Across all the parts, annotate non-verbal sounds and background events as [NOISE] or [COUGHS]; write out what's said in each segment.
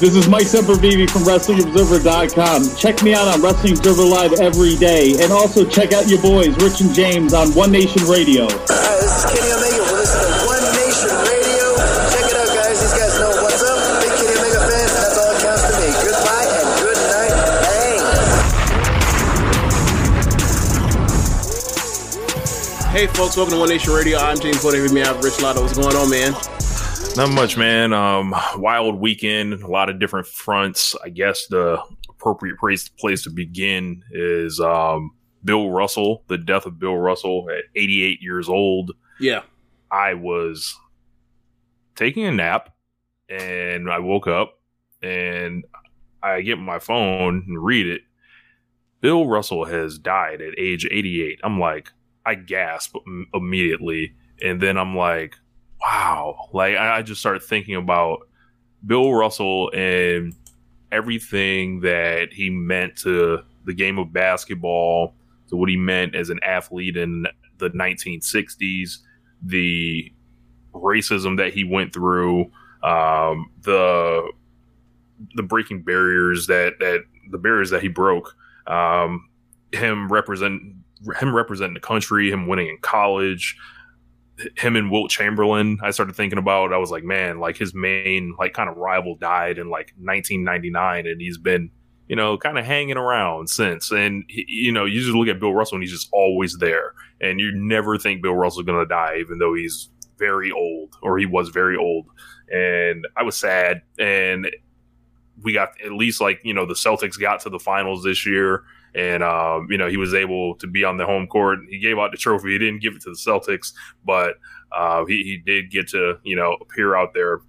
This is Mike Sempervive from WrestlingObserver.com. Check me out on Wrestling Observer Live every day. And also check out your boys, Rich and James, on One Nation Radio. Hi, this is Kenny Omega. We're listening to One Nation Radio. Check it out, guys. These guys know what's up. Big Kenny Omega fans, and that's all that counts to me. Goodbye and good night. Bang. Hey, folks, welcome to One Nation Radio. I'm James Wood. With me, I have Rich Latta. What's going on, man? Not much, man. Um, wild weekend, a lot of different fronts. I guess the appropriate place, place to begin is um, Bill Russell, the death of Bill Russell at 88 years old. Yeah. I was taking a nap and I woke up and I get my phone and read it. Bill Russell has died at age 88. I'm like, I gasp immediately. And then I'm like, wow. Like, I, I just started thinking about Bill Russell and everything that he meant to the game of basketball, to what he meant as an athlete in the 1960s, the racism that he went through, um, the the breaking barriers that that the barriers that he broke, um, him represent him representing the country, him winning in college, him and Wilt Chamberlain. I started thinking about. I was like, man, like his main like kind of rival died in like 1999, and he's been you know kind of hanging around since. And he, you know, you just look at Bill Russell, and he's just always there, and you never think Bill Russell's going to die, even though he's very old or he was very old. And I was sad, and we got at least like you know the Celtics got to the finals this year, and um, you know he was able to be on the home court. He gave out the trophy. He didn't give it to the Celtics, but uh, he he did get to you know appear out there.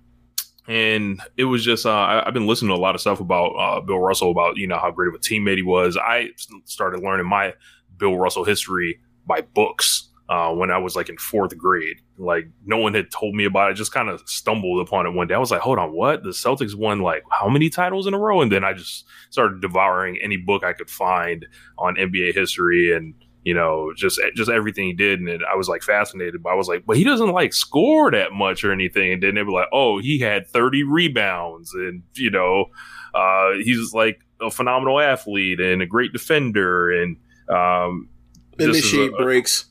And it was just uh, I, I've been listening to a lot of stuff about uh, Bill Russell about you know how great of a teammate he was. I started learning my Bill Russell history by books uh, when I was like in fourth grade. Like no one had told me about it. I just kind of stumbled upon it one day. I was like, hold on, what? The Celtics won like how many titles in a row? And then I just started devouring any book I could find on NBA history and you know just just everything he did. And I was like fascinated. But I was like, but he doesn't like score that much or anything. And then they were like, oh, he had thirty rebounds, and you know, uh, he's like a phenomenal athlete and a great defender and um, Initiate a- breaks.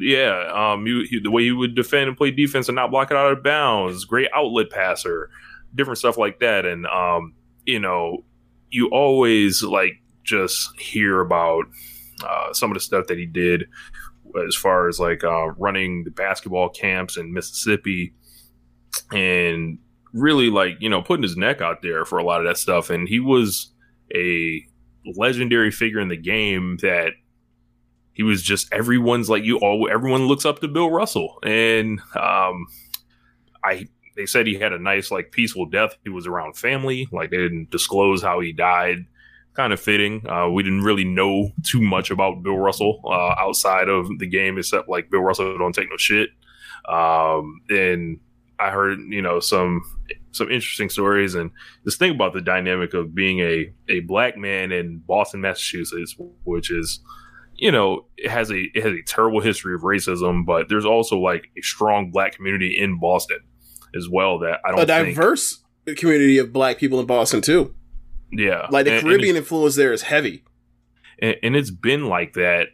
Yeah, um, he, he, the way he would defend and play defense and not block it out of bounds, great outlet passer, different stuff like that. And um, you know, you always like just hear about uh, some of the stuff that he did as far as like uh, running the basketball camps in Mississippi and really like you know putting his neck out there for a lot of that stuff. And he was a legendary figure in the game that he was just everyone's like you all everyone looks up to Bill Russell. And um I they said he had a nice like peaceful death. He was around family. Like they didn't disclose how he died. Kind of fitting. Uh we didn't really know too much about Bill Russell uh outside of the game except like Bill Russell don't take no shit. Um and I heard you know some some interesting stories. And this thing about the dynamic of being a a black man in Boston Massachusetts which is you know, it has a it has a terrible history of racism, but there's also like a strong black community in Boston as well that I don't A think, diverse community of black people in Boston, too. yeah, Like the And- and Caribbean influence there is heavy. and, and it's been like that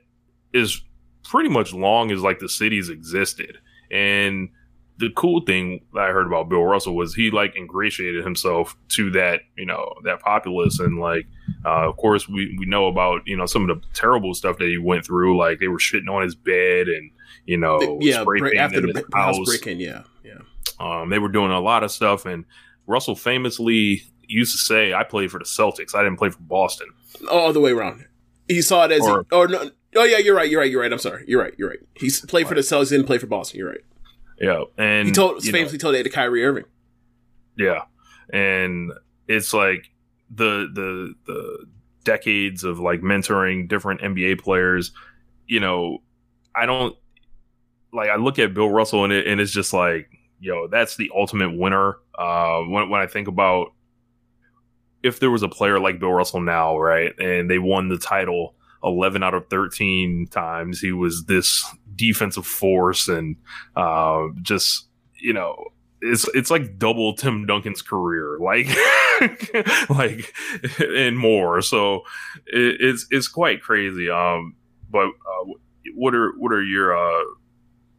is pretty much long as like the cities existed and the cool thing that I heard about Bill Russell was he like ingratiated himself to that you know that populace and like uh, of course we we know about you know some of the terrible stuff that he went through like they were shitting on his bed and you know yeah, spray break, after the house house. break-in, yeah, yeah. Um, they were doing a lot of stuff and Russell famously used to say I played for the Celtics I didn't play for Boston Oh, all the way around. He saw it as, Or- or, or no, oh yeah, you're right, you're right, you're right. I'm sorry, you're right, you're right. he played for the Celtics, didn't play for Boston. You're right. Yeah and He told you know, famously told that to Kyrie Irving. Yeah, and it's like the the the decades of like mentoring different NBA players. You know, I don't like. I look at Bill Russell and it, and it's just like, yo, that's the ultimate winner. Uh, when when I think about if there was a player like Bill Russell now, right, and they won the title. 11 out of 13 times he was this defensive force and uh, just you know it's it's like double Tim Duncan's career, like [LAUGHS] like and more. So it, it's it's quite crazy. Um, but uh, what are what are your uh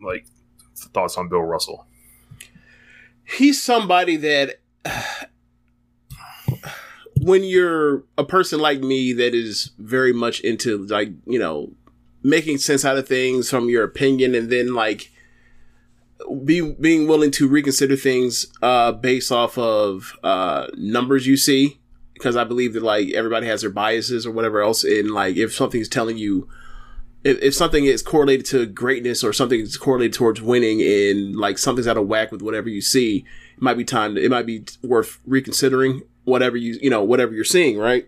like thoughts on Bill Russell? He's somebody that [SIGHS] when you're a person like me that is very much into like you know making sense out of things from your opinion and then like be, being willing to reconsider things uh based off of uh numbers you see. Because i believe that like everybody has their biases or whatever else and like if something's telling you if, if something is correlated to greatness or something is correlated towards winning and like something's out of whack with whatever you see it might be time to, it might be worth reconsidering whatever you you know whatever you're seeing right?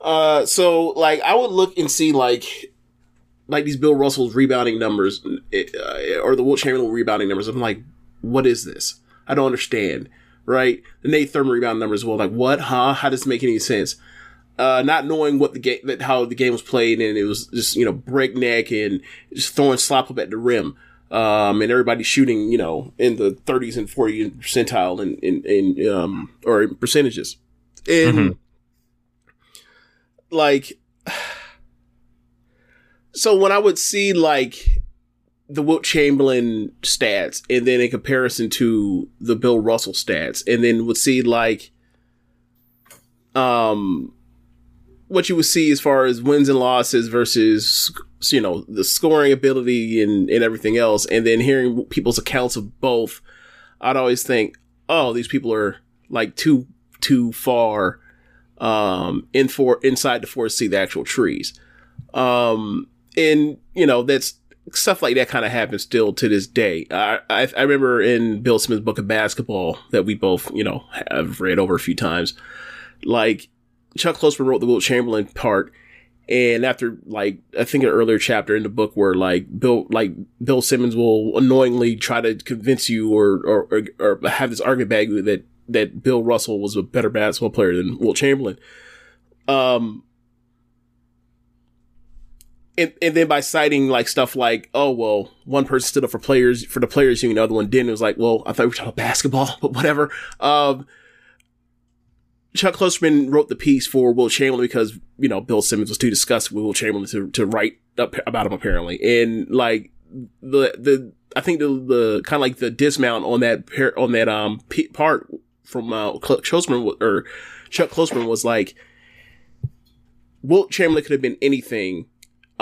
Uh so like i would look and see like like these bill russell's rebounding numbers uh, or the Wilt chamberlain rebounding numbers. I'm like what is this? I don't understand right? The nate thurmond rebound numbers well. Like what? Huh? How does this make any sense? Uh, not knowing what the game, that how the game was played, and it was just you know breakneck and just throwing slop up at the rim, um, and everybody shooting you know in the 30s and 40 percentile in in, in um or in percentages, and like, so when I would see like the Wilt Chamberlain stats, and then in comparison to the Bill Russell stats, and then would see like um what you would see as far as wins and losses versus you know the scoring ability and, and everything else and then hearing people's accounts of both i'd always think oh these people are like too too far um in for inside the forest to see the actual trees. Um and you know that's stuff like that kind of happens still to this day I, I i remember in bill simmons's book of basketball that we both you know have read over a few times like Chuck Klosterman wrote the Will Chamberlain part, and after like I think an earlier chapter in the book where like Bill like Bill Simmons will annoyingly try to convince you or or, or, or have this argument back that that Bill Russell was a better basketball player than Will Chamberlain. Um. And, and then by citing like stuff like, oh well, one person stood up for players for the players union, the other one didn't. It was like, well, I thought we were talking about basketball, [LAUGHS] but whatever. Um, Chuck Klosterman wrote the piece for Will Chamberlain because, you know, Bill Simmons was too disgusted with Will Chamberlain to, to write up about him apparently. And like the, the, I think the, the kind of like the dismount on that, par- on that, um, p- part from, uh, Klosterman or Chuck Klosterman was like, Wilt Chamberlain could have been anything.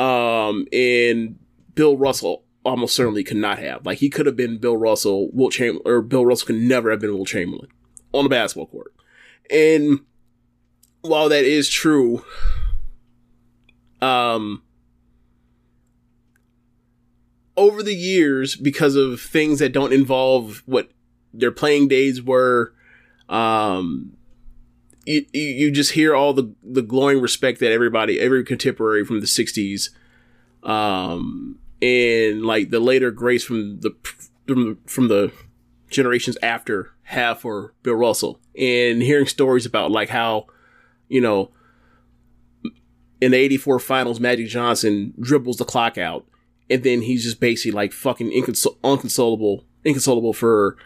Um, and Bill Russell almost certainly could not have. Like he could have been Bill Russell, Will Chamberlain, or Bill Russell could never have been Wilt Chamberlain on the basketball court. And while that is true, um, over the years, because of things that don't involve what their playing days were, um, you, you just hear all the, the glowing respect that everybody, every contemporary from the 60s, um, and like the later grace from the, from the, from the generations after have for Bill Russell. And hearing stories about like how, you know, in the 84 finals, Magic Johnson dribbles the clock out and then he's just basically like fucking inconsol- inconsolable, inconsolable for,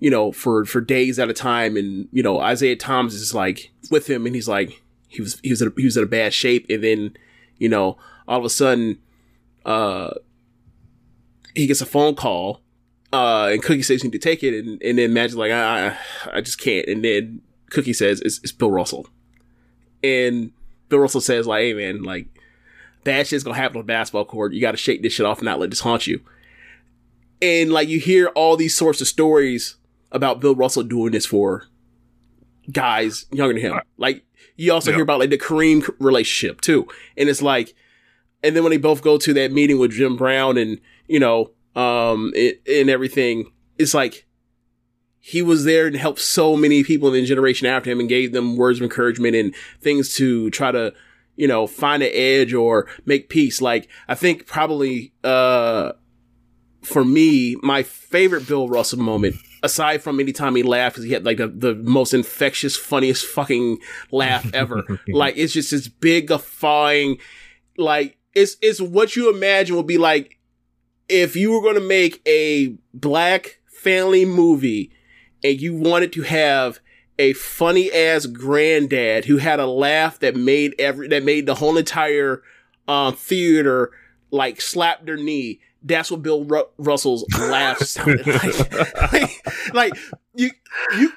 you know, for, for days at a time. And, you know, Isiah Thomas is like with him and he's like, he was, he was, in a, he was in a bad shape. And then, you know, all of a sudden, uh, he gets a phone call uh, and Cookie says you need to take it, and, and then Magic's like, I, I, just can't. And then Cookie says it's, it's Bill Russell, and Bill Russell says like, Hey man, like bad shit's gonna happen on the basketball court. You got to shake this shit off and not let this haunt you. And like you hear all these sorts of stories about Bill Russell doing this for guys younger than him. Like you also hear about like the Kareem relationship too, and it's like, and then when they both go to that meeting with Jim Brown and you know, um, it, and everything, it's like he was there and helped so many people in the generation after him and gave them words of encouragement and things to try to, you know, find an edge or make peace. Like I think probably, uh, for me, my favorite Bill Russell moment, aside from any time he laughed, because he had like the, the most infectious, funniest fucking laugh ever. [LAUGHS] like it's just this big guffawing, like it's it's what you imagine would be like if you were going to make a black family movie and you wanted to have a funny ass granddad who had a laugh that made every that made the whole entire um, theater like slap their knee. That's what Bill Ru- Russell's laugh sounded [LAUGHS] like. [LAUGHS] like. Like you you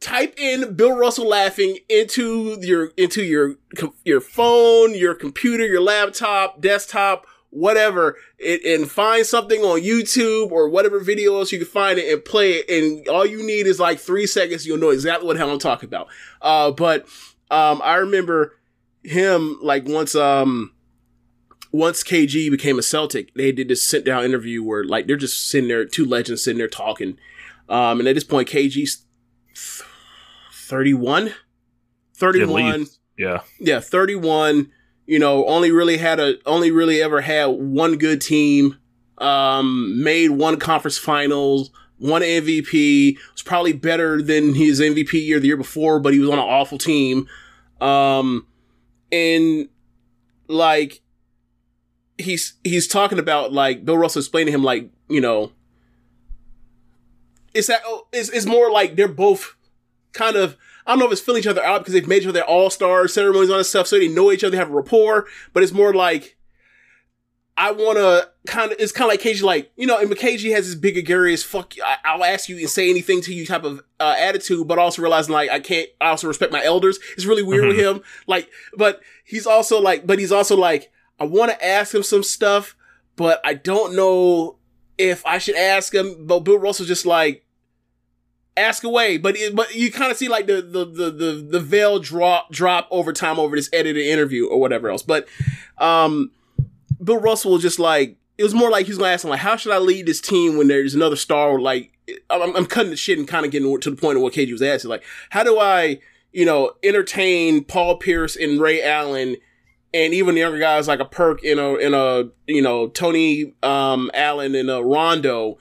type in Bill Russell laughing into your into your your phone, your computer, your laptop, desktop, whatever, it, and find something on YouTube or whatever video else you can find it and play it. And all you need is like three seconds. You'll know exactly what hell I'm talking about. Uh, but um, I remember him like once um once KG became a Celtic, they did this sit down interview where like they're just sitting there, two legends sitting there talking. Um, and at this point, KG's 31, 31. Yeah. yeah, 31, you know, only really had a, only really ever had one good team, um, made one conference finals, one MVP, was probably better than his MVP year the year before, but he was on an awful team. Um, and like, he's, he's talking about like Bill Russell explaining to him, like, you know, it's that, oh, it's, it's more like they're both kind of, I don't know if it's filling each other out because they've made each other all star ceremonies on and stuff, so they know each other, they have a rapport, but it's more like, I want to kind of, it's kind of like KG, like, you know, and KG has this big gregarious, fuck, you, I, I'll ask you and say anything to you type of uh, attitude, but also realizing, like, I can't, I also respect my elders. It's really weird with him. Like, but he's also like, but he's also like, I want to ask him some stuff, but I don't know if I should ask him. But Bill Russell just like, ask away. But it, but you kind of see like the, the, the, the, the veil drop, drop over time over this edited interview or whatever else. But, um, Bill Russell was just like, it was more like he's to ask him, like, how should I lead this team when there's another star? Like, I'm, I'm cutting the shit and kind of getting to the point of what KG was asking. Like, how do I, you know, entertain Paul Pierce and Ray Allen and even younger guys like a Perk in a, in a, you know, Tony, um, Allen and a Rondo.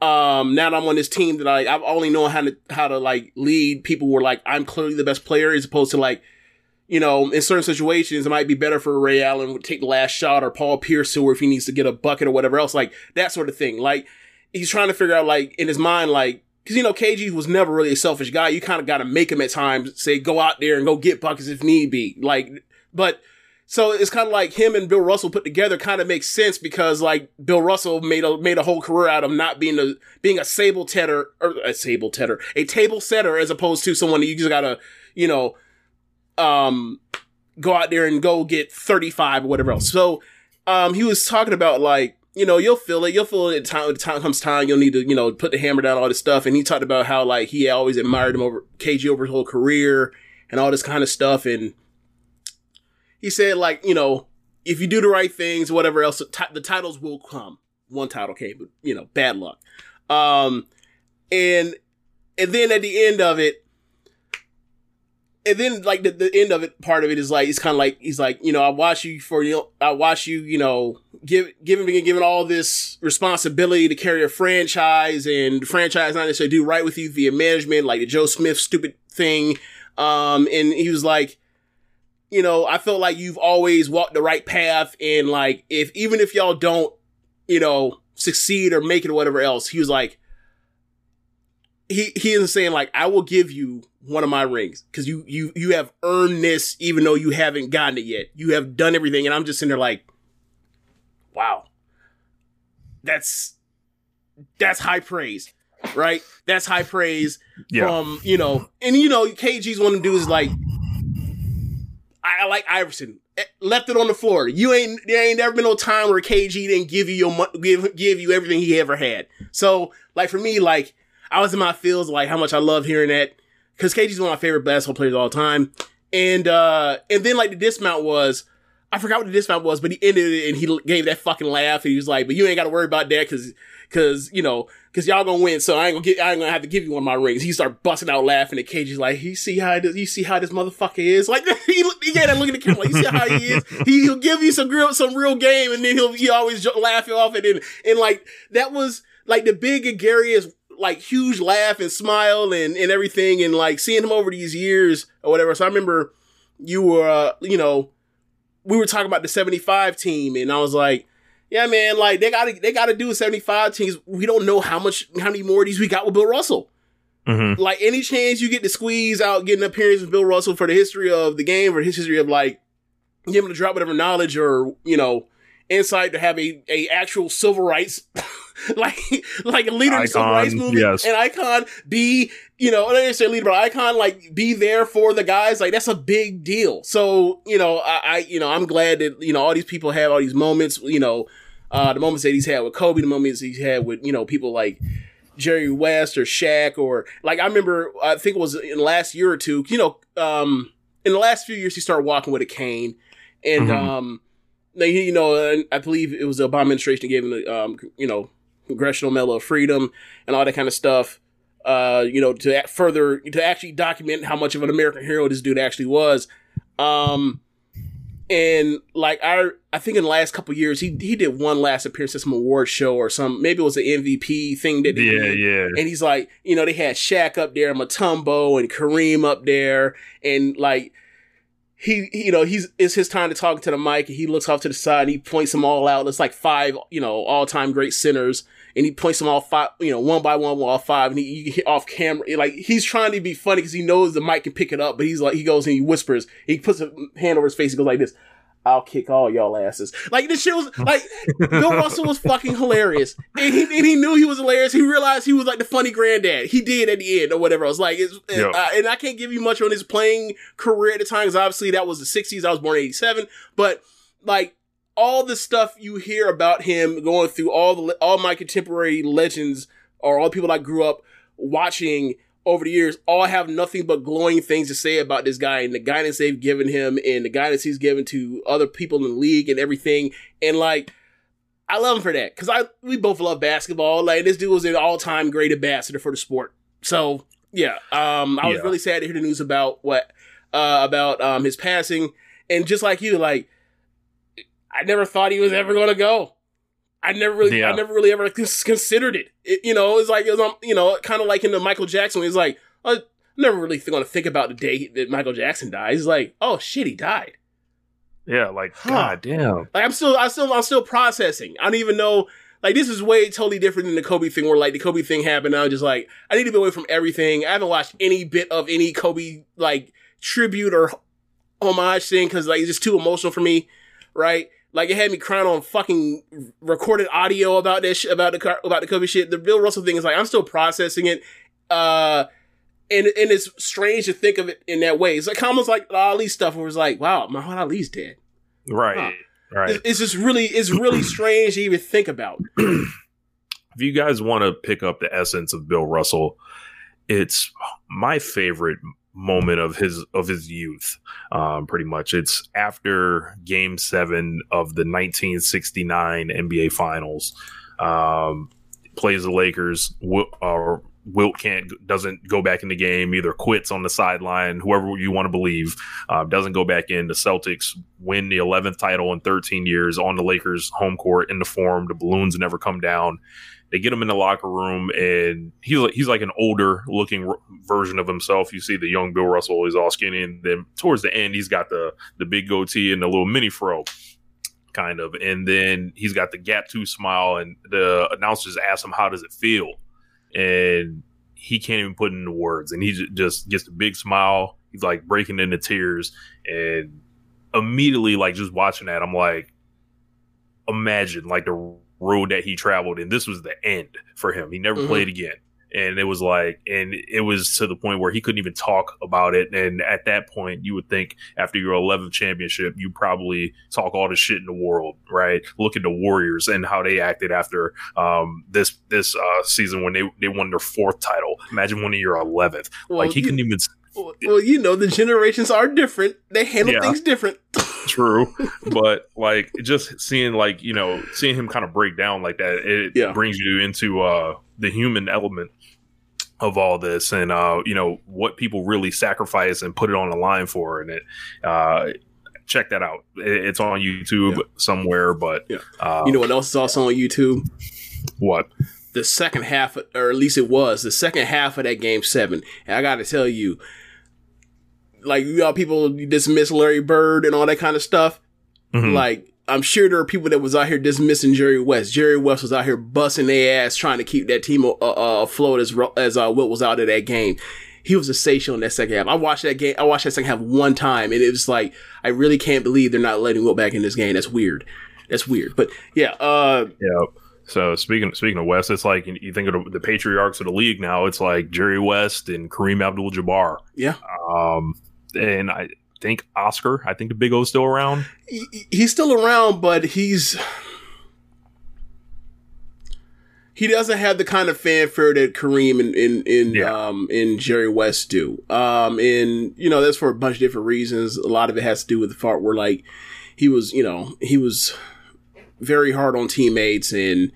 Um, now that I'm on this team that I, I've only known how to, how to like lead people where like, I'm clearly the best player as opposed to like, you know, in certain situations, it might be better for Ray Allen to take the last shot or Paul Pierce or if he needs to get a bucket or whatever else, like that sort of thing. Like he's trying to figure out, like in his mind, like because you know KG was never really a selfish guy. You kind of got to make him at times say go out there and go get buckets if need be. Like, but so it's kind of like him and Bill Russell put together kind of makes sense because like Bill Russell made a made a whole career out of not being a being a sable tetter or a sable tetter, a table setter as opposed to someone that you just gotta you know um go out there and go get 35 or whatever else. So um he was talking about like you know, you'll feel it. You'll feel it time. The time comes time, you'll need to, you know, put the hammer down, all this stuff. And he talked about how like he always admired him over KG over his whole career and all this kind of stuff. And he said like, you know, if you do the right things, whatever else, the titles will come. One title came, but you know, bad luck. Um, and and then at the end of it, and then like the, the end of it, part of it is like it's kind of like he's like, you know, I watch you for you, know, I watch you, you know, give giving given all this responsibility to carry a franchise and franchise not necessarily do right with you via management, like the Joe Smith stupid thing. Um, and he was like, you know, I felt like you've always walked the right path, and like if even if y'all don't, you know, succeed or make it or whatever else, he was like, he he isn't saying like I will give you one of my rings because you you you have earned this even though you haven't gotten it yet. You have done everything, and I'm just sitting there like, wow, that's that's high praise, right? That's high praise Yeah. from you know, and you know, KG's one of the dudes like I, like Iverson. Eh, Left it on the floor. You ain't there ain't never been no time where KG didn't give you your give give you everything he ever had. So like for me, like I was in my feels like how much I love hearing that because KG's one of my favorite basketball players of all time. And uh and then like the dismount was I forgot what the dismount was, but he ended it and he gave that fucking laugh and he was like, "But you ain't got to worry about that because because you know because y'all gonna win, so I ain't gonna get I ain't gonna have to give you one of my rings." He started busting out laughing. And KG's like, "You see how this, you see how this motherfucker is?" Like [LAUGHS] he he gave that look at the camera. Like, you see how he is? He, he'll give you some real some real game, and then he'll he always laugh you off it. And and like that was like the big gregarious like huge laugh and smile and and everything, and like seeing him over these years or whatever. So I remember you were uh, you know we were talking about the 75 team and I was like, yeah, man, like they gotta, they gotta do 75 teams. We don't know how much, how many more of these we got with Bill Russell. Mhm. Like any chance you get to squeeze out, getting an appearance with Bill Russell for the history of the game or his history of like, him to drop whatever knowledge or, you know, insight to have a, a actual civil rights, [LAUGHS] like, like a leader in the civil Icon, rights movement, yes. an icon, be, you know, I don't say leader, but icon, like be there for the guys. Like that's a big deal. So, you know, I, I, you know, I'm glad that, you know, all these people have all these moments, you know, uh, the moments that he's had with Kobe, the moments he's had with, you know, people like, Jerry West or Shaq or like I remember I think it was in the last year or two, you know, um in the last few years he started walking with a cane and Mhm. um they, you know I believe it was the Obama administration that gave him the um you know Congressional Medal of Freedom and all that kind of stuff uh you know to further to actually document how much of an American hero this dude actually was um and like I, I think in the last couple years, he he did one last appearance at some award show or some maybe it was an MVP thing that he Yeah, did. yeah. And he's like, you know, they had Shaq up there, Mutombo and Kareem up there, and like he, he- you know, he's it's his time to talk to the mic, and he looks off to the side and he points them all out. It's like five, you know, all time great centers, and he points them all five, you know, one by one, all five, and he, get off camera, like he's trying to be funny because he knows the mic can pick it up, but he's like, he goes and he whispers, he puts a hand over his face, he goes like this. I'll kick all y'all asses. Like this shit was like Bill [LAUGHS] Russell was fucking hilarious, and he, and he knew he was hilarious. He realized he was like the funny granddad. He did at the end or whatever. I was like, it's, Yeah. uh, and I can't give you much on his playing career at the time because obviously that was the '60s. I was born '87, but like all the stuff you hear about him going through all the all my contemporary legends or all the people I grew up watching over the years all have nothing but glowing things to say about this guy and the guidance they've given him and the guidance he's given to other people in the league and everything. And like, I love him for that because I we both love basketball. Like this dude was an all time great ambassador for the sport. So yeah, um, I was Yeah. really sad to hear the news about what uh, about um his passing. And just like you, like I never thought he was ever going to go. I never really, I never really ever considered it. it. You know, it's like it was, um, you know, kind of like in the Michael Jackson. he's like I'm never really going to think about the day that Michael Jackson died. It's like, oh shit, he died. Yeah, like Huh. god damn. Like I'm still, I still, I'm still processing. I don't even know. Like this is way totally different than the Kobe thing, where like the Kobe thing happened. I was just like, I need to be away from everything. I haven't watched any bit of any Kobe like tribute or homage thing because like it's just too emotional for me, right? Like it had me crying on fucking recorded audio about this sh- about the car- about the Kobe shit. The Bill Russell thing is like I'm still processing it. Uh, and and it's strange to think of it in that way. It's like almost like Ali stuff, where it's like, wow, Muhammad Ali's dead. Right. Huh. Right. It's, it's just really, it's really [CLEARS THROAT] strange to even think about. if you guys want to pick up the essence of Bill Russell, it's my favorite moment of his of his youth. Um, pretty much, it's after Game Seven of the 1969 NBA Finals. Um, plays the Lakers. Uh, Wilt can't doesn't go back in the game. Either quits on the sideline. Whoever you want to believe uh, doesn't go back in. The Celtics win the 11th title in 13 years on the Lakers home court in the Forum. The balloons never come down. They get him in the locker room, and he's he's like an older looking version of himself. You see the young Bill Russell he's all skinny, and then towards the end, he's got the the big goatee and the little mini fro, kind of. And then he's got the gap tooth smile, and the announcers ask him, "How does it feel?" And he can't even put it into words, and he ju- just gets a big smile. He's like breaking into tears, and immediately, like just watching that, I'm like, imagine like the road that he traveled, and this was the end for him. He never Mhm. played again. And it was like, and it was to the point where he couldn't even talk about it. And at that point, you would think after your 11th championship, you probably talk all the shit in the world, right? Look at the Warriors and how they acted after um, this this uh, season when they they won their fourth title. Imagine winning your 11th. Well, like he you- couldn't even Well, well, you know, the generations are different. They handle Yeah. things different. [LAUGHS] True, but like just seeing like you know seeing him kind of break down like that, it Yeah. brings you into uh the human element of all this, and uh you know what people really sacrifice and put it on the line for, and it uh check that out. It, it's on YouTube Yeah. somewhere, but Yeah. uh, You know what else is also on YouTube? what? The second half, or at least it was the second half of that game seven. And I got to tell you, like you all people dismiss Larry Bird and all that kind of stuff. Mhm. Like I'm sure there are people that was out here dismissing Jerry West. Jerry West was out here busting their ass trying to keep that team uh, uh, afloat as as uh, Wilt was out of that game. He was a sensational in that second half. I watched that game. I watched that second half one time, and it was like I really can't believe they're not letting Wilt back in this game. That's weird. That's weird. But yeah, uh, Yeah. So speaking speaking of West, it's like you think of the, the patriarchs of the league now. It's like Jerry West and Kareem Abdul-Jabbar. yeah. Um, and I think Oscar. I think the Big O's still around. he, he's still around, but he's he doesn't have the kind of fanfare that Kareem and in in Yeah. um in Jerry West do. Um, and you know that's for a bunch of different reasons. A lot of it has to do with the part where like he was, you know, he was very hard on teammates and.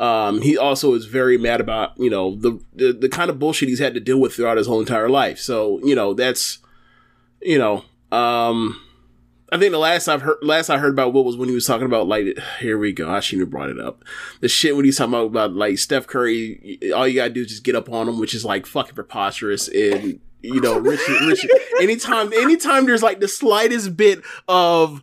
Um, he also is very mad about, you know, the, the, the kind of bullshit he's had to deal with throughout his whole entire life. So, you know, that's, you know, um, I think the last I've heard, last I heard about Will was when he was talking about like, here we go. I shouldn't have brought it up. The shit when he's talking about, about like Steph Curry, all you gotta do is just get up on him, which is like fucking preposterous. And you know, Richard, Richard, anytime, anytime there's like the slightest bit of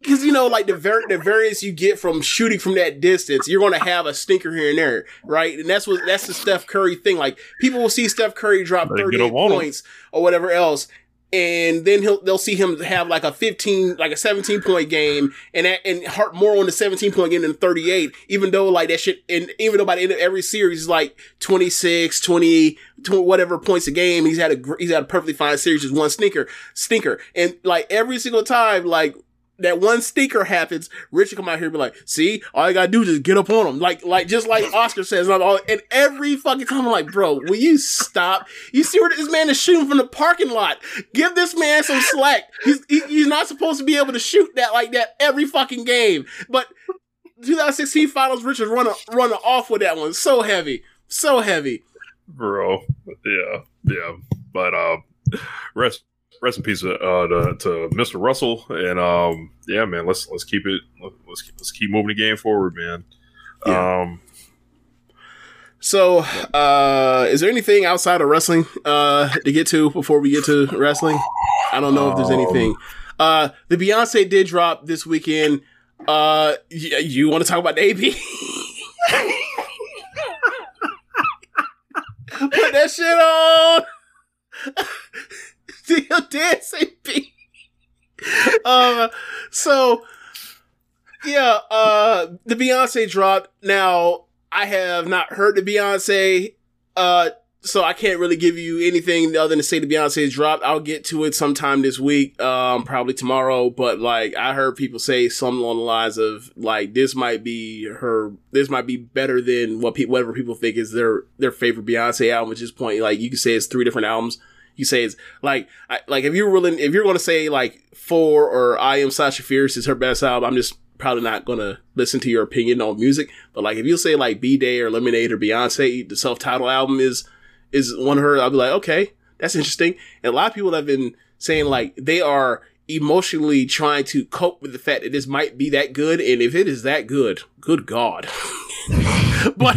because you know, like the var- the variance you get from shooting from that distance, you're going to have a stinker here and there, right? And that's what that's the Steph Curry thing. Like people will see Steph Curry drop They get 38 him. points or whatever else, and then he'll they'll see him have like a 15, like a 17 point game, and that, and heart more on the 17 point game than 38. Even though like that shit, and even though by the end of every series is like 26, 20, 20 whatever points a game, he's had a he's had a perfectly fine series, just one stinker, stinker, and like every single time, like that one stinker happens, Richard come out here and be like, see, all you gotta do is just get up on him. Like, like, just like Oscar says, and, all, and every fucking time I'm like, bro, will you stop? You see where this man is shooting from the parking lot. Give this man some slack. He's, he, he's not supposed to be able to shoot that like that every fucking game. But 2016 finals, Richard running, running off with that one. So heavy. So heavy. bro. Yeah, yeah. But uh, rest rest in peace uh, to, to Mr. Russell, and um, yeah, man. Let's let's keep it. Let's keep, let's keep moving the game forward, man. Yeah. Um, So, uh, is there anything outside of wrestling, uh, to get to before we get to wrestling? I don't know if there's Um, anything. Uh, the Beyonce did drop this weekend. Uh, y- you want to talk about the AP? [LAUGHS] Put that shit on. [LAUGHS] Still dancing, B. Uh, so yeah, uh, the Beyonce dropped. Now, I have not heard the Beyonce, uh, so I can't really give you anything other than to say the Beyonce dropped. I'll get to it sometime this week, um, probably tomorrow. But like, I heard people say something along the lines of like, this might be her, this might be better than what people, whatever people think is their their favorite Beyonce album. At this point, like, you can say it's three different albums. You say it's like, I, like if you're willing, if you're going to say like four or I am Sasha Fierce is her best album, I'm just probably not going to listen to your opinion on music. But like if you say like B'Day or Lemonade or Beyonce, the self titled album is is one of her. I'll be like, okay, that's interesting. And a lot of people have been saying like they are emotionally trying to cope with the fact that this might be that good. And if it is that good, good God. [LAUGHS] [LAUGHS] but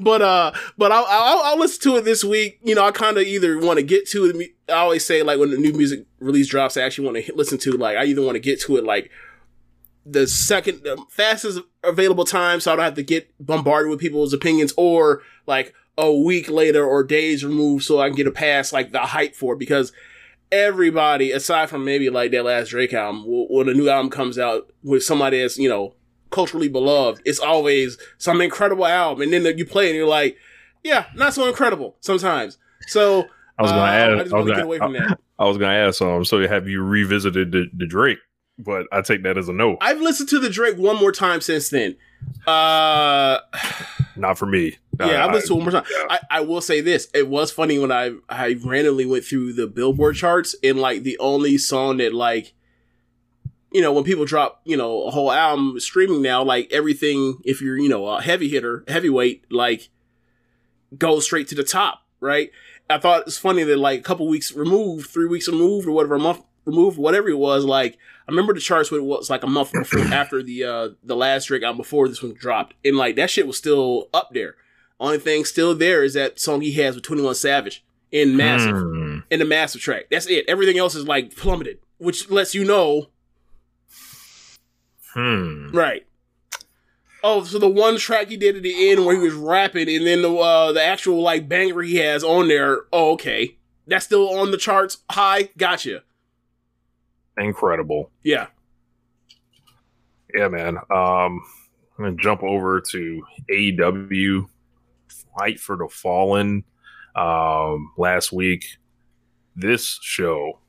but uh but I'll, I'll I'll listen to it this week. You know, I kind of either want to get to it. I always say like when the new music release drops, I actually want to listen to like I either want to get to it like the second the fastest available time, so I don't have to get bombarded with people's opinions, or like a week later or days removed, so I can get a pass like the hype for it because everybody aside from maybe like that last Drake album, when a new album comes out with somebody that's you know culturally beloved, it's always some incredible album, and then you play it and you're like, yeah, not so incredible sometimes. So I was gonna uh, ask. I just I want was to get gonna, away from that. [LAUGHS] I was gonna ask. Um, so have you revisited the, the Drake? But I take that as a no. I've listened to the Drake one more time since then. Uh, Not for me. [SIGHS] yeah, I've listened to one more time. yeah. I, I will say this: it was funny when I I randomly went through the Billboard charts and like the only song that like, you know, when people drop you know a whole album streaming now, like everything, if you're you know a heavy hitter, heavyweight, like goes straight to the top, right? I thought it's funny that like a couple weeks removed, three weeks removed, or whatever, a month removed, whatever it was, like I remember the charts when it was like a month before [CLEARS THROAT] after the uh the last Drake album before this one dropped, and like that shit was still up there. Only thing still there is that song he has with Twenty One Savage in Massive Hmm. in the Massive track. That's it. Everything else is like plummeted, which lets you know Hmm. right. Oh, so the one track he did at the end where he was rapping, and then the uh, the actual like banger he has on there. Oh, okay, that's still on the charts. High, gotcha. Incredible. Yeah. Yeah, man. Um, I'm gonna jump over to AEW Fight for the Fallen. Um, last week, this show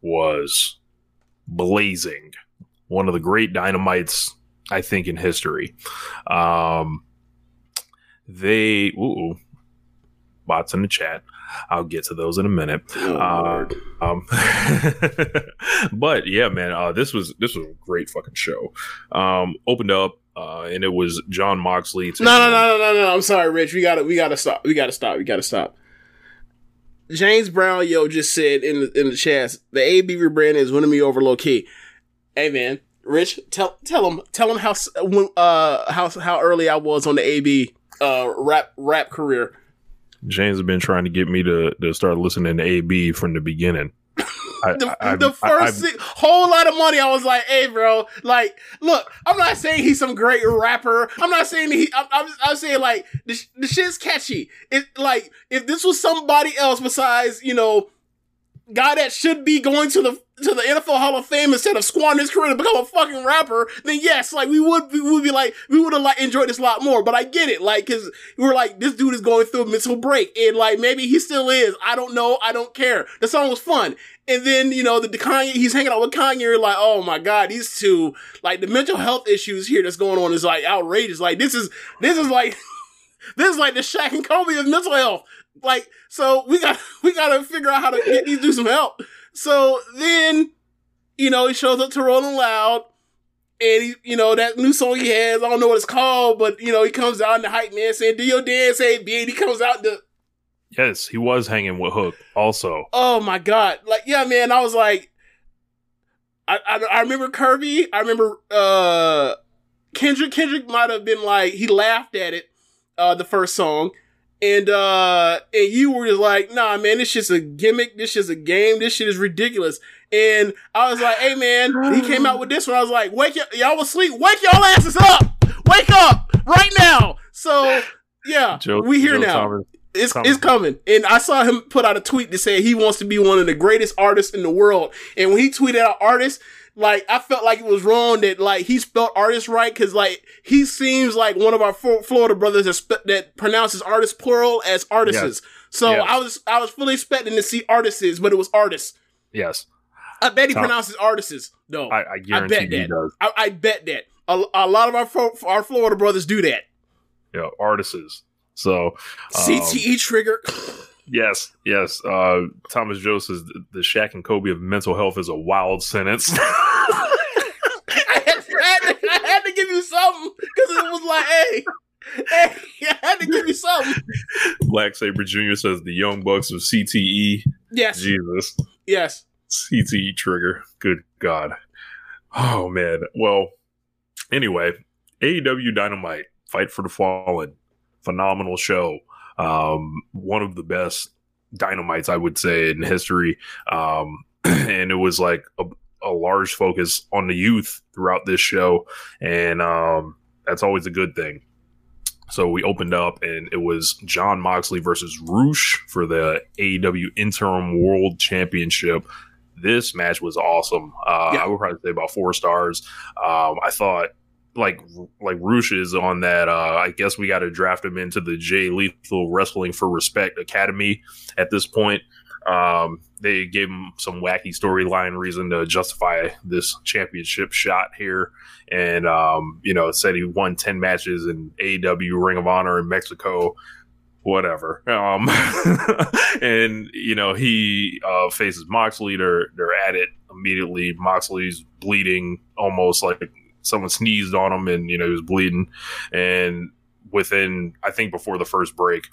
was blazing. One of the great dynamites, I think, in history. Um, they, ooh, bots in the chat. I'll get to those in a minute. Oh, Uh, Um, [LAUGHS] but yeah, man, uh, this was this was a great fucking show. Um, opened up, uh, and it was Jon Moxley. No, no, no, no, no, no. I'm sorry, Rich. We gotta, we gotta stop. We gotta stop. We gotta stop. James Brown, yo, just said in the in the chat, the AB rebrand is winning me over low key. Hey, man, Rich, tell tell him tell him how when, uh how how early I was on the AB uh rap rap career. James has been trying to get me to to start listening to AB from the beginning. [LAUGHS] I, The, I- the I- 1st I- si- whole lot of money, I was like, "Hey, bro, like, look, I'm not saying he's some great rapper. I'm not saying he. I'm, I'm, I'm saying like the, the shit's catchy. It like if this was somebody else besides you know, guy that should be going to the to the NFL Hall of Fame instead of squandering his career to become a fucking rapper, then yes, like we would we would be like we would have like enjoyed this a lot more. But I get it, like because we're like this dude is going through a mental break, and like maybe he still is. I don't know. I don't care. The song was fun. And then, you know, the, the Kanye, he's hanging out with Kanye, you're like, oh my God, these two, like the mental health issues here that's going on is like outrageous. Like this is, this is like, [LAUGHS] this is like the Shaq and Kobe of mental health. Like, so we got, [LAUGHS] we got to figure out how to get these dudes some help. So then, you know, he shows up to Rolling Loud and he, you know, that new song he has, I don't know what it's called, but you know, he comes out in the hype man saying, do your dance, AB, and he comes out the, yes, he was hanging with Hook. Also, Oh my god! Like, yeah, man. I was like, I I, I remember Kirby. I remember uh Kendrick. Kendrick might have been like he laughed at it, uh, the first song, and uh and you were just like, nah, man, this shit's a gimmick. This shit's a game. This shit is ridiculous. And I was like, hey, man, he came out with this one. I was like, wake y- y'all was asleep. Wake y'all asses up. Wake up right now. So yeah, Joe, we here Joe now. Thomas- It's Thomas. it's coming. And I saw him put out a tweet that said he wants to be one of the greatest artists in the world. And when he tweeted out artist, like I felt like it was wrong that like he spelled artist right because like he seems like one of our Flo- Florida brothers that spe- that pronounces artist plural as artists. Yes. So Yes. I was I was fully expecting to see artists, but it was artists. yes, I bet he Tom- pronounces artists though. I, I I bet he that. does. I, I bet that a, a lot of our our Florida brothers do that. Yeah, artists. So um, CTE trigger. Yes, yes. Uh, Thomas Joe says the- Shaq and Kobe of mental health is a wild sentence. [LAUGHS] I had, I, had to, I had to give you something because it was like, hey, hey, I had to give you something. Black Saber Jr. says the Young Bucks of CTE. Yes, Jesus. yes. CTE trigger. Good God. Oh man. Well, anyway, AEW Dynamite, Fight for the Fallen. Phenomenal show. Um, one of the best dynamites I would say in history. Um, [CLEARS THROAT] and it was like a, a large focus on the youth throughout this show. And um, that's always a good thing. So we opened up and it was Jon Moxley versus Rush for the AEW Interim World Championship. This match was awesome. Uh, Yeah. I would probably say about four stars. Um, I thought like like Rush is on that. Uh, I guess we got to draft him into the Jay Lethal Wrestling for Respect Academy at this point. Um, they gave him some wacky storyline reason to justify this championship shot here, and um, you know said he won ten matches in AEW Ring of Honor in Mexico. Whatever, um, [LAUGHS] and you know he uh, faces Moxley. They're they're at it immediately. Moxley's bleeding, almost like someone sneezed on him, and you know he was bleeding. And within, I think, before the first break,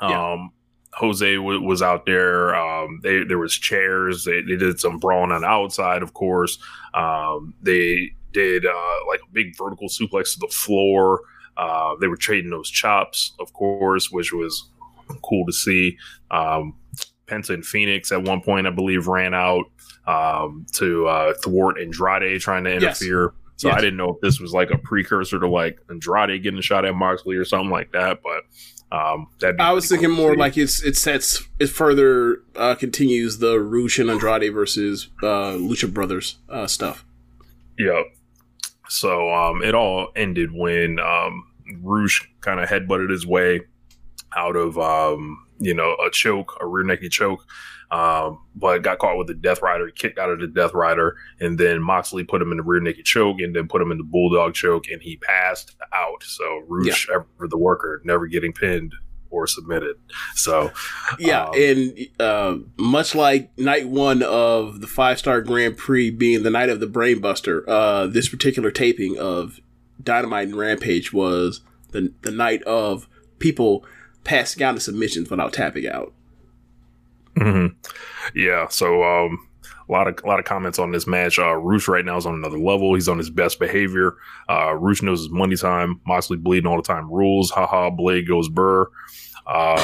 um, Yeah. Jose w- was out there. Um, they, there was chairs. They, they did some brawling on the outside, of course. Um, they did uh, like a big vertical suplex to the floor. Uh, they were trading those chops, of course, which was cool to see. Um, Penta and Fénix at one point, I believe, ran out um, to uh, thwart Andrade trying to Yes. So Yes. I didn't know if this was like a precursor to like Andrade getting a shot at Moxley or something like that. But um, that I was thinking more like it's it sets it further uh, continues the Rush and Andrade versus uh, Lucha Brothers uh, stuff. Yeah. So um, it all ended when um, Rush kind of headbutted his way out of um, you know a choke, a rear naked choke, um, but got caught with the Death Rider, kicked out of the Death Rider, and then Moxley put him in the rear naked choke, and then put him in the Bulldog choke, and he passed out. So Rush, ever the worker, never getting pinned or submitted. So Yeah, Um, and uh, much like night one of the five star Grand Prix being the night of the Brainbuster, uh, this particular taping of Dynamite and Rampage was the the night of people passing out in submissions without tapping out. Hmm Yeah, so um, a lot of a lot of comments on this match. Uh, Rush right now is on another level. He's on his best behavior. Uh, Rush knows his money time. Moxley bleeding all the time. Rules. Haha. Blade goes burr. Uh,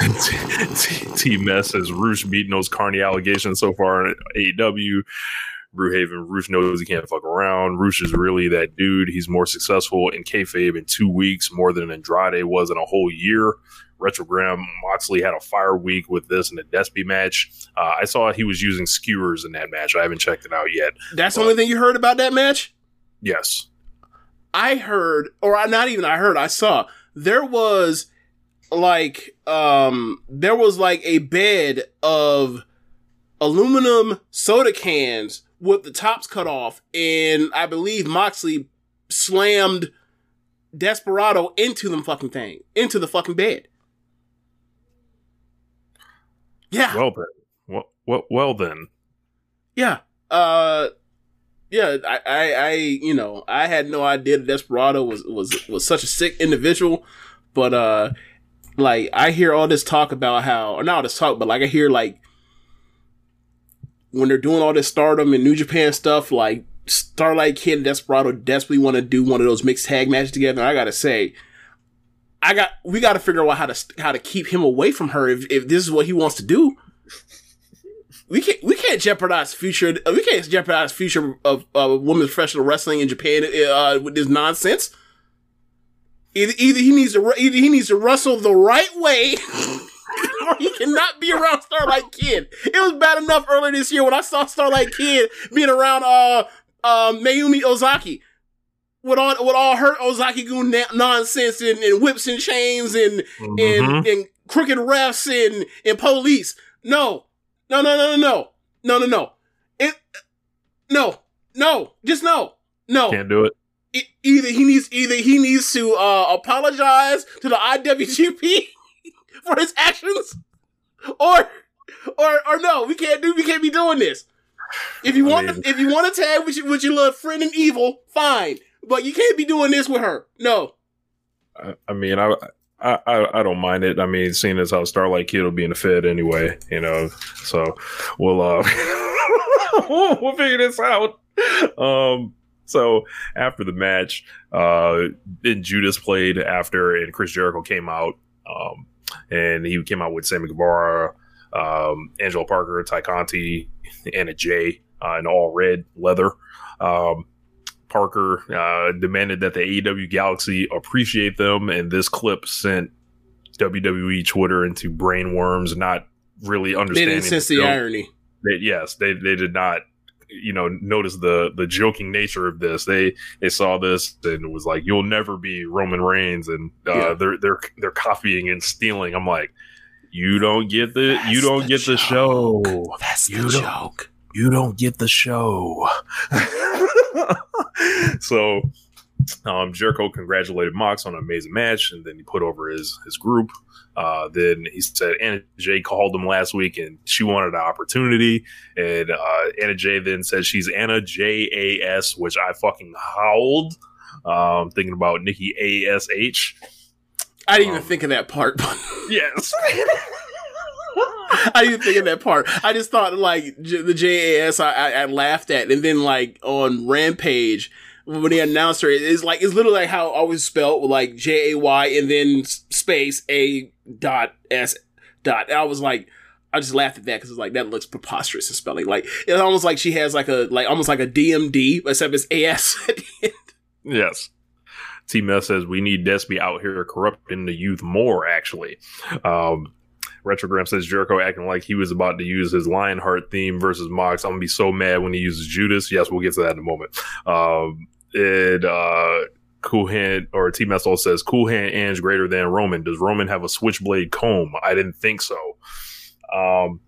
[LAUGHS] T Mess says Rush beating those Carney allegations so far in AEW. Brewhaven, Rush knows he can't fuck around. Rush is really that dude. He's more successful in kayfabe in two weeks more than Andrade was in a whole year. Retrogram Moxley had a fire week with this and the Despy match. Uh, I saw he was using skewers in that match. I haven't checked it out yet. That's the only thing you heard about that match. Yes. I heard, or I not even I heard, I saw there was like um there was like a bed of aluminum soda cans with the tops cut off, and I believe Moxley slammed Desperado into them fucking thing, into the fucking bed. Yeah, Well then. Well, well, well then. yeah. Uh yeah, I, I, I, you know, I had no idea that Desperado was, was, was such a sick individual, but, uh, like, I hear all this talk about how, or not all this talk, but like, I hear, like, when they're doing all this stardom and New Japan stuff, like, Starlight Kid and Desperado desperately want to do one of those mixed tag matches together. And I gotta say, I got, we gotta figure out how to, how to keep him away from her if, if this is what he wants to do we can't we can't jeopardize future we can't jeopardize future of uh, women's professional wrestling in Japan uh, with this nonsense. Either, either he needs to either he needs to wrestle the right way, [LAUGHS] or he cannot be around Starlight Kid. It was bad enough earlier this year when I saw Starlight Kid being around uh uh Mayumi Ozaki with all with all her Ozaki Gun na- nonsense and, and, whips and chains and, mm-hmm. and and crooked refs and and police. No, no, no, no, no, no, no, no, it, no, no, just no, no. Can't do it. it either he needs either he needs to uh, apologize to the IWGP [LAUGHS] for his actions, or or or no, we can't do we can't be doing this. If you want, I mean, if you want to tag with your, with your little friend and evil, fine but you can't be doing this with her. No, I, I mean, I, I, I don't mind it. I mean, seeing as how Starlight Kid will be in the Fed anyway, you know, so we'll uh, [LAUGHS] we'll figure this out. Um, so after the match, uh, then Judas played after, and Chris Jericho came out, um, and he came out with Sammy Guevara, um, Angelo Parker, Tay Conti, and Anna Jay uh, in all red leather. Um, Parker uh, demanded that the AEW Galaxy appreciate them, and this clip sent WWE Twitter into brainworms, not really they understanding. didn't sense the joke. irony. They- yes, they they did not you know notice the the joking nature of this. They they saw this and it was like, "You'll never be Roman Reigns," and uh, Yeah. they're they're they're copying and stealing. I'm like, you don't get the you don't get the show. That's You the joke. You don't get the show. [LAUGHS] [LAUGHS] so, um, Jericho congratulated Mox on an amazing match, and then he put over his his group. Uh, then he said Anna Jay called him last week, and she wanted an opportunity. And uh, Anna Jay then said she's Anna J A S, which I fucking howled. Um, thinking about Nikki A S H. I didn't even Um, think of that part. but [LAUGHS] Yes. [LAUGHS] [LAUGHS] I didn't think of that part. I just thought like J- the JAS I, I, I laughed at, and then like on Rampage when they announced her, it's like it's literally like how I always spelled like J A Y and then space A dot S dot. I was like. I just laughed at that because it's like that looks preposterous in spelling. Like it's almost like she has like a like almost like a DMD, except it's AS [LAUGHS] at the end. Yes. T Meth says we need Despy out here corrupting the youth more, actually. Um, Retrogram says Jericho acting like he was about to use his Lionheart theme versus Mox. I'm gonna be so mad when he uses Judas. Yes, we'll get to that in a moment. Um, and uh, Cool Hand or T also says Cool Hand Ange greater than Roman. Does Roman have a switchblade comb? I didn't think so. Um,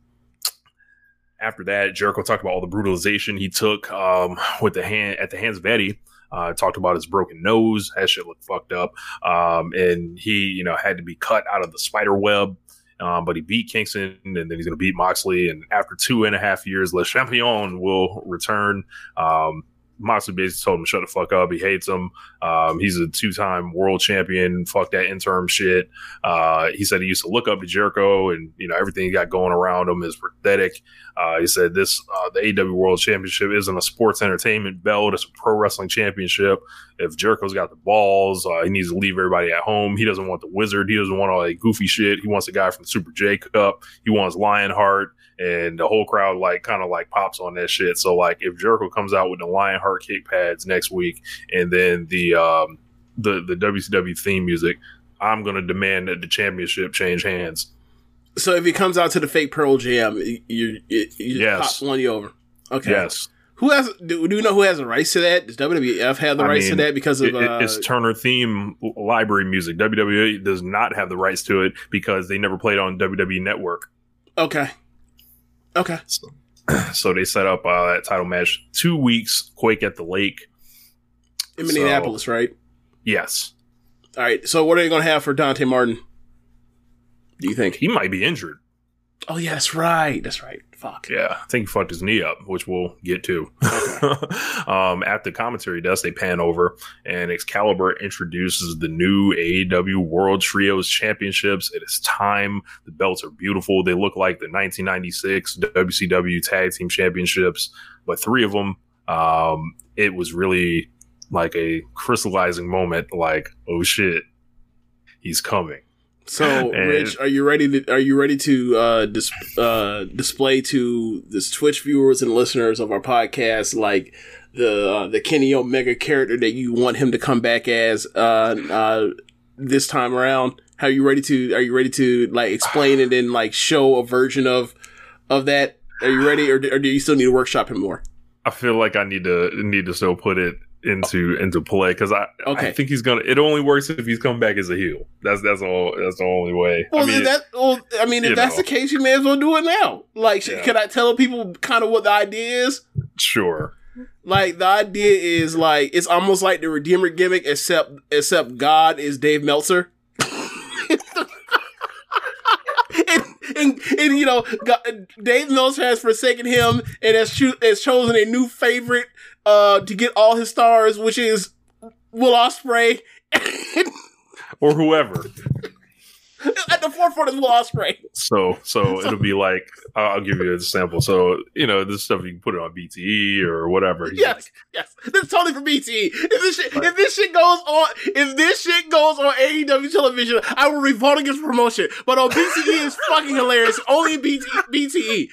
after that, Jericho talked about all the brutalization he took um, with the hand at the hands of Eddie. Uh, talked about his broken nose. That shit looked fucked up. Um, and he, you know, had to be cut out of the spider web. Um, but he beat Kingston, and then he's going to beat Moxley. And after two and a half years, Le Champion will return. Um, Moxley basically told him shut the fuck up. He hates him. Um, he's a two-time world champion. Fuck that interim shit. Uh, he said he used to look up to Jericho, and you know everything he got going around him is pathetic. Uh, he said this uh, the AW World Championship isn't a sports entertainment belt; it's a pro wrestling championship. If Jericho's got the balls, uh, he needs to leave everybody at home. He doesn't want the wizard. He doesn't want all that goofy shit. He wants a guy from Super J Cup. He wants Lionheart, and the whole crowd like kind of like pops on that shit. So like if Jericho comes out with the Lionheart kick pads next week, and then the um, the the WCW theme music, I'm gonna demand that the championship change hands. So if he comes out to the fake Pearl Jam, you you, you Yes. pop one you over. Okay. Yes. Who has? Do, do you know who has the rights to that? Does WWF have the I rights to that because of? Uh, it's Turner theme library music. WWE does not have the rights to it because they never played on WWE Network. okay. Okay. [CLEARS THROAT] So they set up uh, that title match two weeks. Quake at the Lake. In So- Minneapolis, right? Yes, All right. So what are they going to have for Dante Martin? Do you think? he might be injured. Oh yeah, that's right. That's right. Fuck. Yeah, I think he fucked his knee up, which we'll get to. [LAUGHS] um, at the commentary desk, they pan over, and Excalibur introduces the new AEW World Trios Championships. It is time. The belts are beautiful. They look like the 1996 WCW Tag Team Championships, but three of them. Um, it was really like a crystallizing moment. Like, oh shit, he's coming. So, [LAUGHS] Rich, are you ready to are you ready to uh, dis- uh, display to this Twitch viewers and listeners of our podcast like the uh, the Kenny Omega character that you want him to come back as uh, uh, this time around? How are you ready to are you ready to like explain it and like show a version of of that? Are you ready, or, or do you still need to workshop him more? I feel like I need to need to still put it into into play because I Okay. I think he's gonna. It only works if he's come back as a heel. That's that's all. That's the only way. Well, I mean, that. Well, I mean, if that's know. the case, you may as well do it now. Like, Yeah. can I tell people kind of what the idea is? sure. Like the idea is like it's almost like the Redeemer gimmick, except except God is Dave Meltzer. [LAUGHS] and, and, and you know, God, Dave Meltzer has forsaken him and has, cho- has chosen a new favorite uh, to get all his stars, which is Will Ospreay. [LAUGHS] Or whoever. At the forefront is Will Ospreay. So so [LAUGHS] it'll be like I'll give you a sample. So you know this stuff you can put it on BTE or whatever. He's Yes, like, yes. This is totally for BTE. If this shit, if this shit goes on, if this shit goes on AEW television, I will revolt against promotion. But on BTE, is fucking hilarious. Only in BT, BTE.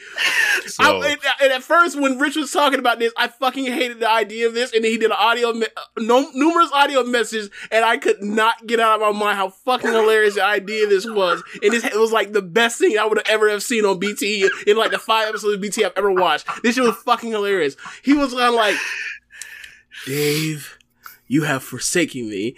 so I, and, and at first, when Rich was talking about this, I fucking hated the idea of this, and then he did an audio, me- uh, no, numerous audio messages, and I could not get out of my mind how fucking hilarious the idea of this was. and this, it was like the best thing I would have ever have seen on BT in like the five episodes of BT I've ever watched. This shit was fucking hilarious. He was kind of like, Dave, you have forsaken me.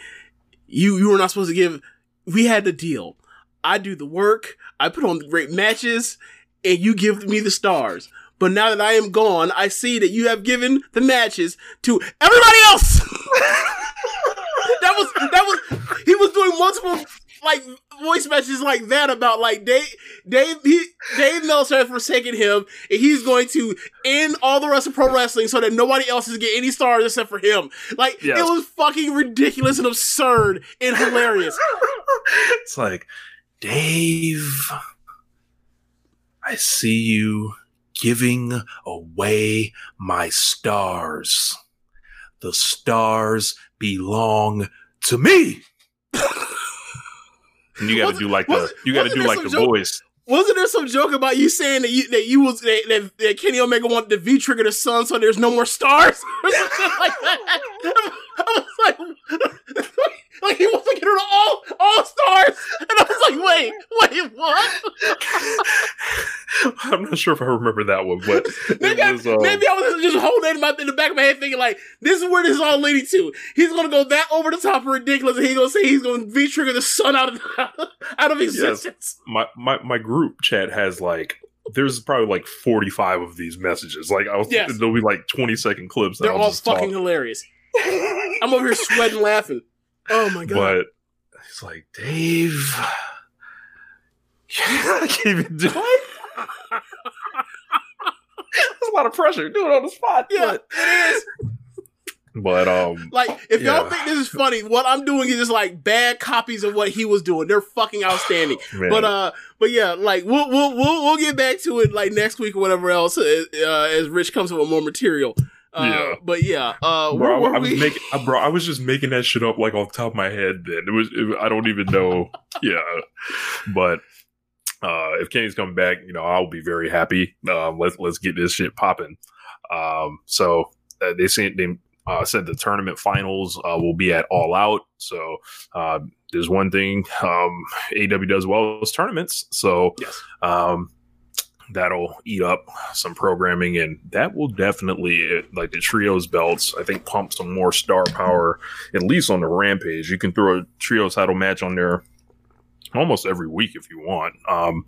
You you were not supposed to give. We had the deal. I do the work. I put on the great matches, and you give me the stars. But now that I am gone, I see that you have given the matches to everybody else. [LAUGHS] that was that was he was doing multiple like voice messages like that about like Dave Dave he, Dave Meltzer has forsaken him and he's going to end all the rest of pro wrestling so that nobody else is get any stars except for him. Like Yes. it was fucking ridiculous and absurd and hilarious. [LAUGHS] It's like, Dave, I see you giving away my stars. The stars belong to me. [LAUGHS] and you got to do like the you got to do like the joke- voice. Wasn't there some joke about you saying that you that you was that, that, that Kenny Omega wanted to V trigger the sun so there's no more stars or something like that? I was like, [LAUGHS] [LAUGHS] like he wants to get rid of all all stars, and I was like, wait, wait, what? [LAUGHS] I'm not sure if I remember that one, but Maybe, was. I, um, maybe I was just holding it in, my, in the back of my head, thinking like, this is where this is all leading to. He's gonna go that over the top and ridiculous, and he's gonna say he's gonna V trigger the sun out of [LAUGHS] out of existence. my, my my group chat has like there's probably like 45 of these messages. Like I'll Yes. there'll be like 20 second clips. They're all fucking talk. hilarious. I'm over here sweating, laughing. Oh my god! But he's like, Dave, I can't even do it. [LAUGHS] That's a lot of pressure. Do it on the spot. Yeah, it is. But um, Like, if y'all think this is funny, what I'm doing is just like bad copies of what he was doing. They're fucking outstanding. [LAUGHS] man, But uh, but yeah, like we'll we'll we'll, we'll get back to it like next week or whatever else uh, uh, as Rich comes up with more material. Uh, Yeah. But yeah, uh, bro, I, I was making, uh, bro, I was just making that shit up like off the top of my head. Then it was, it, I don't even know. [LAUGHS] yeah, but uh, if Kenny's coming back, you know, I'll be very happy. Um, let's let's get this shit popping. Um, so uh, they said they uh, said the tournament finals uh, will be at All Out. So uh, there's one thing um, AW does well is tournaments. So yes. um, that'll eat up some programming, and that will definitely like the trios belts. I think pump some more star power, at least on the Rampage. You can throw a trio title match on there almost every week if you want. Um,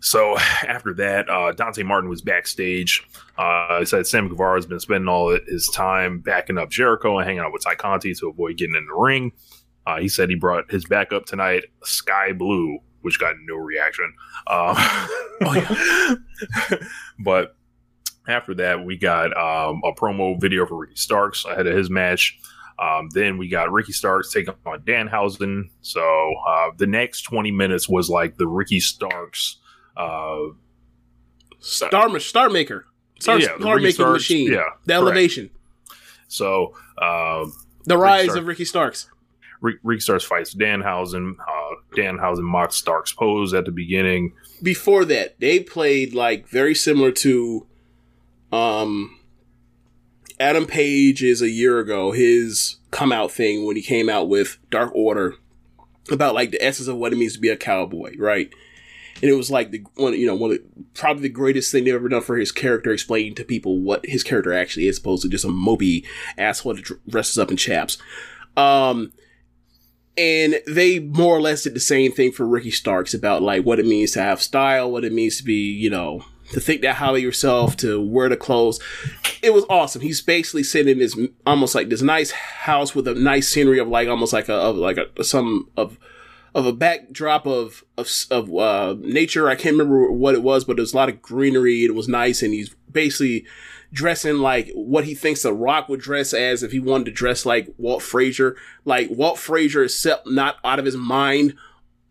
so after that, uh, Dante Martin was backstage. Uh, he said Sam Guevara has been spending all his time backing up Jericho and hanging out with Tay Conti to avoid getting in the ring. Uh, he said he brought his backup tonight, Skye Blue, which got no reaction. Um, [LAUGHS] [LAUGHS] but after that, we got um, a promo video for Ricky Starks ahead of his match. Um, then we got Ricky Starks taking on Danhausen. So uh, the next 20 minutes was like the Ricky Starks. Uh, Star Star Maker, Star, Yeah, star making Starks, machine. yeah, the correct. elevation, so um, the rise of Ricky Starks. Ricky Starks fights Danhausen. Uh, Danhausen mocks Starks' pose at the beginning. Before that, they played like very similar to, um, Adam Page is a year ago his come out thing when he came out with Dark Order about like the essence of what it means to be a cowboy, right? And it was like the one, you know, one of the, probably the greatest thing they've ever done for his character, explaining to people what his character actually is, opposed to just a mopey asshole that dr- dresses up in chaps. Um, and they more or less did the same thing for Ricky Starks about like what it means to have style, what it means to be, you know, to think that highly yourself, to wear the clothes. It was awesome. He's basically sitting in this almost like this nice house with a nice scenery of like almost like a of like a some of of a backdrop of of of uh, nature. I can't remember what it was, but there's a lot of greenery. It was nice, and he's basically dressing like what he thinks The Rock would dress as if he wanted to dress like Walt Frazier. Like Walt Frazier, except not out of his mind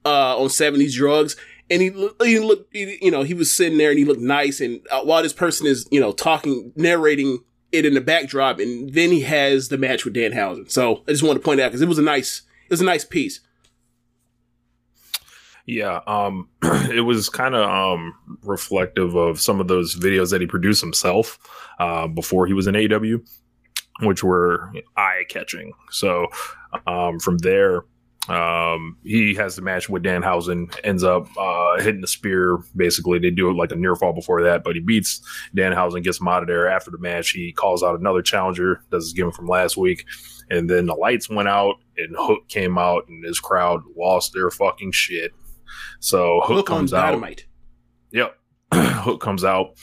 uh, on '70s drugs. And he he looked, he- you know, he was sitting there and he looked nice. And uh, while this person is, you know, talking, narrating it in the backdrop, and then he has the match with Danhausen. So I just wanted to point out because it was a nice, it was a nice piece. Yeah, um, [CLEARS THROAT] it was kind of um, reflective of some of those videos that he produced himself uh, before he was in AW, which were eye catching. So um, from there, Um, he has the match with Danhausen, ends up uh, hitting the spear. Basically, they do it like a near fall before that, but he beats Danhausen, gets him out of there. After the match, he calls out another challenger, does his gimmick from last week, and then the lights went out and Hook came out, and his crowd lost their fucking shit. So Hook, Hook on comes out. dynamite. Yep. [CLEARS THROAT] Hook comes out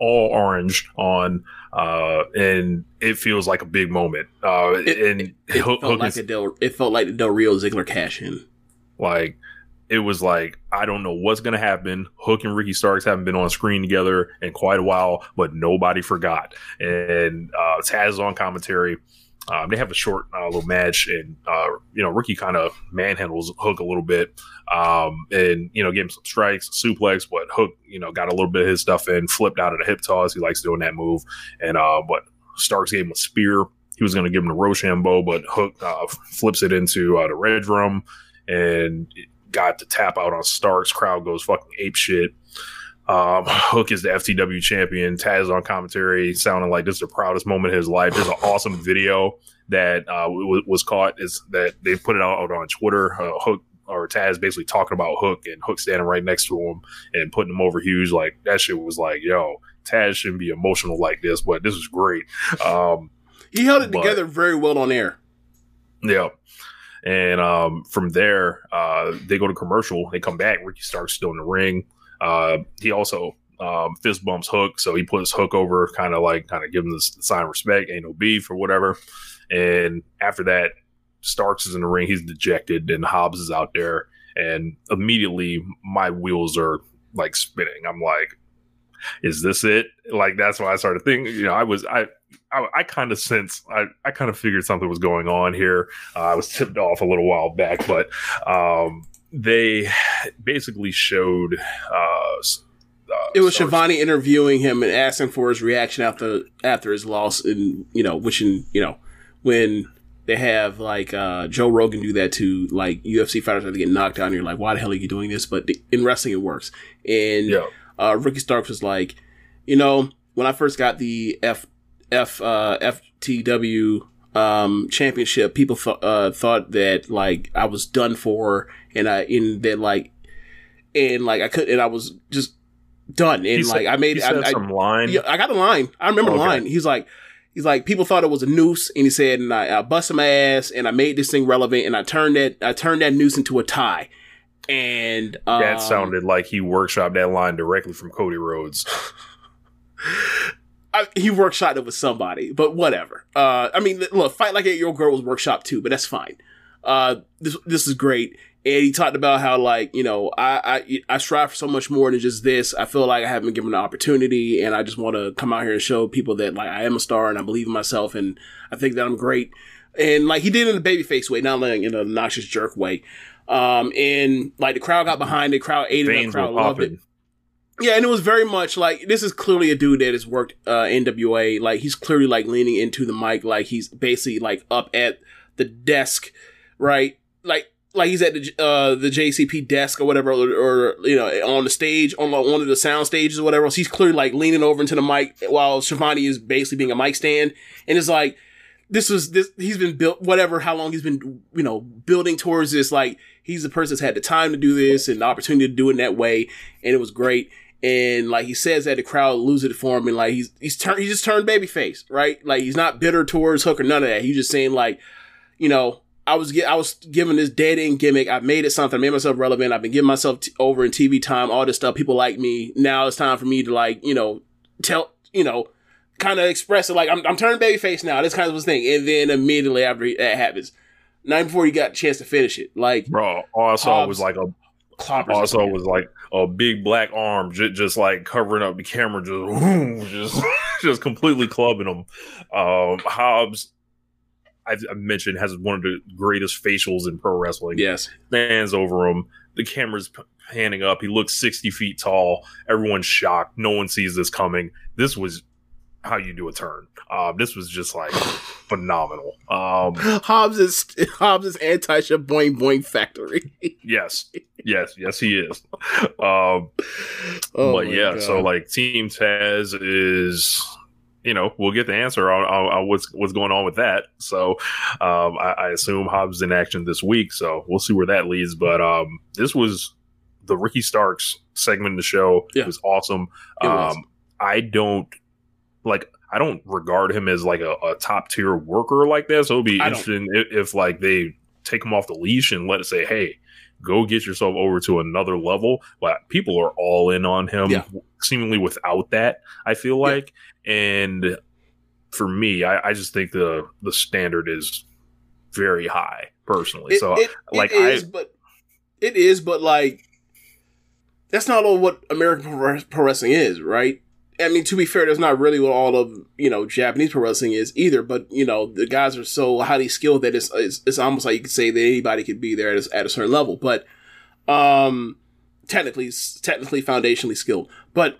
all orange on uh and it feels like a big moment. Uh It- and It Hook, felt Hook like is a Del. It felt like the Del Rio Ziggler cash in. like it was like I don't know what's gonna happen. Hook and Ricky Starks haven't been on screen together in quite a while, but nobody forgot. And uh Taz is on commentary. Um, they have a short uh, little match, and uh, you know Ricky kind of manhandles Hook a little bit, um, and you know gave him some strikes, suplex, but Hook you know got a little bit of his stuff in, flipped out of the hip toss. He likes doing that move, and uh, but Starks gave him a spear. He was going to give him the Roshambo, but Hook uh, flips it into uh, the Redrum and got the tap out on Starks. Crowd goes fucking ape shit. Um, [LAUGHS] Hook is the FTW champion. Taz on commentary, sounding like this is the proudest moment of his life. There's an awesome video that uh, w- was caught. Is that they put it out on Twitter? Uh, Hook or Taz basically talking about Hook and Hook standing right next to him and putting him over huge. Like that shit was like, yo, Taz shouldn't be emotional like this, but this is great. Um, He held it But- together very well on air. yeah. And um, from there, uh, they go to commercial. They come back. Ricky Stark's still in the ring. Uh, he also um, fist bumps Hook, so he puts Hook over, kind of like kind of give him the sign of respect, ain't no beef or whatever. And after that, Starks is in the ring. He's dejected, and Hobbs is out there. And immediately, my wheels are like spinning. I'm like, is this it? Like that's why I started thinking. You know, I was I I, I kind of sense I, I kind of figured something was going on here. Uh, I was tipped off a little while back, but um, they basically showed. Uh, uh, It was Schiavone interviewing him and asking for his reaction after after his loss, and you know, wishing you know when they have like uh, Joe Rogan do that to like UFC fighters that get knocked out, and you're like, why the hell are you doing this? But in wrestling, it works. And Yeah. uh, Ricky Starks was like, you know, when I first got the F F uh, FTW um, championship, people th- uh, thought that like I was done for, and I in that like, and like I could, and I was just done, and like I made I, I, some line. yeah, I got the line. I remember the line. He's like, he's like, people thought it was a noose, and he said, and I, I busted my ass, and I made this thing relevant, and I turned that, I turned that noose into a tie, and um, that sounded like he workshopped that line directly from Cody Rhodes. [LAUGHS] I, he workshopped it with somebody, but whatever. Uh, I mean, look, fight like a year old girl was workshop too, but that's fine. Uh, this this is great. And he talked about how like you know I, I I strive for so much more than just this. I feel like I haven't been given the opportunity, and I just want to come out here and show people that like I am a star and I believe in myself, and I think that I'm great. And like he did it in a babyface way, not like in a noxious jerk way. Um, and like the crowd got behind it, crowd ate it, the crowd loved it. Yeah, and it was very much like this is clearly a dude that has worked uh NWA. Like he's clearly like leaning into the mic, like he's basically like up at the desk, right? Like like he's at the uh the JCP desk or whatever, or, or you know on the stage on like, one of the sound stages or whatever. So he's clearly like leaning over into the mic while Schiavone is basically being a mic stand, and it's like this was this he's been built whatever how long he's been you know building towards this like he's the person that's had the time to do this and the opportunity to do it in that way. And it was great. And like he says that the crowd loses it for him and like he's he's turned he just turned babyface right? Like he's not bitter towards Hook or none of that. He's just saying like you know I was get, I was given this dead end gimmick. I made it something I made myself relevant. I've been giving myself t- over in TV time all this stuff. People like me. Now it's time for me to like you know tell you know kind of express it. Like I'm, I'm turning babyface now. This kind of was thing, and then immediately after that happens, not before you got a chance to finish it, like Bro, all I saw was like a I saw was like a big black arm just, just like covering up the camera, just [LAUGHS] just [LAUGHS] just completely clubbing him. Um, Hobbs, I, I mentioned, has one of the greatest facials in pro wrestling. yes, stands over him. The camera's p- panning up. He looks 60 feet tall. Everyone's shocked. No one sees this coming. This was how you do a turn. Um, this was just like [SIGHS] phenomenal. Um, Hobbs is Hobbs is anti boing boing factory. [LAUGHS] yes, yes, yes, he is. Um, Oh but yeah, God. so like Team Taz is you know, we'll get the answer on, on, on what's what's going on with that. So, um, I, I assume Hobbs in action this week. So we'll see where that leads. But um, this was the Ricky Starks segment of the show. Yeah. It was awesome. It was. Um, I don't like. I don't regard him as like a, a top tier worker like that. So it'll be I interesting if, if like they take him off the leash and let it say, "Hey, go get yourself over to another level." But people are all in on him, Yeah. seemingly without that. I feel Yeah. like, and for me, I, I just think the the standard is very high personally. It- so it- like it is, I but it is, but like that's not all what American pro wrestling is, right? I mean, to be fair, that's not really what all of you know Japanese pro wrestling is either. But you know, the guys are so highly skilled that it's it's, it's almost like you could say that anybody could be there at a, at a certain level. But um, technically, technically, foundationally skilled. But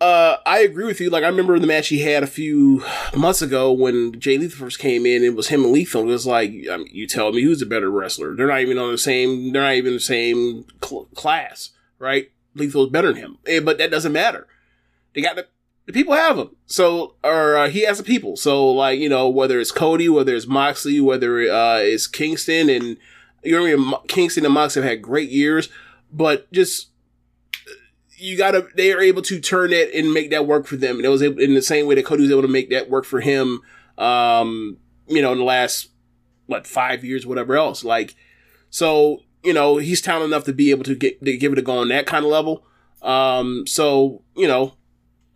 uh, I agree with you. Like I remember the match he had a few months ago when Jay Lethal first came in. It was him and Lethal. It was like I mean, you tell me who's a better wrestler. They're not even on the same. They're not even the same cl- class, right? Lethal's better than him, Eh, but that doesn't matter. They got the, the people have him. So or uh, he has the people. So like you know whether it's Cody, whether it's Moxley, whether uh, it's Kingston, and you know. Kingston and Moxley have had great years, but just you gotta they are able to turn it and make that work for them. And it was able, in the same way that Cody was able to make that work for him um, you know, in the last what, five years, whatever else. Like so, you know, he's talented enough to be able to get to give it a go on that kind of level. Um, so, you know,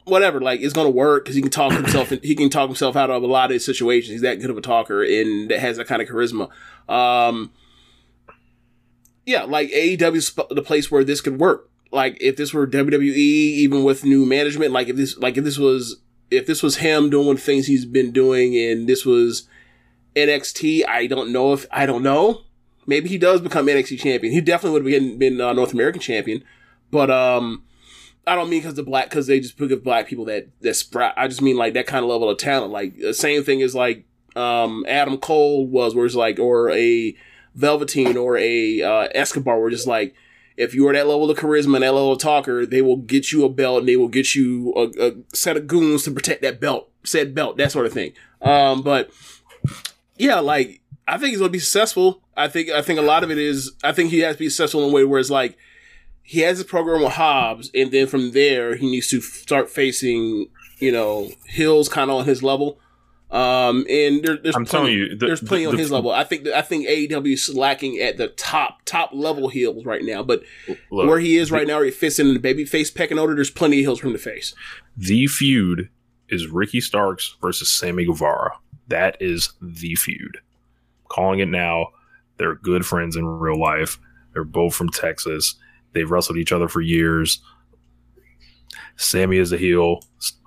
whatever, like it's gonna work because he can talk himself he can talk himself out of a lot of situations. He's that good of a talker and that has that kind of charisma. Um yeah, like AEW is sp- the place where this could work. Like if this were WWE, even with new management, like if this, like if this was, if this was him doing things he's been doing, and this was NXT, I don't know if I don't know. Maybe he does become NXT champion. He definitely would have been, been uh, North American champion, but um, I don't mean because the black because they just pick black people that that sprout. I just mean like that kind of level of talent. Like the same thing as like um Adam Cole was, where it's like or a Velveteen or a uh, Escobar, where just like if you are that level of charisma and that level of talker, they will get you a belt and they will get you a, a set of goons to protect that belt, said belt, that sort of thing. Um, but yeah, like I think he's gonna be successful. I think I think a lot of it is I think he has to be successful in a way where it's like he has a program with Hobbs, and then from there he needs to start facing you know hills kind of on his level. Um, and there, there's I'm plenty, telling you, the- there's plenty the- on the- his level. I think I think AEW is lacking at the top top level heels right now, but Look, where he is right now, where he fits in the baby face pecking order. There's plenty of heels him to face. the feud is Ricky Starks versus Sammy Guevara. That is the feud. Calling it now. They're good friends in real life. They're both from Texas. They've wrestled each other for years. Sammy is a heel.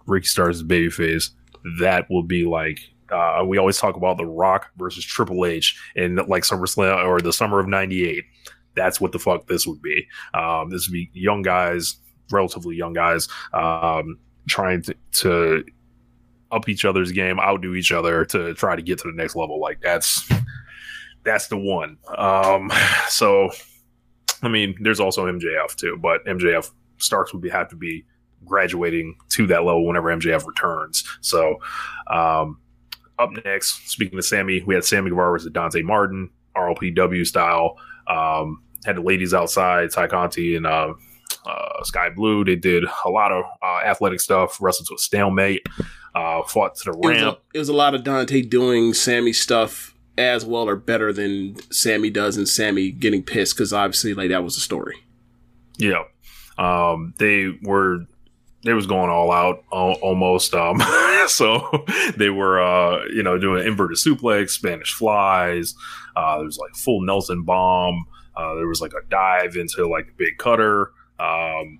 Ricky Starks is babyface. That will be like uh, we always talk about The Rock versus Triple H in like SummerSlam or the summer of '98. That's what the fuck this would be. Um, this would be young guys, relatively young guys, um, trying to, to up each other's game, outdo each other to try to get to the next level. Like that's that's the one. Um, [SIGHS] so, I mean, there's also MJF too, but MJF Starks would be have to be graduating to that level whenever MJF returns. So, um, up next, speaking of Sammy, we had Sammy Guevara versus Dante Martin, RLPW style. Um, had the ladies outside, Tay Conti and uh, uh, Skye Blue. They did a lot of uh, athletic stuff, wrestled to a stalemate, uh, fought to the It was, a, ramp. it was a lot of Dante doing Sammy stuff as well or better than Sammy does, and Sammy getting pissed because obviously, like that was the story. Yeah. Um, they were they was going all out almost. Um, [LAUGHS] so they were uh, you know doing inverted suplex, Spanish flies. Uh, there was like full Nelson bomb. Uh, there was like a dive into like big cutter. Um,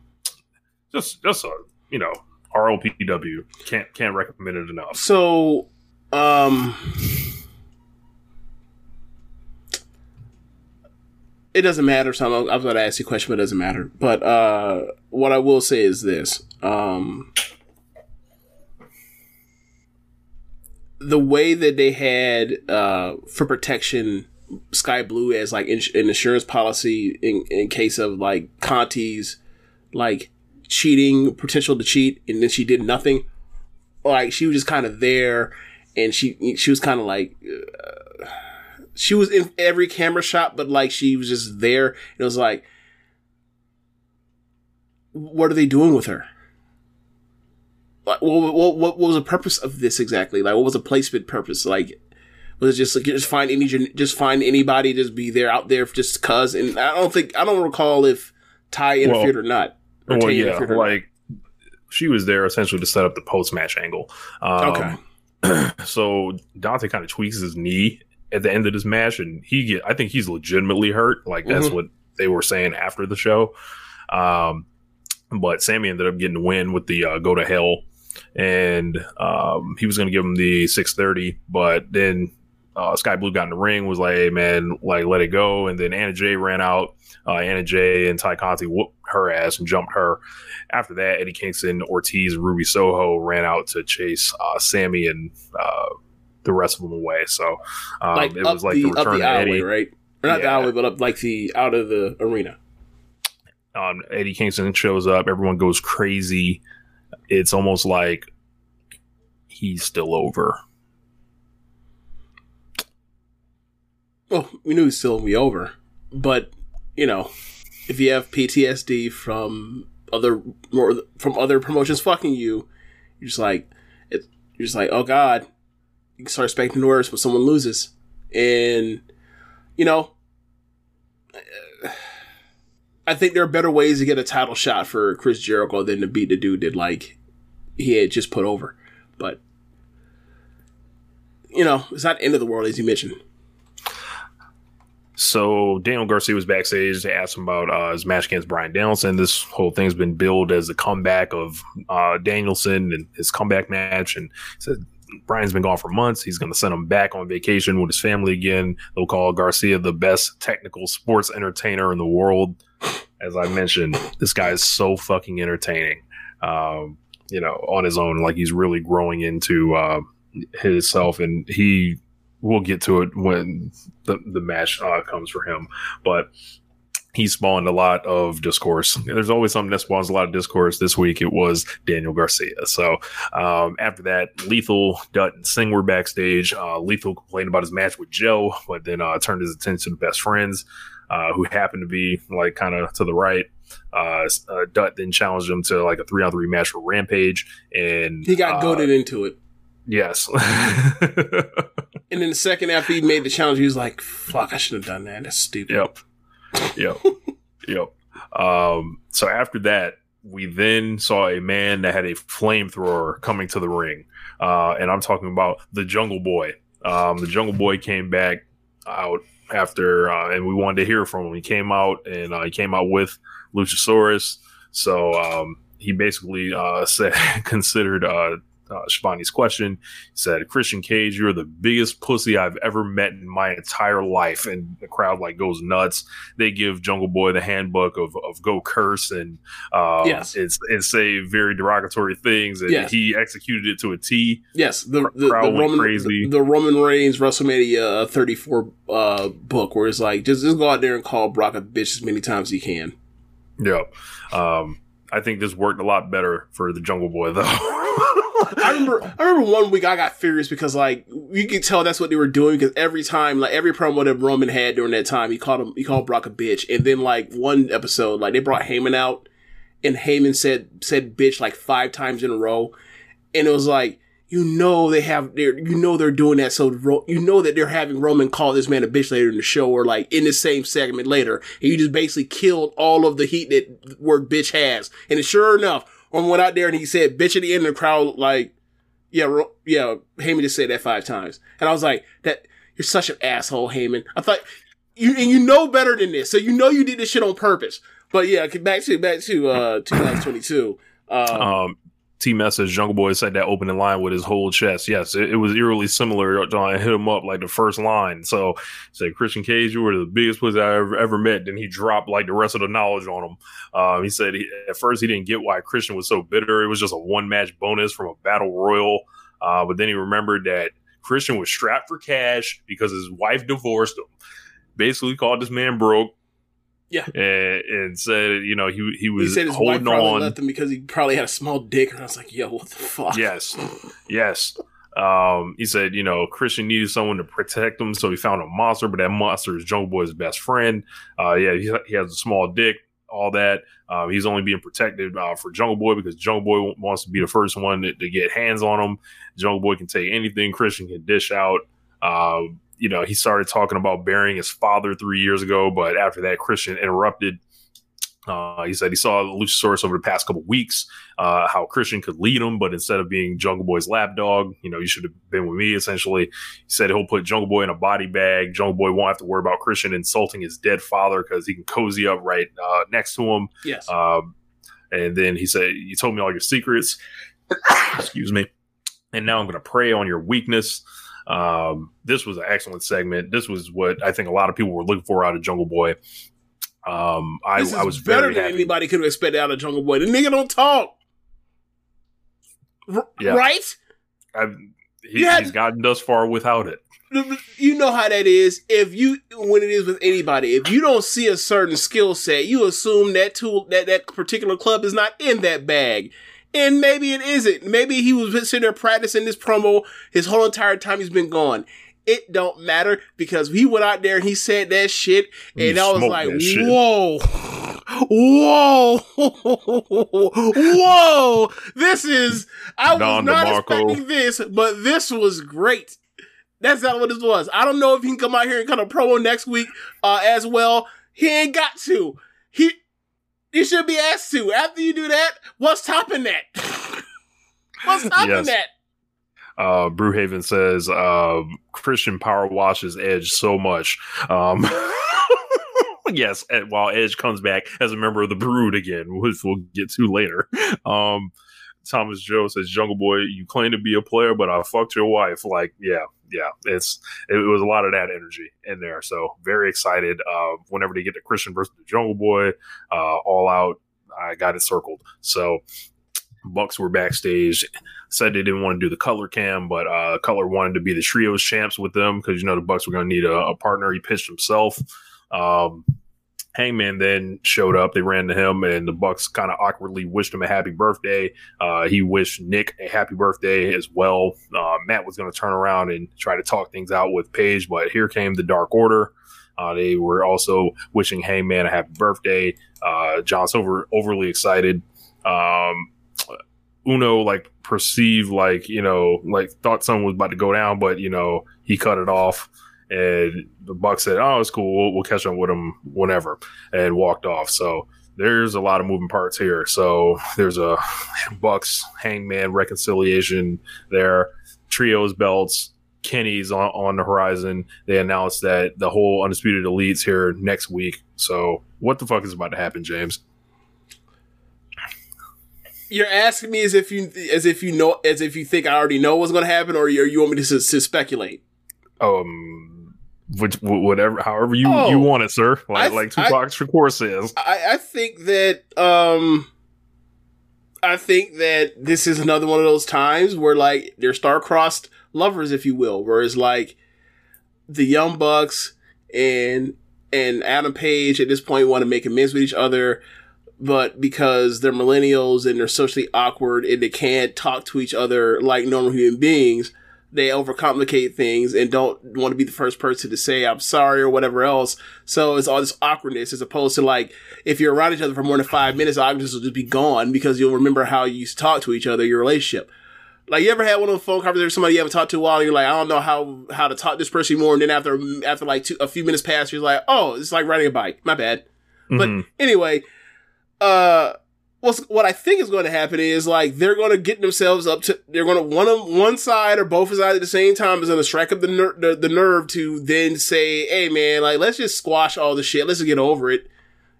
just just a you know RLPW can't can't recommend it enough. So, um, it doesn't matter. So I'm, I was going to ask you a question, but it doesn't matter. But uh, what I will say is this: um, the way that they had uh, for protection Skye Blue as like ins- an insurance policy in, in case of like Conti's like cheating potential to cheat, and then she did nothing like she was just kind of there, and she she was kind of like. Uh, she was in every camera shot, but like she was just there. It was like, what are they doing with her? Like, what, what, what was the purpose of this exactly? Like, what was the placement purpose? Like, was it just like just find any just find anybody just be there out there just cause? And I don't think I don't recall if Ty interfered or not. Or well, Tay yeah, interfered or not. like she was there essentially to set up the post match angle. Um, Okay. [CLEARS THROAT] so Dante kind of tweaks his knee at the end of this match, and he get I think he's legitimately hurt. Like that's Mhm. what they were saying after the show. Um, but Sammy ended up getting the win with the uh, go to hell, and um, he was going to give him the six thirty, but then. Uh, Skye Blue got in the ring, was like, "Hey man, like let it go." And then Anna Jay ran out. Uh, Anna Jay and Tay Conti whooped her ass and jumped her. After that, Eddie Kingston, Ortiz, Ruby Soho ran out to chase uh, Sammy and uh, the rest of them away. So um, like it was like the, the return the Eddie. right? Or not the Yeah. alleyway, but up like the out of the arena. Um, Eddie Kingston shows up. Everyone goes crazy. It's almost like he's still over. Well, we knew was still be over, but you know, if you have PTSD from other more from other promotions fucking you, you're just like it. You're just like, oh god, you can start expecting the worst when someone loses, and you know, [SIGHS] I think there are better ways to get a title shot for Chris Jericho than to beat the dude that like he had just put over, but. You know, it's not the end of the world, as you mentioned. So Daniel Garcia was backstage. They asked him about uh, his match against Bryan Danielson. This whole thing's been billed as a comeback of uh, Danielson and his comeback match. And said Bryan's been gone for months. He's going to send him back on vacation with his family again. They'll call Garcia the best technical sports entertainer in the world. As I mentioned, this guy is so fucking entertaining. Um, you know, on his own, like he's really growing into uh, himself, and he we'll get to it when the, the match uh, comes for him. But he spawned a lot of discourse. There's always something that spawns a lot of discourse. This week it was Daniel Garcia. So um, after that, Lethal, Dutt, and Singh were backstage. Uh, Lethal complained about his match with Joe, but then uh, turned his attention to best friends, uh, who happened to be like kind of to the right. Uh, uh, Dutt then challenged him to like a three on three match for Rampage, and He got uh, goaded into it. Yes. [LAUGHS] And then the second after he made the challenge, he was like, fuck, I should have done that. That's stupid. Yep. Yep. yep. Um, so after that, we then saw a man that had a flamethrower coming to the ring. Uh, and I'm talking about the Jungle Boy. Um, the Jungle Boy came back out after, uh, and we wanted to hear from him. He came out and uh, he came out with Luchasaurus. So um, he basically uh, [LAUGHS] said, considered uh, uh, Schiavone's question. He said, Christian Cage, you're the biggest pussy I've ever met in my entire life. And the crowd like goes nuts. They give Jungle Boy the handbook of, of go curse and uh, Yes. it's, and say very derogatory things. And Yes. he executed it to a T. Yes, the the, Crowd the went Roman crazy. The, the Roman Reigns WrestleMania 34 uh, book, where it's like just just go out there and call Brock a bitch as many times as you can. Yep. Um, I think this worked a lot better for the Jungle Boy though. I remember I remember one week I got furious because like you could tell that's what they were doing because every time like every promo that Roman had during that time he called him he called Brock a bitch and then like one episode like they brought Heyman out and Heyman said said bitch like five times in a row and it was like you know they have they're you know they're doing that. So Ro- you know that they're having Roman call this man a bitch later in the show or like in the same segment later. And you just basically killed all of the heat that word bitch has. And sure enough Roman went out there and he said bitch at the end of the crowd like yeah Ro- yeah Heyman just said that five times. And I was like that you're such an asshole Heyman. I thought you and you know better than this. So you know you did this shit on purpose. But yeah back to back to uh 2022 um, um, T message Jungle Boy said that opening line with his whole chest. Yes, it, it was eerily similar. I hit him up like the first line. So said Christian Cage, you were the biggest pussy I ever, ever met. Then he dropped like the rest of the knowledge on him. Um, he said he, at first he didn't get why Christian was so bitter. It was just a one match bonus from a battle royal. Uh, but then he remembered that Christian was strapped for cash because his wife divorced him. Basically called this man broke. Yeah. and, and said you know he he He was said his wife holding probably on. left him because he probably had a small dick. And I was like, yo, what the fuck? Yes, yes. Um, he said, you know, Christian needed someone to protect him, so he found a monster, but that monster is Jungle Boy's best friend. Uh, yeah, he, he has a small dick, all that. Um, he's only being protected uh, for Jungle Boy because Jungle Boy wants to be the first one to, to get hands on him. Jungle Boy can take anything Christian can dish out. Um, you know, he started talking about burying his father three years ago, but after that, Christian interrupted. Uh, he said he saw Luchasaurus over the past couple weeks, uh, how Christian could lead him, but instead of being Jungle Boy's lapdog, you know, you should have been with me, essentially. He said he'll put Jungle Boy in a body bag. Jungle Boy won't have to worry about Christian insulting his dead father because he can cozy up right uh, next to him. Yes. Um, and then he said, You told me all your secrets. [COUGHS] Excuse me. And now I'm going to prey on your weakness. Um, this was an excellent segment. This was what I think a lot of people were looking for out of Jungle Boy. Um, I, I was better very than happy. anybody could have expected out of Jungle Boy. The nigga don't talk. R- Yeah. Right? I've, he, he's gotten thus far without it. You know how that is. If you, when it is with anybody, if you don't see a certain skill set, you assume that tool, that that particular club is not in that bag. And maybe it isn't. Maybe he was sitting there practicing this promo his whole entire time he's been gone. It don't matter because he went out there and he said that shit, and You I was like, "Whoa, whoa, [LAUGHS] whoa!" This is I was not DeMarco. expecting this, but this was great. That's not what this was. I don't know if he can come out here and cut a promo next week uh, as well. He ain't got to. He he should be asked to. After you do that, what's topping that? [LAUGHS] what's topping Yes. that? Uh, Brewhaven says uh, Christian power washes Edge so much. Um, [LAUGHS] yes, while Edge comes back as a member of the Brood again, which we'll get to later. Um, Thomas Joe says, "Jungle Boy, you claim to be a player, but I fucked your wife." Like, yeah, yeah, it's it was a lot of that energy in there. So very excited. Uh, whenever they get to Christian versus the Jungle Boy, uh, all out, I got it circled. So. Bucks were backstage said they didn't want to do the color cam, but uh, color wanted to be the trios champs with them because you know the Bucks were going to need a, a partner. He pitched himself. Um, Hangman then showed up. They ran to him, and the Bucks kind of awkwardly wished him a happy birthday. Uh, he wished Nick a happy birthday as well. Uh, Matt was going to turn around and try to talk things out with Paige, but here came the Dark Order. Uh, they were also wishing Hangman a happy birthday. Uh, John Silver overly excited. Um, Uno like perceived like you know like thought something was about to go down, but you know he cut it off. And the Buck said, "Oh, it's cool. We'll, we'll catch up with him whenever," and walked off. So there's a lot of moving parts here. So there's a Bucks Hangman reconciliation there, trios belts. Kenny's on, on the horizon. They announced that the whole Undisputed Elite's here next week. So what the fuck is about to happen, James? You're asking me as if you as if you know as if you think I already know what's going to happen, or you, you want me to, to speculate? um which whatever however you Oh. you want it sir like I- like Tupac Shakur says I, I think that um I think that this is another one of those times where like they're star-crossed lovers, if you will, where it's like the Young Bucks and and Adam Page at this point want to make amends with each other, but because they're millennials and they're socially awkward and they can't talk to each other like normal human beings, they overcomplicate things and don't want to be the first person to say I'm sorry or whatever else. So it's all this awkwardness as opposed to like if you're around each other for more than five minutes, the awkwardness will just be gone because you'll remember how you used to talk to each other, your relationship. Like you ever had one of those phone conversations with somebody you haven't talked to a while, and you're like, I don't know how how to talk to this person more, and then after after like two, a few minutes pass, you're like, oh, it's like riding a bike. My bad. But Mhm. anyway, uh, what's what I think is going to happen is like they're going to get themselves up to they're going to one of one side or both sides at the same time is going to strike up the, ner- the the nerve to then say, hey man, like let's just squash all the shit, let's just get over it.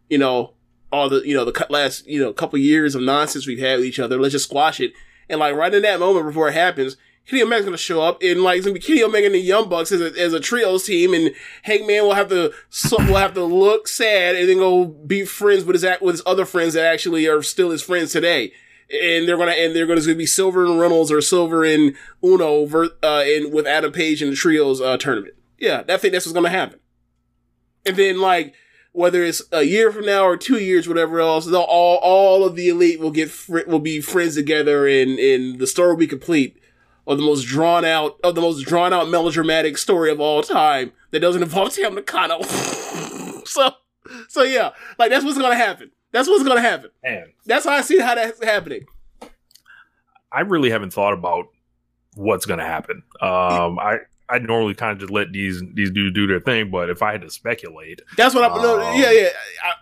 You know, all the you know the last you know couple years of nonsense we've had with each other. Let's just squash it. And like right in that moment before it happens, Kenny Omega's gonna show up and like it's gonna be Kenny Omega and the Young Bucks as a, as a trios team, and Hangman will have to so, will have to look sad and then go be friends with his with his other friends that actually are still his friends today. And they're gonna and they're gonna be Silver and Reynolds or Silver and Uno ver, uh, and with Adam Page in the trios uh, tournament. Yeah, I think that's what's gonna happen. And then like whether it's a year from now or two years, whatever else, all all of the elite will get fr- will be friends together, and and the story will be complete of the most drawn out of the most drawn out melodramatic story of all time that doesn't involve Tam Nakano. [LAUGHS] so so yeah, like that's what's gonna happen. That's what's gonna happen. Man, That's how I see how that's happening. I really haven't thought about what's to happen. Um, I I normally kind of just let these these dudes do their thing, but if I had to speculate, That's what I'm. no, Oh. yeah, yeah.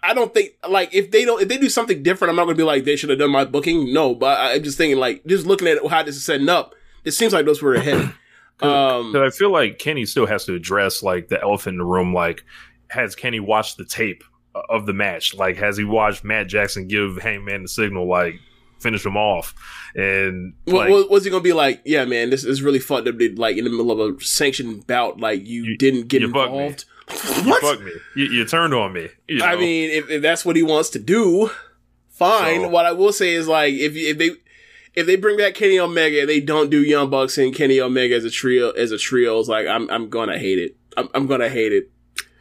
I, I don't think like if they don't if they do something different, I'm not gonna be like they should have done my booking. No, but I, I'm just thinking like just looking at how this is setting up, it seems like those were ahead. [CLEARS THROAT] Um, But I feel like Kenny still has to address like the elephant in the room. Like, has Kenny watched the tape of the match? Like, has he watched Matt Jackson give Hangman the signal, like finish him off? And what, like, what, what's he gonna be like? Yeah, man, this is really fucked up. that, Like in the middle of a sanctioned bout, like you, You- didn't get you fucked me. involved. you what? fuck me. You, you turned on me. you I mean, if, if that's what he wants to do, fine. So- what I will say is like if if they if they bring back Kenny Omega and they don't do Young Bucks and Kenny Omega as a trio as a trio, it's like I'm I'm gonna hate it. I'm, I'm gonna hate it.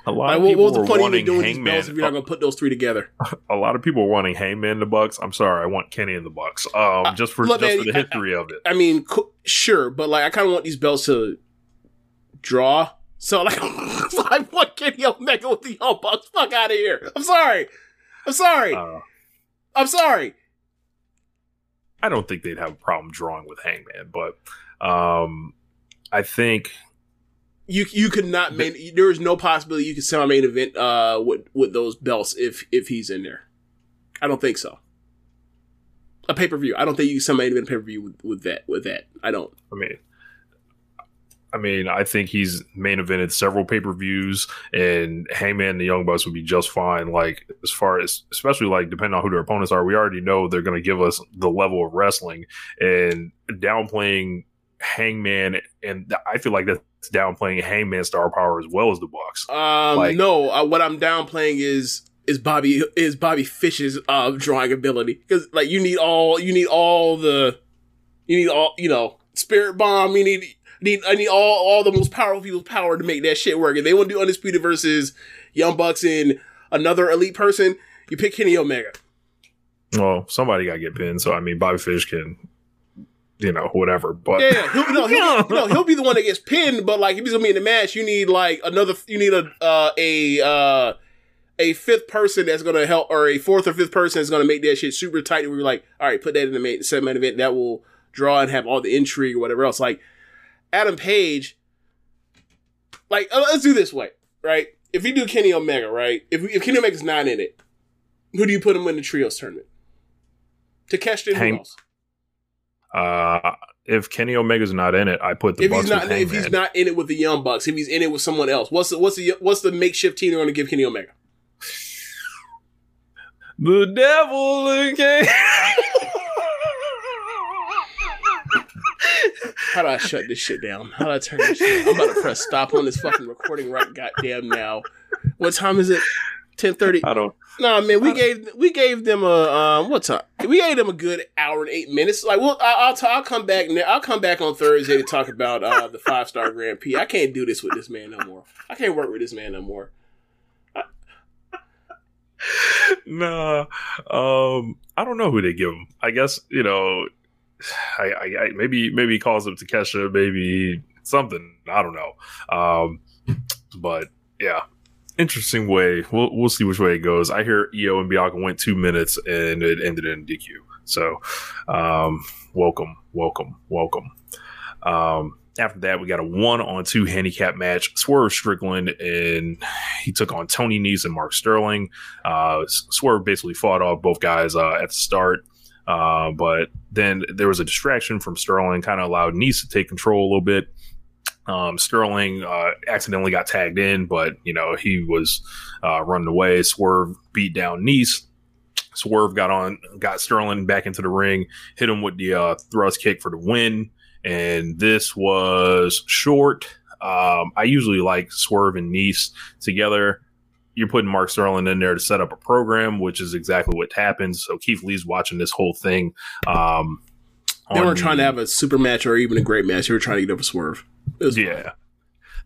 a lot Like, of what, people what was the point even doing these Hangman. belts if you're not gonna put those three together? [LAUGHS] a lot of people were wanting Hangman in the Bucks. I'm sorry, I want Kenny in the Bucks. Um, just for look, just man, for the I- history of it. I mean, co- sure, but like I kind of want these belts to draw. So like, so [LAUGHS] I want Kenny Omega with the Young Bucks. Fuck out of here. I'm sorry. I'm sorry. Uh, I'm sorry. I don't think they'd have a problem drawing with Hangman, but um, I think You you could not main. There is no possibility you could semi main event uh with with those belts if if he's in there. I don't think so. A pay per view. I don't think you can semi main event pay per view with, with that with that. I don't. I mean, I mean, I think he's main evented several pay per views, and Hangman and the Young Bucks would be just fine. Like as far as, especially like depending on who their opponents are, we already know they're going to give us the level of wrestling and downplaying Hangman, and I feel like that's downplaying Hangman star power as well as the Bucks. Um, Like- no, uh, what I'm downplaying is is Bobby is Bobby Fish's uh drawing ability because like you need all you need all the you need all you know spirit bomb you need need I need all all the most powerful people's power to make that shit work. If they want to do undisputed versus Young Bucks and another elite person, you pick Kenny Omega. Well, somebody got to get pinned, so I mean, Bobby Fish can, you know, whatever. But Yeah. He'll, no, he'll, no, [LAUGHS] he'll be the one that gets pinned. But like, if he's gonna be in the match, you need like another. You need a uh, a uh, a fifth person that's gonna help, or a fourth or fifth person that's gonna make that shit super tight. Where you're like, all right, put that in the main man event that will draw and have all the intrigue or whatever else. Like Adam Page. Like, uh, let's do this way, right? If we do Kenny Omega, right? If we, if Kenny Omega's not in it, who do you put him in the trios tournament? To catch the Hang- else? uh, if Kenny Omega's not in it, I put the if Bucks he's not if he's not in it with the Young Bucks, if he's in it with someone else, what's the what's the what's the makeshift team they're going to give Kenny Omega? The devil again. [LAUGHS] How do I shut this shit down? How do I turn this shit? I'm about to press stop on this fucking recording right goddamn now. What time is it? Ten thirty. I don't. No, man, we gave we gave them a um what time? We gave them a good hour and eight minutes. Like, well, I, I'll t- I'll come back. ne- I'll come back on Thursday to talk about uh the five star Grand Prix. I can't do this with this man no more. I can't work with this man no more. Nah. Um. I don't know who they give him. I guess you know. [SIGHS] I, I, I maybe maybe he calls up Takeshita. Maybe something. I don't know. Um. But yeah. Interesting way. We'll we'll see which way it goes. I hear Io and Bianca went two minutes and it ended in DQ. So, um, welcome, welcome, welcome. Um, after that, we got a one on two handicap match. Swerve Strickland and [SIGHS] he took on Tony Nese and Mark Sterling. Uh, Swerve basically fought off both guys uh, at the start. Uh, but then there was a distraction from Sterling, kind of allowed Nese to take control a little bit. Um, Sterling uh, accidentally got tagged in, but you know he was uh, running away. Swerve beat down Nese. Swerve got on, got Sterling back into the ring, hit him with the uh, thrust kick for the win, and this was short. Um, I usually like Swerve and Nese together. You're putting Mark Sterling in there to set up a program, which is exactly what happens. So Keith Lee's watching this whole thing. Um, They weren't trying to have a super match or even a great match. They were trying to get up a Swerve. It was fine. yeah.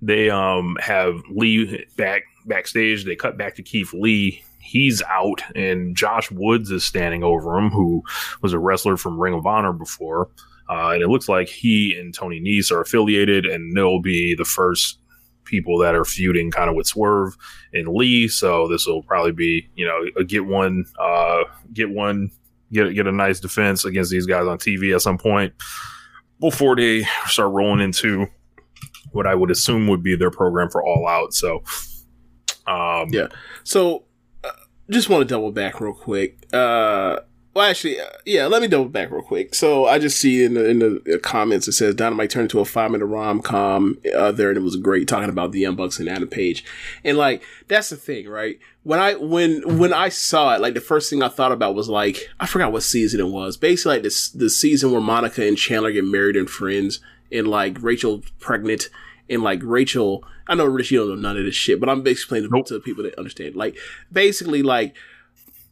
they um have Lee back backstage. They cut back to Keith Lee. He's out, and Josh Woods is standing over him, who was a wrestler from Ring of Honor before. Uh, and it looks like he and Tony Nese are affiliated, and they'll be the first people that are feuding kind of with Swerve and Lee. So this will probably be, you know, get one, uh, get one, get get a nice defense against these guys on TV at some point before they start rolling into what I would assume would be their program for All Out. So, um, Yeah. So, uh, just want to double back real quick. Uh, well, actually, uh, yeah, let me double back real quick. So, I just see in the, in the comments it says Dynamite turned into a five minute rom com uh, there, and it was great talking about the Young Bucks and Adam Page. And like, that's the thing, right? When I when when I saw it, like the first thing I thought about was like I forgot what season it was. Basically, like this the season where Monica and Chandler get married and friends, and like Rachel pregnant, and like Rachel, I know Rich, you don't know none of this shit, but I'm basically explaining Nope. to the people that understand. Like basically, like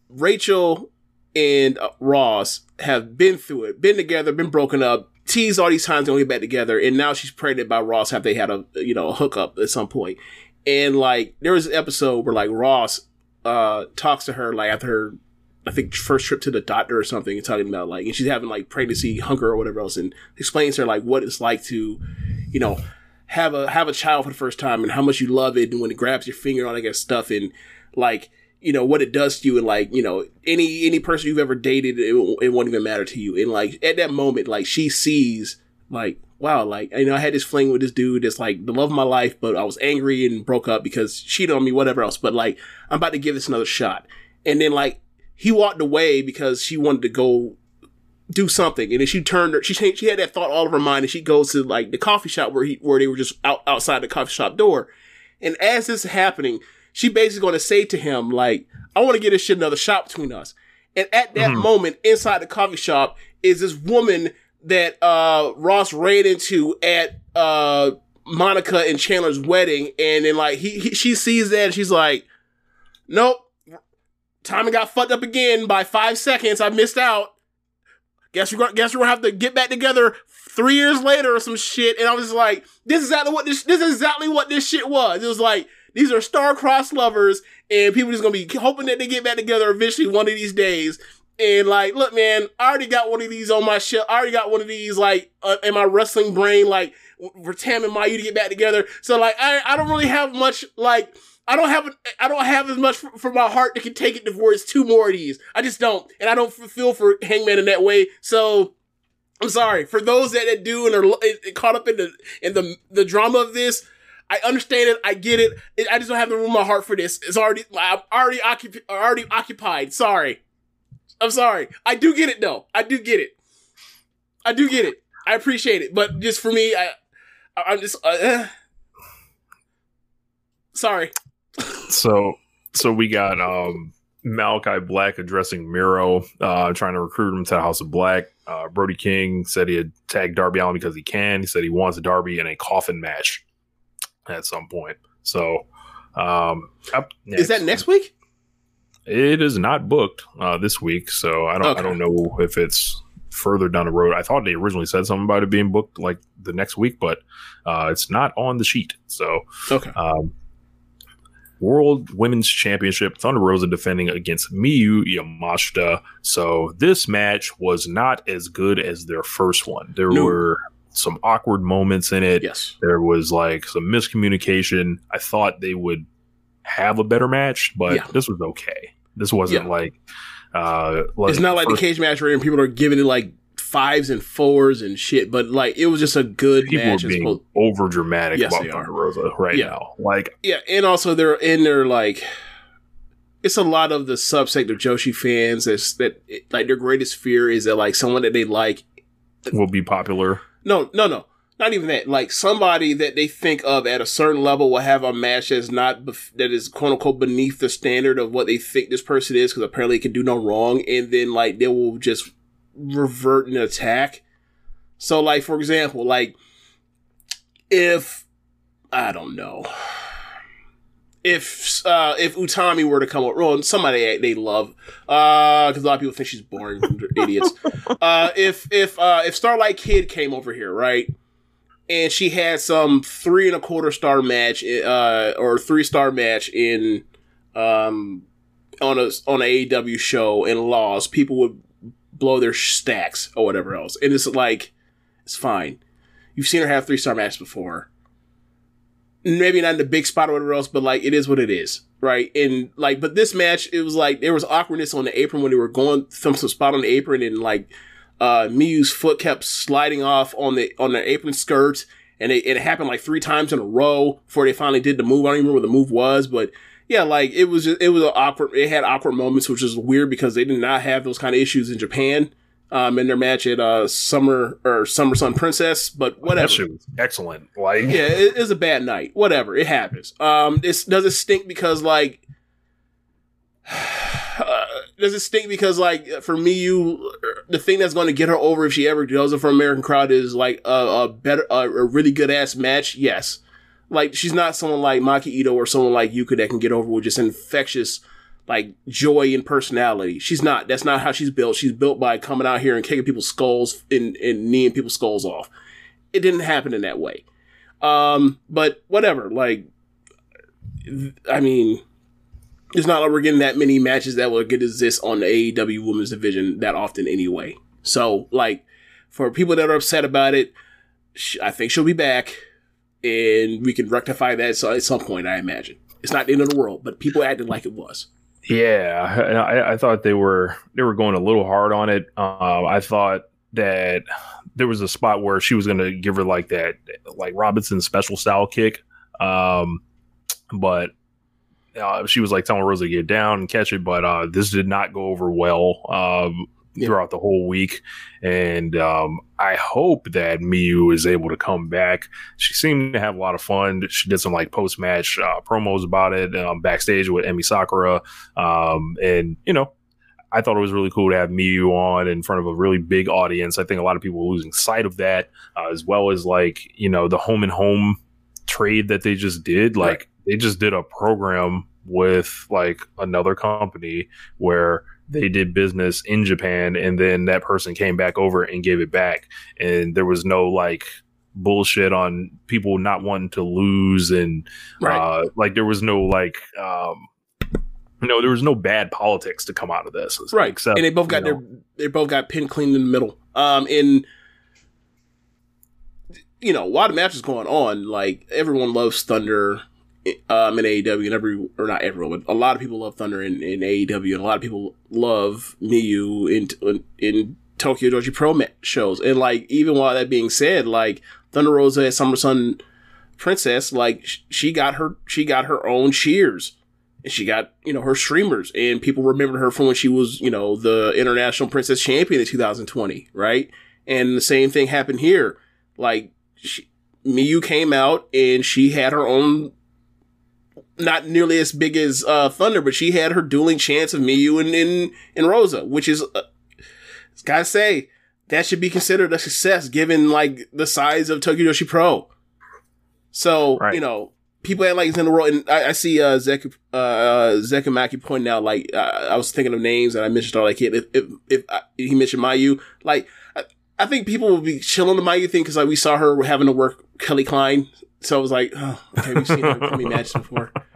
Rachel and uh, Ross have been through it, been together, been broken up, teased all these times, gonna get back together, and now she's pregnant by Ross. Have they had a you know a hookup at some point? And like there was an episode where like Ross uh talks to her like after her I think first trip to the doctor or something and talking about like and she's having like pregnancy hunger or whatever else and explains to her like what it's like to, you know, have a have a child for the first time and how much you love it and when it grabs your finger and all that kind of stuff and like you know what it does to you and like you know any any person you've ever dated it, won't- it won't even matter to you. And like at that moment like she sees like wow like you know I had this fling with this dude that's like the love of my life but I was angry and broke up because she on me whatever else. But like I'm about to give this another shot. And then like he walked away because she wanted to go do something. And then she turned her she changed, she had that thought all of her mind and she goes to like the coffee shop where he where they were just out outside the coffee shop door. And as this is happening she basically going to say to him like i want to get this shit another shot between us. And at that moment inside the coffee shop is this woman that uh ross ran into at uh monica and chandler's wedding. And then like he, he she sees that and she's like nope. Timing got fucked up again by five seconds. I missed out. Guess we're gonna guess we're gonna have to get back together three years later or some shit. And I was like, this is exactly what this this is exactly what this shit was. It was like these are star-crossed lovers, and people just gonna be hoping that they get back together eventually one of these days. And like, look, man, I already got one of these on my shelf. I already got one of these like uh, in my wrestling brain, like for Tam and Mayu to get back together. So like, I I don't really have much like. I don't have I don't have as much for, for my heart that can take it towards two more of these. I just don't, and I don't feel for Hangman in that way. So I'm sorry for those that, do and are caught up in the in the the drama of this. I understand it. I get it. I just don't have the room in my heart for this. It's already I'm already occupied. Already occupied. Sorry. I'm sorry. I do get it though. I do get it. I do get it. I appreciate it. But just for me, I I- I'm just uh, eh. sorry. so so we got um Malakai Black addressing Miro, uh, trying to recruit him to the House of Black. Uh, Brody King said he had tagged Darby Allin because he can. He said he wants a Darby in a coffin match at some point. So, um, Is that next week? It is not booked uh, this week, so I don't. Okay. I don't know if it's further down the road. I thought they originally said something about it being booked like the next week, but uh, it's not on the sheet. So, Okay. um, World Women's Championship, Thunder Rosa defending against Miyu Yamashita. So this match was not as good as their first one. There No. were some awkward moments in it. Yes. There was like some miscommunication. I thought they would have a better match, but Yeah. this was okay. This wasn't Yeah. like uh like It's not like the cage match where people are giving it like fives and fours and shit, but like it was just a good people match. are being opposed- over dramatic Yes, about. Thunder Rosa right Yeah. now. Like Yeah, and also they're in there like it's a lot of the subsect of Joshi fans that's that like their greatest fear is that like someone that they like will be popular. No no no. Not even that. Like somebody that they think of at a certain level will have a match that's not bef- that is quote unquote beneath the standard of what they think this person is because apparently it can do no wrong and then like they will just revert and attack. So like for example like if i don't know if uh if Utami were to come up, well, somebody they love, uh, because a lot of people think she's boring, they're idiots. [LAUGHS] Uh, if if uh if Starlight Kid came over here, right, and she had some three and a quarter star match, uh, or three star match in, um, on a on a AEW show and lost. People would blow their stacks or whatever else, and it's like, it's fine. You've seen her have three star matches before. Maybe not in the big spot or whatever else, but like it is what it is, right? And like, but this match, it was like there was awkwardness on the apron when they were going from some spot on the apron, and like uh Miyu's foot kept sliding off on the on the apron skirt, and it, it happened like three times in a row before they finally did the move. I don't even remember what the move was, but yeah, like it was just, it was awkward. It had awkward moments, which is weird because they did not have those kind of issues in Japan. Um, in their match at uh Summer or Summer Sun Princess, but whatever. That was excellent. Like, yeah, it is a bad night. Whatever, it happens. Um, this does it stink because like, uh, [SIGHS] does it stink because like for me, you the thing that's going to get her over if she ever does it for American crowd is like a, a better, a, a really good ass match. Yes, like she's not someone like Maki Ito or someone like Yuka that can get over with just infectious like joy and personality. She's not. That's not how she's built. She's built by coming out here and kicking people's skulls and, and kneeing people's skulls off. It didn't happen in that way. Um, but whatever. Like, I mean, it's not like we're getting that many matches that will get exist on the AEW Women's Division that often anyway. So, like, for people that are upset about it, I think she'll be back, and we can rectify that so- at some point. I imagine it's not the end of the world, but people acted like it was. Yeah, I, I thought they were they were going a little hard on it. Um, I thought that there was a spot where she was going to give her like that, like Robinson special style kick, um, but uh, she was like telling Rosa to get down and catch it. But uh, this did not go over well um, Yeah. throughout the whole week, and um, I hope that Miyu is able to come back. She seemed to have a lot of fun. She did some like post match uh, promos about it um, backstage with Emi Sakura, um, and you know. I thought it was really cool to have Miyu on in front of a really big audience. I think a lot of people were losing sight of that, uh, as well as like you know the home and home trade that they just did. Like Right. they just did a program with like another company where they did business in Japan and then that person came back over and gave it back and there was no like bullshit on people not wanting to lose and Right. uh like there was no like um no there was no bad politics to come out of this right. except and they both got know, their they both got pinned clean in the middle. Um, and you know, while the match is going on, like everyone loves Thunder. Um, in AEW and every or not everyone, but a lot of people love Thunder in, in AEW, and a lot of people love Miyu in in, Tokyo Joshi Pro shows. And like, even while that being said, like Thunder Rosa at Summer Sun Princess, like she got her she got her own cheers. And she got you know her streamers and people remembered her from when she was you know the international princess champion in 2020 right? And the same thing happened here. Like she, miyu came out and she had her own not nearly as big as uh, thunder but she had her dueling chance of miyu and and, and rosa which is uh, gotta say that should be considered a success given like the size of tokyo Joshi pro. So Right. you know people act like it's in the world, and I, I see uh, Zek uh, uh, Zekamaki pointing out like uh, I was thinking of names and I mentioned all like if if, if uh, he mentioned Mayu, like I, I think people will be chilling the Mayu thing because like we saw her having to work Kelly Klein, so I was like, oh, okay, we've seen her. Come in matches before, [LAUGHS]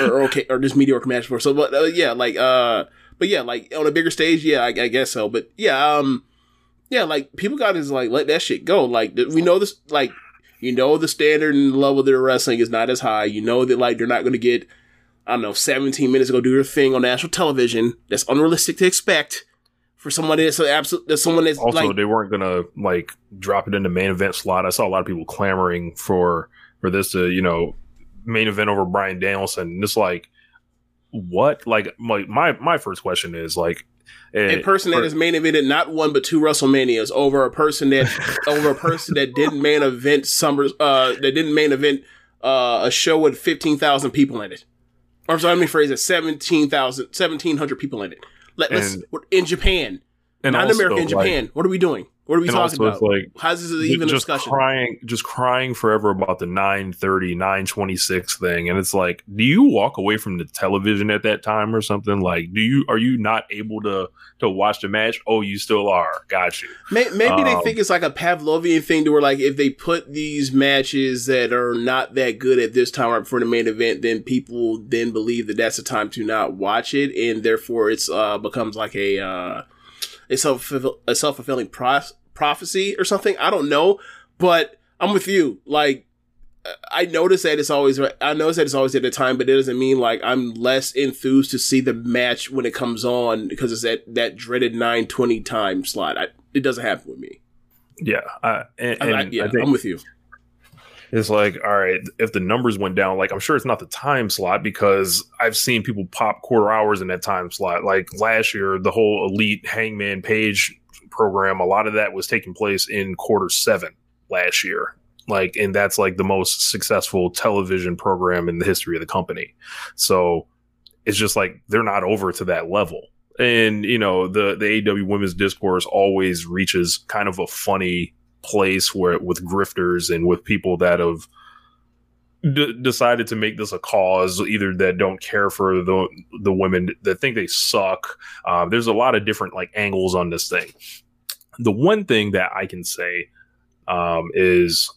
or, okay, or just mediocre match before. So, but uh, yeah, like uh, but yeah, like on a bigger stage, yeah, I, I guess so. But yeah, um, yeah, like people got to like let that shit go. Like we know this, like you know the standard and level of their wrestling is not as high. You know that like they're not going to get I don't know 17 minutes to go do their thing on national television. That's unrealistic to expect for someone that's absolute. That's someone that's also like they weren't gonna like drop it in the main event slot. I saw a lot of people clamoring for for this to you know main event over Bryan Danielson. And it's like what? Like my my my first question is like a eh, person that has main evented not one but two WrestleManias over a person that [LAUGHS] over a person that didn't main event summers uh that didn't main event uh a show with 15,000 people in it. Or sorry, let me phrase it 17,000 1700 people in it. Let, let's And- in Japan. and not in America in like, Japan. what are we doing? What are we And talking about? like How's this even a just discussion? crying just crying forever about the 930 926 thing. And it's like do you walk away from the television at that time or something? Like do you are you not able to to watch the match? Oh you still are. Got you. May- Maybe they Um, think it's like a Pavlovian thing to where like if they put these matches that are not that good at this time right before the main event, then people then believe that that's the time to not watch it, and therefore it's uh becomes like a uh a self a self fulfilling pro- prophecy or something. I don't know, but I'm with you. Like I notice that it's always I notice that it's always at the time, but it doesn't mean like I'm less enthused to see the match when it comes on because it's at that dreaded 920 time slot. I, it doesn't happen with me. yeah I, and, I, I, yeah, I I'm with you. it's like all right if the numbers went down like i'm sure it's not the time slot because i've seen people pop quarter hours in that time slot like last year the whole elite hangman page program a lot of that was taking place in quarter seven last year. Like and that's like the most successful television program in the history of the company. So it's just like they're not over to that level. And you know the the AEW women's discourse always reaches kind of a funny place where with grifters and with people that have d- decided to make this a cause either that don't care for the the women that think they suck. Uh, there's a lot of different like angles on this thing. The one thing that i can say um, is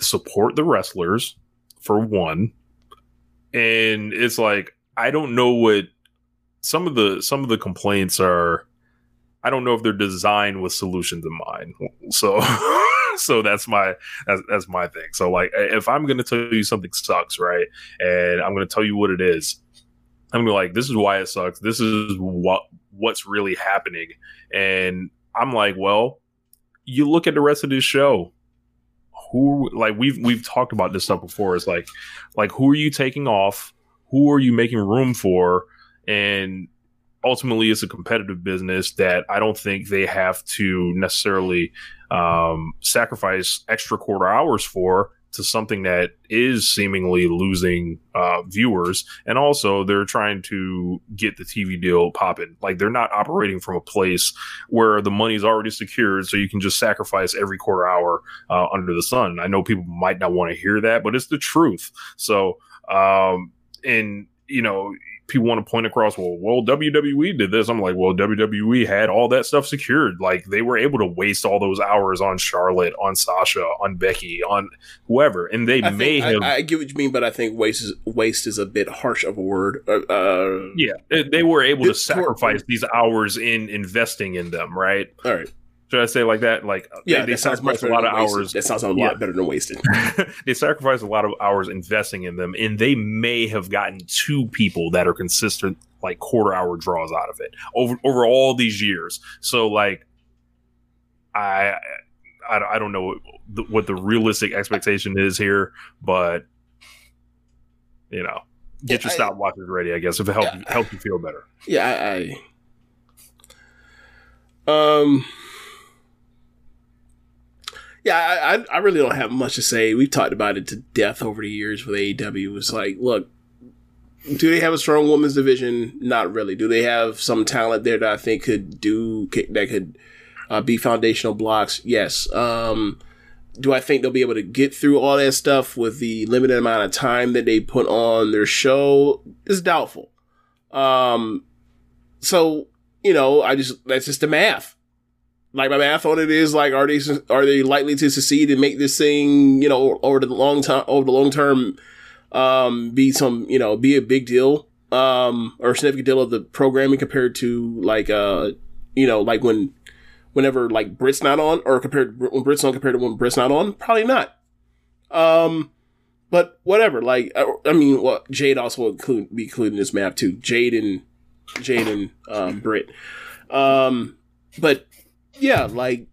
support the wrestlers for one. And it's like i don't know what some of the some of the complaints are. I don't know if they're designed with solutions in mind. So [LAUGHS] [LAUGHS] so that's my that's, that's my thing. So like if I'm gonna tell you something sucks, right? And I'm gonna tell you what it is, I'm gonna be like, this is why it sucks. This is what what's really happening. And I'm like, well, you look at the rest of this show. Who like we've we've talked about this stuff before. It's like like who are you taking off? Who are you making room for? And ultimately it's a competitive business that I don't think they have to necessarily um, sacrifice extra quarter hours for to something that is seemingly losing uh, viewers. And also, they're trying to get the TV deal popping. Like, they're not operating from a place where the money's already secured, so you can just sacrifice every quarter hour uh, under the sun. I know people might not want to hear that, but it's the truth. So, um, and, you know, people want to point across, well, well, WWE did this. I'm like, well, WWE had all that stuff secured. Like they were able to waste all those hours on Charlotte, on Sasha, on Becky, on whoever, and they I may think, have. I, I get what you mean, but I think waste is waste is a bit harsh of a word. Uh, uh, yeah, they- they were able to sacrifice these hours in investing in them, right? all right. Should I say like that? Like, Yeah, they, they that sounds much sacrificed a lot of wasted. hours. That sounds a Yeah. lot better than wasted. [LAUGHS] they sacrificed a lot of hours investing in them, and they may have gotten two people that are consistent, like quarter hour draws out of it over over all these years. So, like, I I, I don't know what the, what the realistic expectation is here, but you know, get Yeah, your stopwatches ready. I guess if it helps Yeah. helps you feel better. Yeah, I, I um yeah, I, I really don't have much to say. We've talked about it to death over the years with AEW. It's like, look, do they have a strong women's division? Not really. Do they have some talent there that I think could do that could uh, be foundational blocks? Yes. Um, do I think they'll be able to get through all that stuff with the limited amount of time that they put on their show? Is doubtful. Um, so you know, I just that's just the math. Like my math on it is like, are they are they likely to succeed and make this thing, you know, over the long time, over the long term, um, be some, you know, be a big deal, um, or significant deal of the programming compared to like, uh, you know, like when, whenever like Brit's not on, or compared when Brit's on compared to when Brit's not on, probably not. Um, but whatever. Like, I, I mean, well, Jade also include, be included in this map too. Jade and Jade and um, Brit. Um, but yeah, like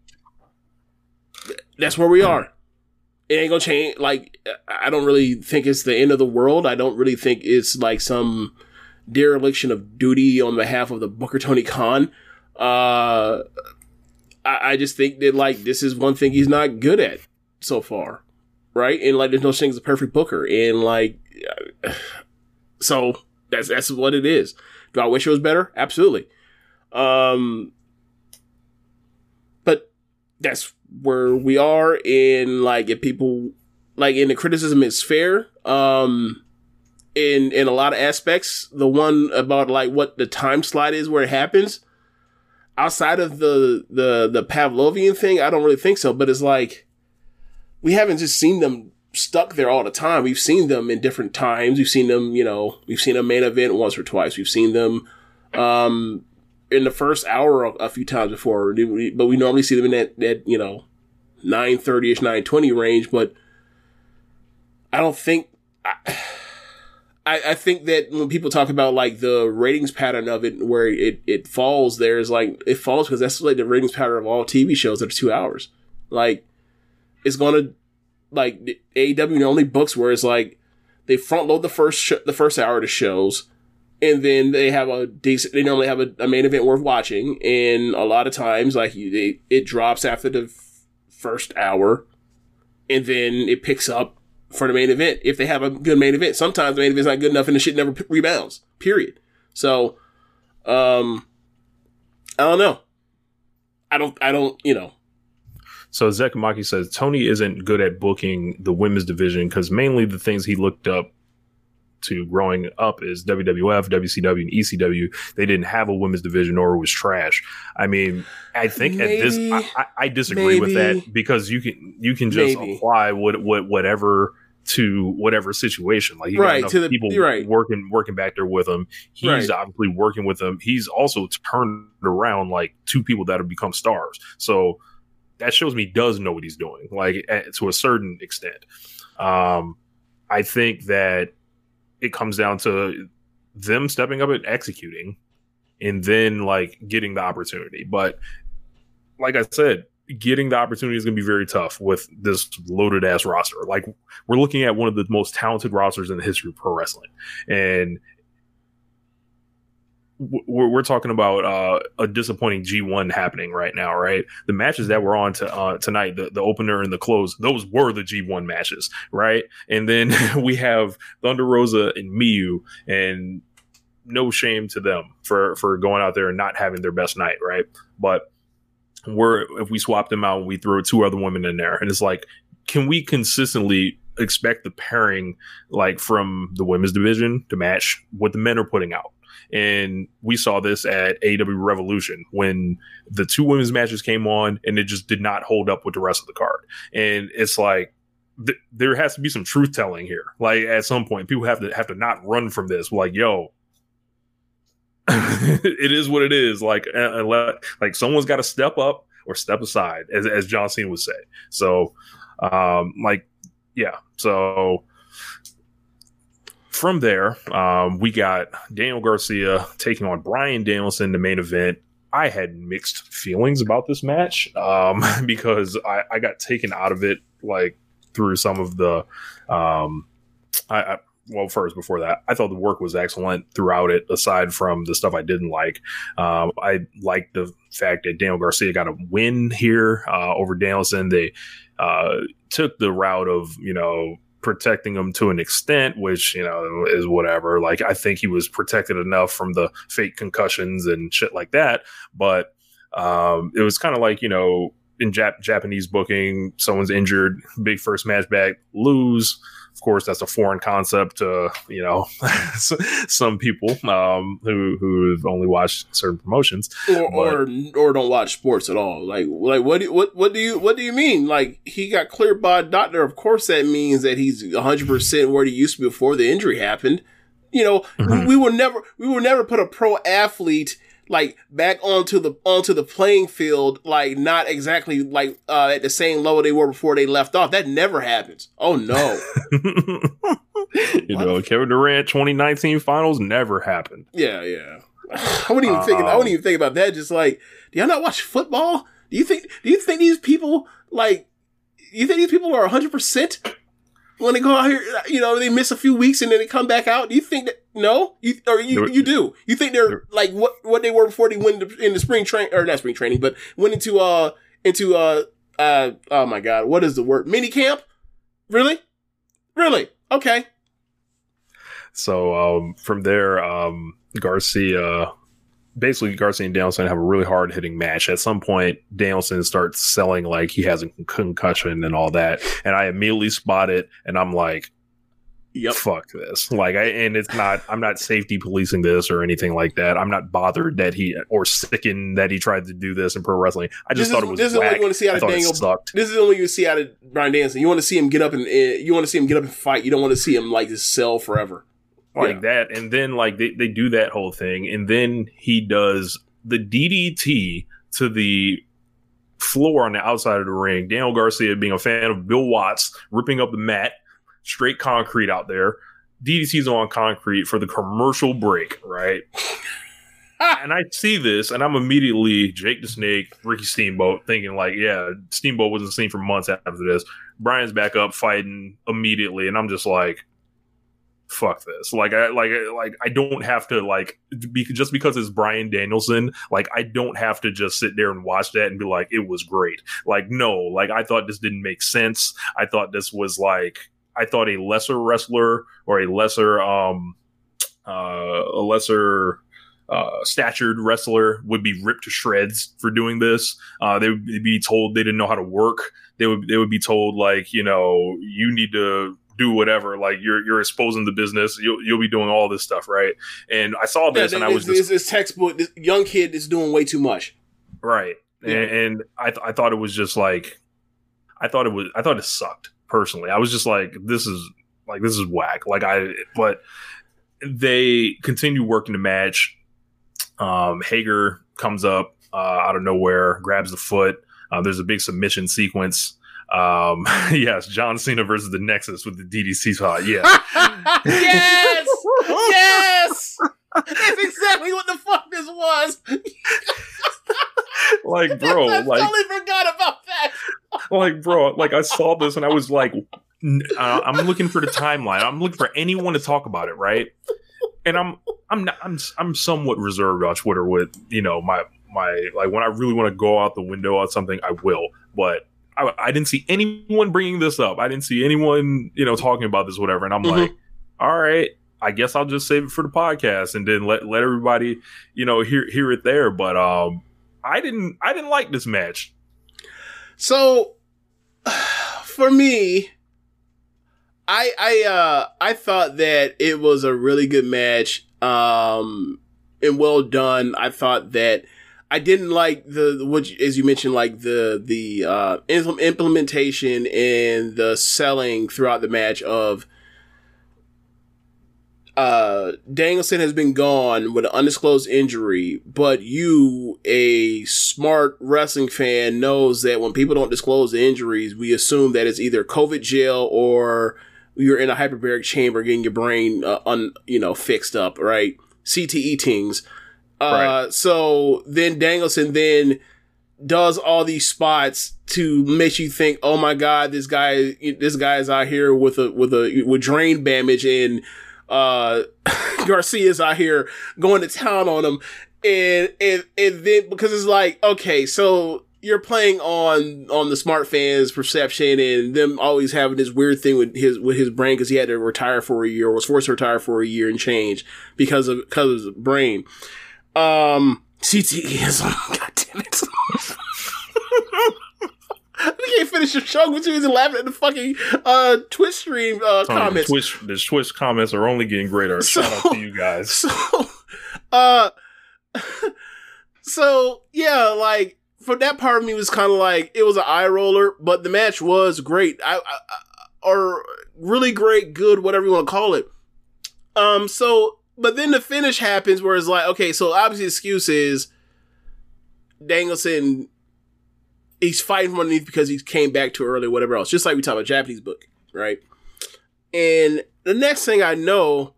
that's where we are. It ain't gonna change. Like I don't really think it's the end of the world. I don't really think it's like some dereliction of duty on behalf of the Booker Tony Khan. Uh, I, I just think that like this is one thing he's not good at so far, right? And like there's no thing as a perfect Booker, and like [SIGHS] so that's that's what it is. Do I wish it was better? Absolutely. Um, that's where we are. in like, if people like, in the criticism is fair. Um, in in a lot of aspects, the one about like what the time slide is where it happens. Outside of the the the Pavlovian thing, I don't really think so. But it's like we haven't just seen them stuck there all the time. We've seen them in different times. We've seen them, you know, we've seen a main event once or twice. We've seen them um, in the first hour a, a few times before, but we normally see them in that, that you know, 930 ish, 920 range. But I don't think. [SIGHS] I, I, think that when people talk about like the ratings pattern of it, where it, it falls, there is like it falls because that's like the ratings pattern of all TV shows that are two hours. Like it's gonna like AEW only books where it's like they front load the first sh- the first hour the shows, and then they have a decent. They normally have a, a main event worth watching, and a lot of times like you, they, it drops after the f- first hour, and then it picks up for the main event if they have a good main event. Sometimes the main event's not good enough, and the shit never p- rebounds. Period. So, um, I don't know. I don't. I don't. You know. So Zekamaki says Tony isn't good at booking the women's division because mainly the things he looked up to growing up is WWF, WCW, and ECW. They didn't have a women's division or it was trash. I mean, I think Maybe, at this, I, I, I disagree with that because you can you can just Maybe. apply what what whatever to whatever situation. Like you Right, to the- people right. working working back there with him. He's Right. obviously working with them. He's also turned around like two people that have become stars. So that shows me he does know what he's doing, like at, to a certain extent. Um, I think that it comes down to them stepping up and executing, and then like getting the opportunity. But like I said, getting the opportunity is going to be very tough with this loaded ass roster. Like we're looking at one of the most talented rosters in the history of pro wrestling, and we're, we're talking about uh, a disappointing G1 happening right now, right? The matches that were on to, uh, tonight, the, the opener and the close, those were the G1 matches, right? And then [LAUGHS] we have Thunder Rosa and Miyu, and no shame to them for for going out there and not having their best night, right? But we're if we swap them out we throw two other women in there, and it's like, can we consistently expect the pairing like from the women's division to match what the men are putting out? And we saw this at AEW Revolution when the two women's matches came on and it just did not hold up with the rest of the card. And it's like th- there has to be some truth telling here. Like at some point, people have to have to not run from this. Like, yo, [LAUGHS] it is what it is. Like, and, and like someone's got to step up or step aside, as as John Cena would say. So, um, like, yeah. So from there, um, we got Daniel Garcia taking on Bryan Danielson, in the main event. I had mixed feelings about this match um, [LAUGHS] because I, I got taken out of it like through some of the um, I, I well first before that I thought the work was excellent throughout it aside from the stuff I didn't like um, I liked the fact that Daniel Garcia got a win here uh, over Danielson they uh, took the route of you know protecting him to an extent which you know is whatever like I think he was protected enough from the fake concussions and shit like that but um, it was kind of like you know in Jap- Japanese booking, someone's injured, big first match back, lose. Of course, that's a foreign concept to you know [LAUGHS] some people um, who who have only watched certain promotions. or, But- or or don't watch sports at all. Like like what do, what what do you what do you mean? Like he got cleared by a doctor. Of course, that means that he's hundred percent where he used to be before the injury happened. You know, Mhm. we, we will never we will never put a pro athlete like back onto the onto the playing field like not exactly like uh, at the same level they were before they left off. That never happens. Oh no. [LAUGHS] you know, Kevin Durant 2019 finals never happened. Yeah, yeah. [SIGHS] I wouldn't even think. I wouldn't even think about that. Just like, do y'all not watch football? Do you think? Do you think these people like? You think these people are hundred percent when they go out here? You know, they miss a few weeks and then they come back out. Do you think that? No, you or you you do. You think they're like what what they were before they went into, in the spring train or not spring training, but went into uh into uh uh oh my god, what is the word? Mini camp? Really? Really? Okay. So um, from there, um, Garcia basically Garcia and Danielson have a really hard hitting match. At some point, Danielson starts selling like he has a concussion and all that, and I immediately spot it, and I'm like, Yep. fuck this. Like I and it's not I'm not safety policing this or anything like that. I'm not bothered that he or sickened that he tried to do this in pro wrestling. I just This thought is- it was this is what whack. you wanna see out of Daniel- sucked. This is the only you see out of Bryan Danielson. You want to see him get up and uh, you want to see him get up and fight. You don't want to see him like just sell forever. Like Yeah. that and then like they, they do that whole thing and then he does the ddt to the floor on the outside of the ring daniel garcia being a fan of bill watts ripping up the mat straight concrete out there. Ddt's on concrete for the commercial break right? [LAUGHS] And i see this and i'm immediately jake the snake ricky steamboat thinking like yeah steamboat wasn't seen for months after this. Bryan's back up fighting immediately and i'm just like fuck this. Like I like like I don't have to like be, just because it's Bryan Danielson. Like I don't have to just sit there and watch that and be like it was great. Like no, like I thought this didn't make sense. I thought this was like I thought a lesser wrestler or a lesser um uh a lesser uh, statured wrestler would be ripped to shreds for doing this. Uh, they would be told they didn't know how to work. They would they would be told like you know you need to do whatever. Like you're you're exposing the business. You'll you'll be doing all this stuff, right? And I saw this, and I was this, just this textbook. This young kid is doing way too much. right, Yeah. and, and I th- I thought it was just like I thought it was I thought it sucked personally. I was just like this is like this is whack. Like I but they continue working the match. Um, Hager comes up uh, out of nowhere, grabs the foot. Uh, there's a big submission sequence. Um, [LAUGHS] yes, John Cena versus the Nexus with the DDC spot. Yeah, [LAUGHS] yes, yes. That's exactly what the fuck this was. [LAUGHS] like bro, I like totally forgot about that. like bro like i saw this and i was like uh, i'm looking for the timeline i'm looking for anyone to talk about it right and i'm i'm not i'm i'm somewhat reserved on twitter with you know my my like when i really want to go out the window on something i will but I, I didn't see anyone bringing this up. I didn't see anyone you know talking about this whatever. And i'm Mhm. like all right i guess i'll just save it for the podcast and then let let everybody you know hear hear it there. But um i didn't i didn't like this match. So, [SIGHS] for me, I I uh I thought that it was a really good match, um, and well done. I thought that I didn't like the you- as you mentioned, like the the uh impl- implementation and the selling throughout the match of. Uh, Danielson has been gone with an undisclosed injury, but you, a smart wrestling fan, knows that when people don't disclose the injuries, we assume that it's either COVID jail or you're in a hyperbaric chamber getting your brain, uh, un, you know, fixed up, right? CTE tings. Uh, so then Danielson then does all these spots to make you think, oh my god, this guy, this guy is out here with a with a with drain damage, and uh, [LAUGHS] Garcia's out here going to town on him, and and and then because it's like, okay, so you're playing on on the smart fans' perception and them always having this weird thing with his with his brain because he had to retire for a year or was forced to retire for a year and change because of because of his brain. Um, CTE is [LAUGHS] God damn it. I can't finish the show you even laughing at the fucking uh Twitch stream uh Tony, comments. The Twitch, the Twitch comments are only getting greater. So- [LAUGHS] Shout out to you guys. [LAUGHS] So, uh, so yeah, like for that part of me was kind of like it was an eye roller, but the match was great. I, I, I or really great, good, whatever you want to call it. Um, so but then the finish happens where it's like, okay, so obviously the excuse is Danielson. He's fighting from underneath because he came back too early, whatever else. Just like we talk about Japanese book, right? And the next thing I know,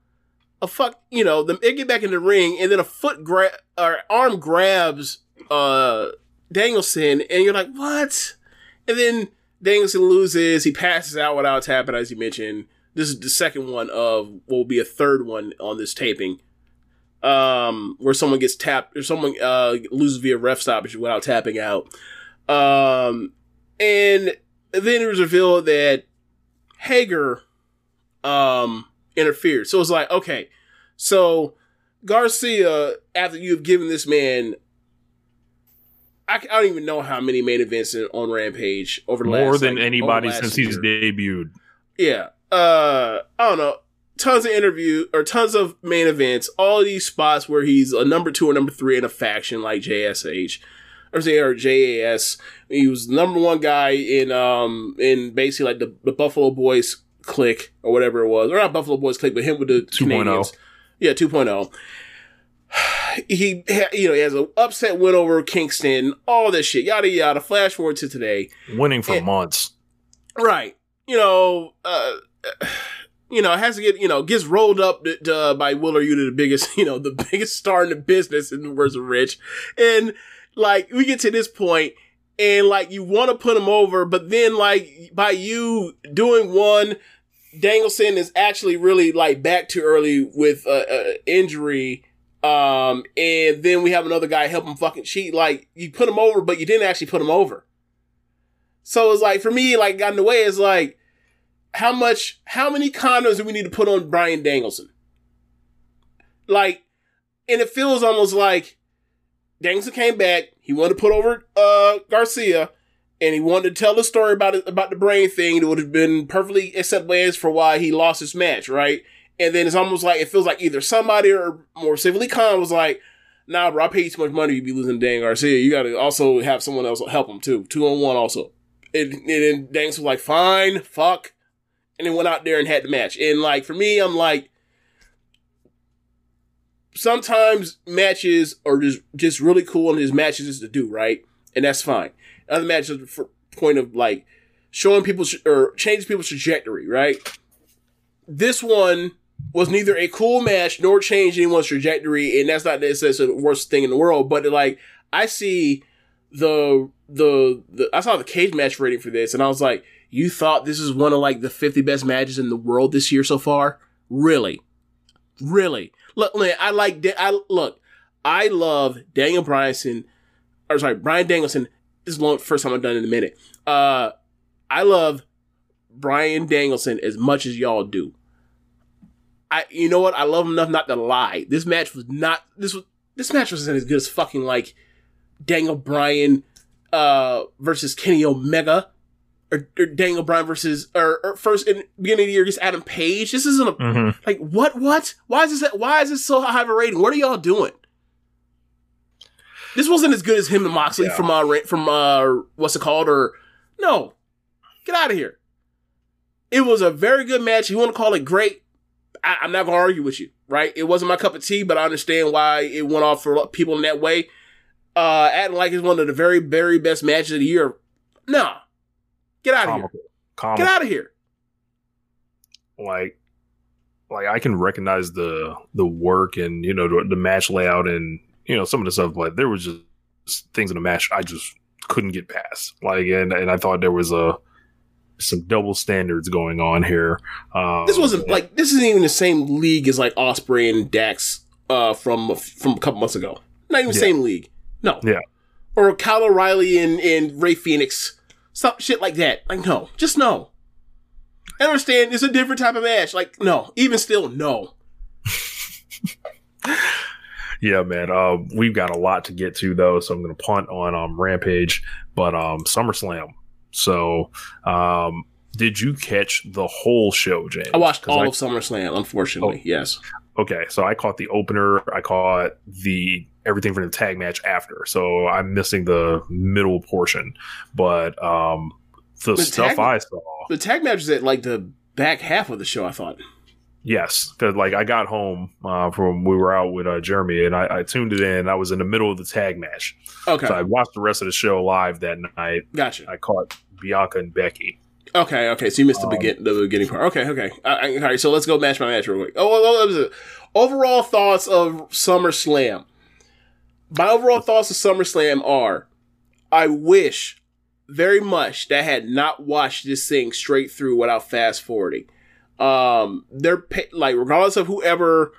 a fuck, you know, the, they get back in the ring, and then a foot grab or arm grabs uh Danielson, and you're like, what? And then Danielson loses. He passes out without tapping, as you mentioned. This is the second one of what will be a third one on this taping. Um, where someone gets tapped or someone uh loses via ref stoppage without tapping out. Um, and then it was revealed that Hager um interfered. So it's like, okay, so Garcia, after you've given this man, I, I don't even know how many main events in, on Rampage over the More last than like, anybody since he's debuted. Yeah. Uh, I don't know. Tons of interview or tons of main events. All these spots where he's a number two or number three in a faction like JSH or say or JAS. He was number one guy in um in basically like the, the Buffalo Boys clique or whatever it was, or not Buffalo Boys clique, but him with the 2.0. Canadians. Yeah, 2.0. [SIGHS] He, you know, he has an upset win over Kingston, all this shit, yada yada. Flash forward to today. Winning for Yeah. months. Right. You know, uh, [SIGHS] you know, has to get, you know, gets rolled up to, to, uh, by Wheeler Yuta, the biggest, [LAUGHS] you know, the biggest star in the business in the words of Rich. And like, we get to this point and like, you want to put him over, but then like, by you doing one, Danielson is actually really like back too early with uh, injury. Um, and then we have another guy help him fucking cheat. Like, you put him over, but you didn't actually put him over. So it's like for me, like got in the way. It's like how much, how many condoms do we need to put on Bryan Danielson? Like, and it feels almost like Danielson came back. He wanted to put over uh Garcia, and he wanted to tell the story about it about the brain thing. It would have been perfectly acceptable as for why he lost his match, right? And then it's almost like it feels like either somebody or more civilly Khan was like, "Nah, bro, I paid you too much money. You'd be losing to Dan Garcia. You got to also have someone else help him too, two on one also." And, and then Danks was like, fine, fuck. And then went out there and had the match. And like, for me, I'm like, sometimes matches are just, just really cool and there's matches just to do, right? And that's fine. Other matches for point of like showing people or changing people's trajectory, right? This one was neither a cool match nor changed anyone's trajectory, and that's not necessarily the worst thing in the world. But like, I see the the the I saw the cage match rating for this, and I was like, you thought this is one of like the fifty best matches in the world this year so far? Really, really? Look, I like I look, I love Daniel Bryanson, or sorry, Bryan Danielson. This is the first time I've done it in a minute. Uh, I love Bryan Danielson as much as y'all do. I, you know what? I love him enough not to lie. This match was not. This was this match wasn't as good as fucking like Daniel Bryan uh versus Kenny Omega. Or, or Daniel Bryan versus or, or first in beginning of the year just Adam Page. This isn't a Mhm. like what what? Why is this why is this so high of a rating? What are y'all doing? This wasn't as good as him and Moxley Yeah. from uh Ra- from uh what's it called or no. Get out of here. It was a very good match. You want to call it great? I, I'm not gonna argue with you, right? It wasn't my cup of tea, but I understand why it went off for people in that way. Uh, acting like it's one of the very, very best matches of the year. Nah, get out of here. Comical. Comical. Get out of here. like like I can recognize the the work and you know the, the match layout and you know some of the stuff, but there was just things in the match I just couldn't get past. Like and and I thought there was a some double standards going on here. Um, This wasn't like this isn't even the same league as like Ospreay and Dax uh, from from a couple months ago. Not even the Yeah. same league. No. Yeah. Or Kyle O'Reilly and, and Rey Fénix. Stuff shit like that. Like no, just no. I understand it's a different type of match. Like no, even still no. [LAUGHS] Yeah, man. Uh, we've got a lot to get to though, so I'm going to punt on um, Rampage, but um, SummerSlam. So, um, did you catch the whole show, James? I watched all I- of SummerSlam. Unfortunately, yes. Okay, so I caught the opener. I caught the everything from the tag match after. So I'm missing the middle portion, but um, the, The stuff tag- I saw, The tag match is at like the back half of the show. I thought. yes, because like I got home uh, from we were out with uh, Jeremy, and I, I tuned it in. I was in the middle of the tag match, Okay, so I watched the rest of the show live that night. gotcha. I caught Bianca and Becky. Okay, okay. So you missed the Um, begin the beginning part. Okay, okay. All right. So let's go match my match real quick. Oh, that was it. Overall thoughts of SummerSlam. My overall thoughts of SummerSlam are: I wish very much that I had not watched this thing straight through without fast forwarding. Um, they're like regardless of whoever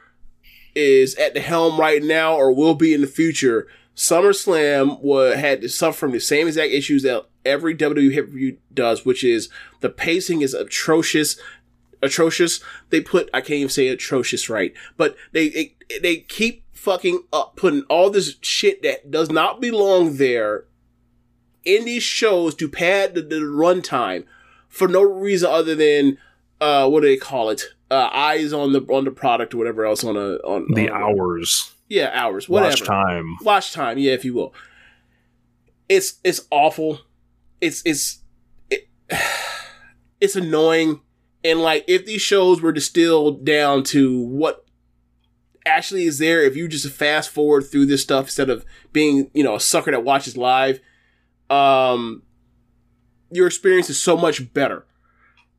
is at the helm right now or will be in the future. SummerSlam wa had to suffer from the same exact issues that every WWE pay-per-view does, which is the pacing is atrocious. atrocious. They put I can't even say atrocious right, but they they, they keep fucking up putting all this shit that does not belong there in these shows to pad the, the runtime for no reason other than uh what do they call it? Uh, eyes on the on the product or whatever else on a on The on- hours, yeah hours whatever watch time. watch time yeah if you will it's it's awful it's it's it, [SIGHS] it's annoying. And like if these shows were distilled down to what actually is there if you just fast forward through this stuff instead of being you know a sucker that watches live um your experience is so much better.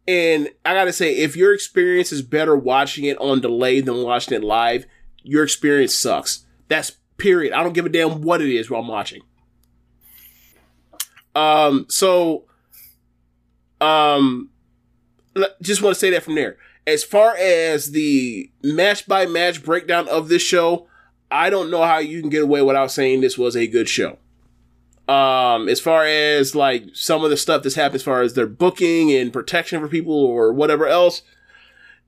And i gotta say if your experience is better watching it on delay than watching it live your experience sucks. That's period. I don't give a damn what it is while i'm watching um so um just want to say that from there. As far as the match by match breakdown of this show i don't know how you can get away without saying this was a good show. Um as far as like some of the stuff that's happened as far as their booking and protection for people or whatever else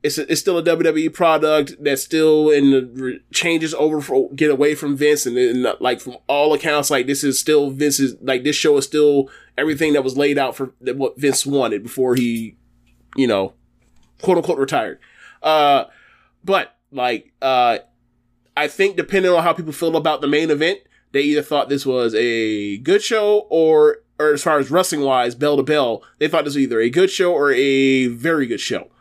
it's, it's still a WWE product that's still in the changes over for get away from Vince and, then like from all accounts like this is still Vince's like this show is still everything that was laid out for what Vince wanted before he you know quote unquote retired. Uh but like uh I think depending on how people feel about the main event they either thought this was a good show or or as far as wrestling wise bell to bell they thought this was either a good show or a very good show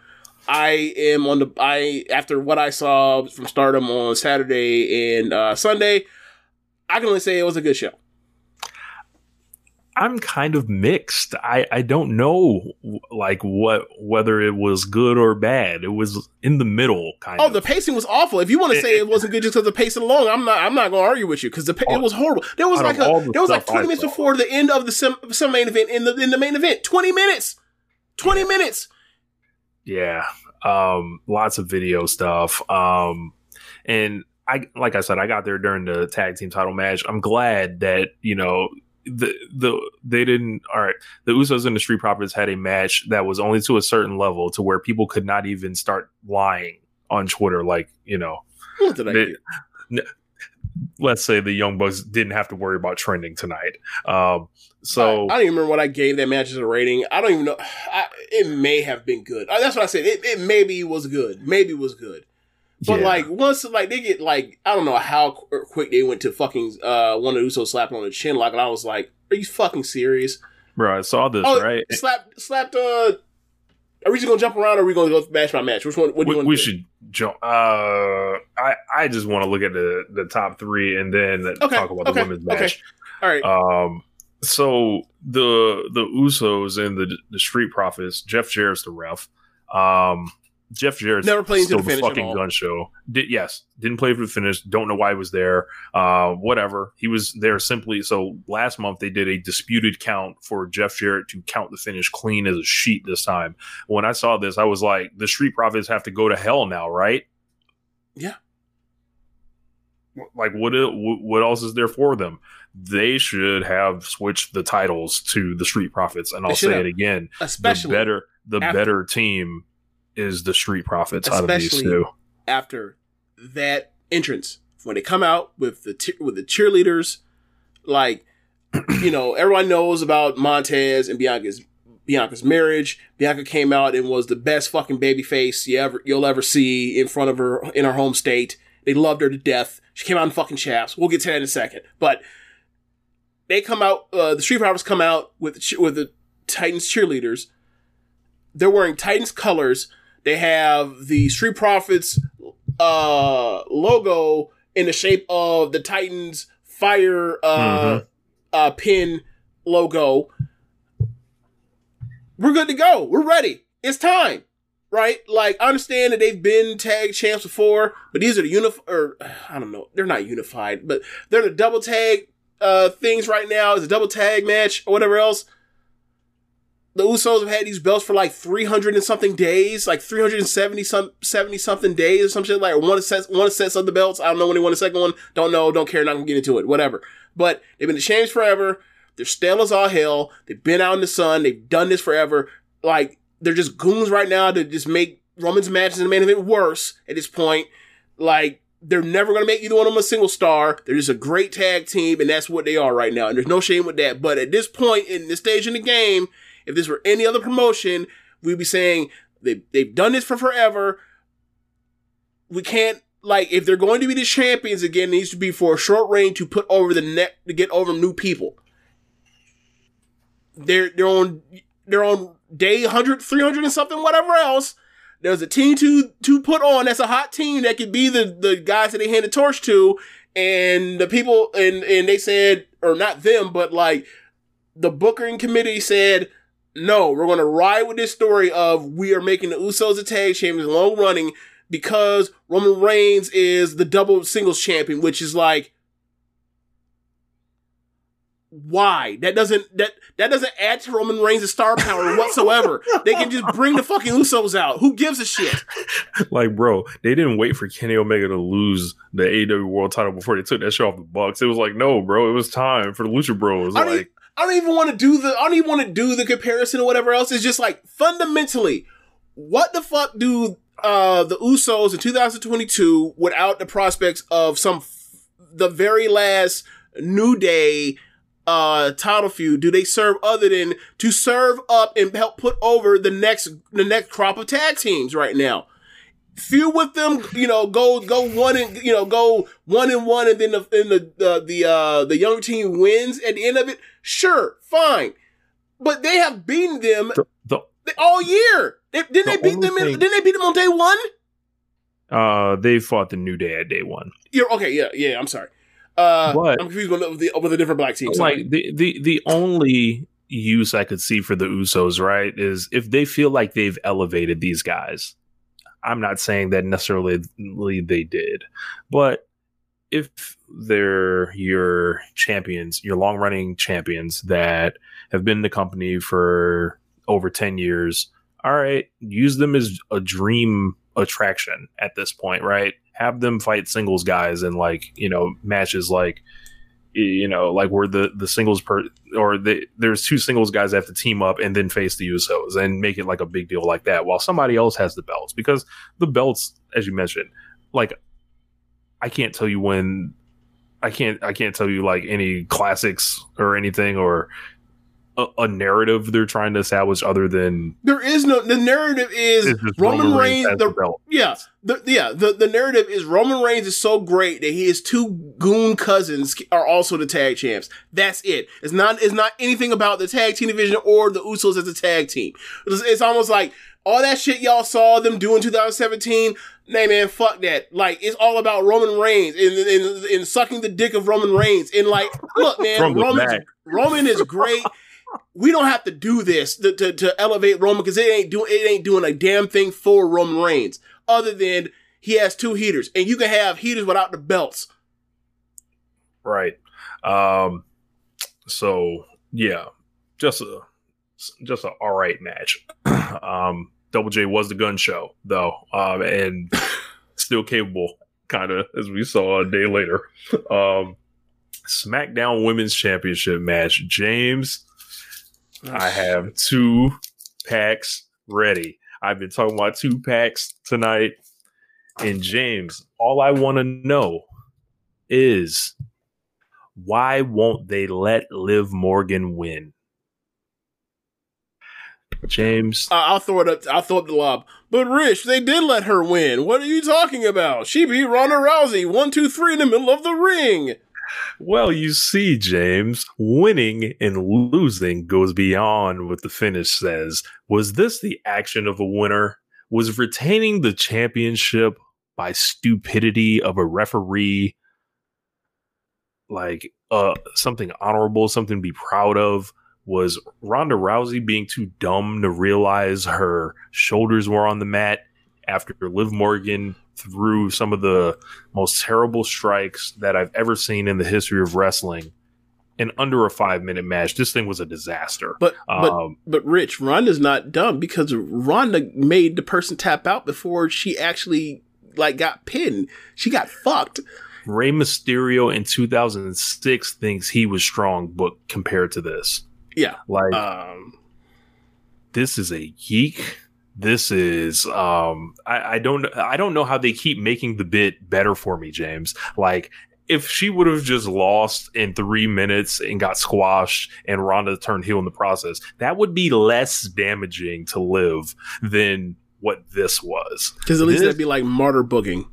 I am on the I after what I saw from Stardom on Saturday and uh, Sunday, I can only say it was a good show. I'm kind of mixed. I, I don't know like what whether it was good or bad. It was in the middle kind of. Oh, of. the pacing was awful. If you want to say it wasn't good just because the pacing alone, I'm not. I'm not going to argue with you because the pa- it was horrible. There was like a the there was like stuff I 20 minutes before the end of the some main event in the in the main event. 20 minutes, 20 minutes. Yeah. Um lots of video stuff. Um and I like I said, I got there during the tag team title match. I'm glad that, you know, the the they didn't all right the usos and the street profits had a match that was only to a certain level to where people could not even start lying on twitter like you know What did I They- do? Let's say the young bucks didn't have to worry about trending tonight um so I, I don't even remember what I gave that match as a rating. I don't even know. I, it may have been good. Uh, That's what I said. It, it maybe was good. Maybe was good. But yeah. like once like they get like I don't know how qu- quick they went to fucking uh one of Usos slapping on the chin like and I was like, are you fucking serious? bro i saw this Oh, right slapped slapped uh. Are we just gonna jump around or are we gonna go match by match? Which one? What do you we, want? we should jump uh i i just want to look at the the top three and then Okay, talk about okay, the women's okay. match All right. Um, so the the Usos and the the Street Profits, Jeff Jarrett's the ref. Um, Jeff Jarrett's Never played still the finish fucking gun show. Did, yes, didn't play for the finish. Don't know why he was there. Uh, whatever. He was there simply. So last month they did a disputed count for Jeff Jarrett to count the finish clean as a sheet this time. When I saw this, I was like, the Street Profits have to go to hell now, right? Yeah. Like what? What else is there for them? They should have switched the titles to the Street Profits, and I'll say have. it again: Especially the better, the after- better team is the Street Profits out of these Especially- two. after that entrance. When they come out with the with the cheerleaders like [CLEARS THROAT] you know everyone knows about Montez and Bianca's Bianca's marriage. Bianca came out and was the best fucking baby face you ever you'll ever see in front of her in her home state. They loved her to death. She came out in fucking chaps. We'll get to that in a second. But they come out uh, the Street Profits come out with with the Titans cheerleaders. They're wearing Titans colors they have the Street Profits uh logo in the shape of the Titans fire uh uh pin logo. We're good to go. We're ready. It's time. Right? Like I understand that they've been tag champs before, but these are the unif or [SIGHS] I don't know, they're not unified, but they're the double tag uh things right now. It's a double tag match or whatever else the Usos have had these belts for like 300 and something days, like 370 some 70 something days or some shit like one sets one sets of the belts. I don't know when they won the second one. Don't know, don't care, not gonna get into it, whatever. But they've been the champs forever. They're stale as all hell. They've been out in the sun. They've done this forever. Like they're just goons right now to just make Roman's matches and the main event worse at this point. Like, they're never to make either one of them a single star. They're just a great tag team, and that's what they are right now. And there's no shame with that. But at this point in this stage in the game, if this were any other promotion, we'd be saying they, they've done this for forever. We can't, like, if they're going to be the champions again, it needs to be for a short reign to put over the neck, to get over new people. They're, they're on, they're on day 100, 300 and something, whatever else there's a team to to put on that's a hot team that could be the the guys that they hand the torch to and the people and and they said or not them but like the booking committee said no we're going to ride with this story of we are making the usos a tag champions long running because roman reigns is the double singles champion which is like why that doesn't that that doesn't add to Roman Reigns' star power [LAUGHS] whatsoever. they can just bring the fucking Usos out. Who gives a shit? [LAUGHS] like, bro, they didn't wait for Kenny Omega to lose the AEW World Title before they took that shit off the Bucks. It was like, no, bro, it was time for the Lucha Bros. I Like, I don't even want to do the I don't even want to do the comparison or whatever else. It's just like fundamentally, what the fuck do uh the Usos in 2022 without the prospects of some f- the very last New Day uh title feud do they serve other than to serve up and help put over the next the next crop of tag teams right now feud with them you know go go one and you know go one and one and then the then the the the, uh, the young team wins at the end of it sure fine. But they have beaten them the, the all year. They, didn't The they beat them in, didn't they beat them on day one? Uh, they fought the New Day at day one. you're okay yeah yeah i'm sorry. Uh But- i'm confused with the, with the different black teams like the, the the only use I could see for the Usos, right, is if they feel like they've elevated these guys. I'm not saying that necessarily they did, but if they're your champions, your long running champions that have been in the company for over 10 years, all right, use them as a dream attraction at this point, right? Have them fight singles guys and like, you know, matches like you know, like where the the singles per or the, there's two singles guys that have to team up and then face the Usos and make it like a big deal like that, while somebody else has the belts. Because the belts, as you mentioned, like I can't tell you when I can't I can't tell you like any classics or anything or a, a narrative they're trying to establish other than there is no the narrative is roman, reigns has the. Yeah, the, yeah. The, the narrative is Roman Reigns is so great that his two goon cousins are also the tag champs. That's it. It's not. It's not anything about the tag team division or the Usos as a tag team. It's, it's almost like all that shit y'all saw them do in 2017. Nah, man, fuck that. Like it's all about Roman Reigns and, and, and sucking the dick of Roman Reigns. And like, look, man, Roman. Roman is great. We don't have to do this to, to, to elevate Roman because it ain't doing it ain't doing a damn thing for Roman Reigns other than he has two heaters, and you can have heaters without the belts. Right. Um so yeah, just a just a all right match. [CLEARS THROAT] um Double J was the gun show though. Um and [LAUGHS] still capable kind of as we saw a day later. Um SmackDown Women's Championship match. James, I have two packs ready. I've been talking about two packs tonight. And James, all I want to know is why won't they let Liv Morgan win? James, Uh, I'll throw it up. I'll throw up the lob. But Rich, they did let her win. What are you talking about? She beat Ronda Rousey one, two, three in the middle of the ring. Well, you see, James, winning and losing goes beyond what the finish says. Was this the action of a winner? Was retaining the championship by stupidity of a referee like uh something honorable, something to be proud of? Was Ronda Rousey being too dumb to realize her shoulders were on the mat after Liv Morgan threw some of the most terrible strikes that I've ever seen in the history of wrestling in under a five minute match? This thing was a disaster. But but Um, but Rich, Ronda's not dumb because Ronda made the person tap out before she actually like got pinned. She got fucked. Rey Mysterio in 2006 thinks he was strong, but compared to this, Yeah. like Um. this is a geek this is um I, I don't I don't know how they keep making the bit better for me, James. Like if she would have just lost in three minutes and got squashed and Ronda turned heel in the process, that would be less damaging to Liv than what this was. Because at least This- that'd be like martyr booking.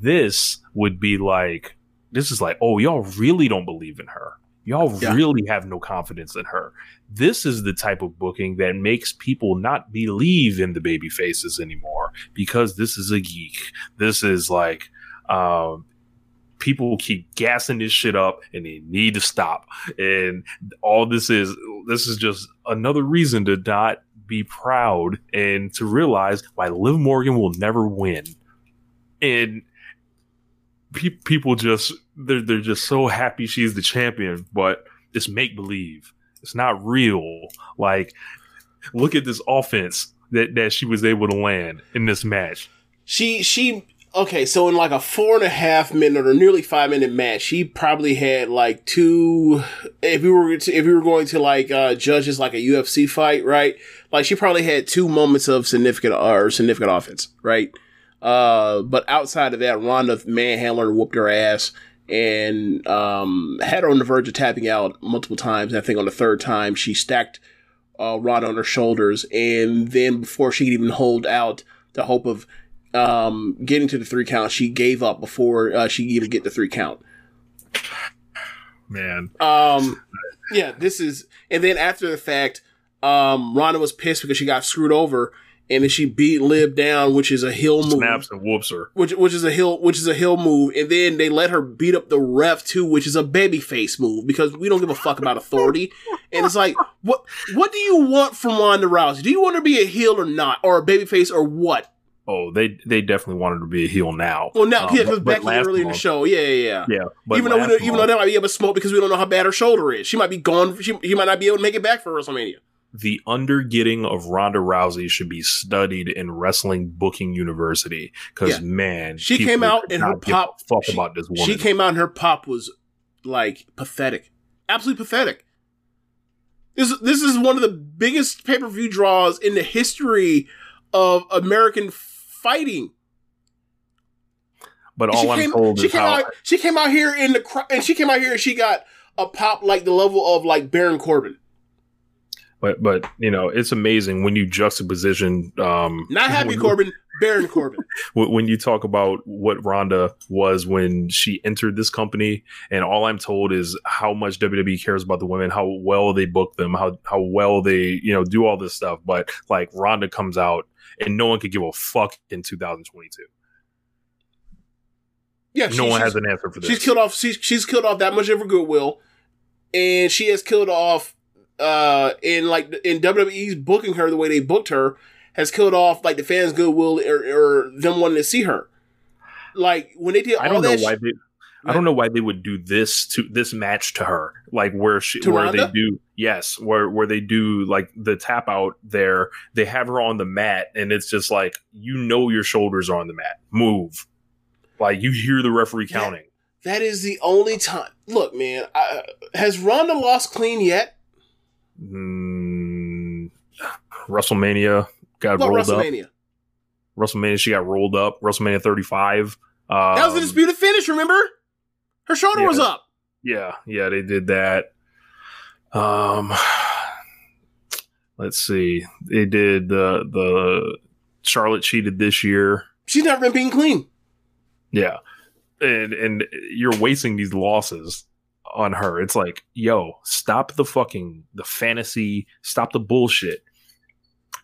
this would be like this is like oh y'all really don't believe in her y'all Yeah. really have no confidence in her. This is the type of booking that makes people not believe in the baby faces anymore because this is a geek. This is like um people keep gassing this shit up and they need to stop. And all this is this is just another reason to not be proud and to realize why liv morgan will never win. And pe- people just they're they're just so happy she's the champion, but it's make believe. It's not real. Like, look at this offense that that she was able to land in this match. She she okay, so in like a four and a half minute or nearly five minute match, she probably had like two. If we were to, if we were going to like uh, judge this like a UFC fight, right? Like she probably had two moments of significant or significant offense, right? Uh, but outside of that, Ronda manhandled whooped her ass, and um, had her on the verge of tapping out multiple times. I think on the third time, she stacked uh, Ronda on her shoulders, and then before she could even hold out the hope of um, getting to the three count, she gave up before uh, she even get the three count. Man, Um, yeah, this is, and then after the fact, um, Ronda was pissed because she got screwed over, and then she beat Liv down, which is a heel move. snaps and whoops her. Which, which is a hill, which is a hill move, and then they let her beat up the ref too, which is a baby face move because we don't give a fuck about authority. And it's like, what, what do you want from Ronda Rousey? Do you want her to be a heel or not, or a baby face or what? Oh, they they definitely wanted to be a heel now. Well, now, Um, yeah, because but- but Becky last earlier in the show, yeah, yeah, yeah. Yeah, but even though we don't, even though month, that might be able to smoke because we don't know how bad her shoulder is, she might be gone. She, she might not be able to make it back for WrestleMania. The undergetting of Ronda Rousey should be studied in Wrestling Booking University because Yeah. man, She came out and her not give a pop. fuck she, about this woman. she came out and her pop was like pathetic, absolutely pathetic. This this is one of the biggest pay per view draws in the history of American fighting. but And all I'm came, told she is came how out. She came out here in the and she came out here and she got a pop like the level of like Baron Corbin. But but you know it's amazing when you juxtaposition um Not Happy when- Corbin, Baron Corbin. [LAUGHS] when you talk about what Ronda was when she entered this company, and all I'm told is how much WWE cares about the women, how well they book them, how how well they you know do all this stuff. But like Ronda comes out, and no one could give a fuck in 2022. Yeah, no she- one has an answer for this. She's killed off. She's, she's killed off that much of her goodwill, and she has killed off. Uh, in like in WWE's booking her the way they booked her has killed off like the fans' goodwill or, or them wanting to see her. Like when they did all I don't know why sh- they. I don't know why they would do this to this match to her, like where she, To where Ronda? they do, yes, where where they do like the tap out there. They have her on the mat, and it's just like you know your shoulders are on the mat. Move, like you hear the referee counting. that is the only time. Look, man, I, has Ronda lost clean yet? Mm, WrestleMania got What rolled WrestleMania? up. WrestleMania, she got rolled up. WrestleMania 35. Um, that was a disputed finish. Remember, her shoulder yeah. was up. Yeah, yeah, they did that. Um, let's see, they did the the Charlotte cheated this year. She's not been being clean. Yeah, and and you're wasting these losses on her. It's like, yo, stop the fucking the fantasy, stop the bullshit.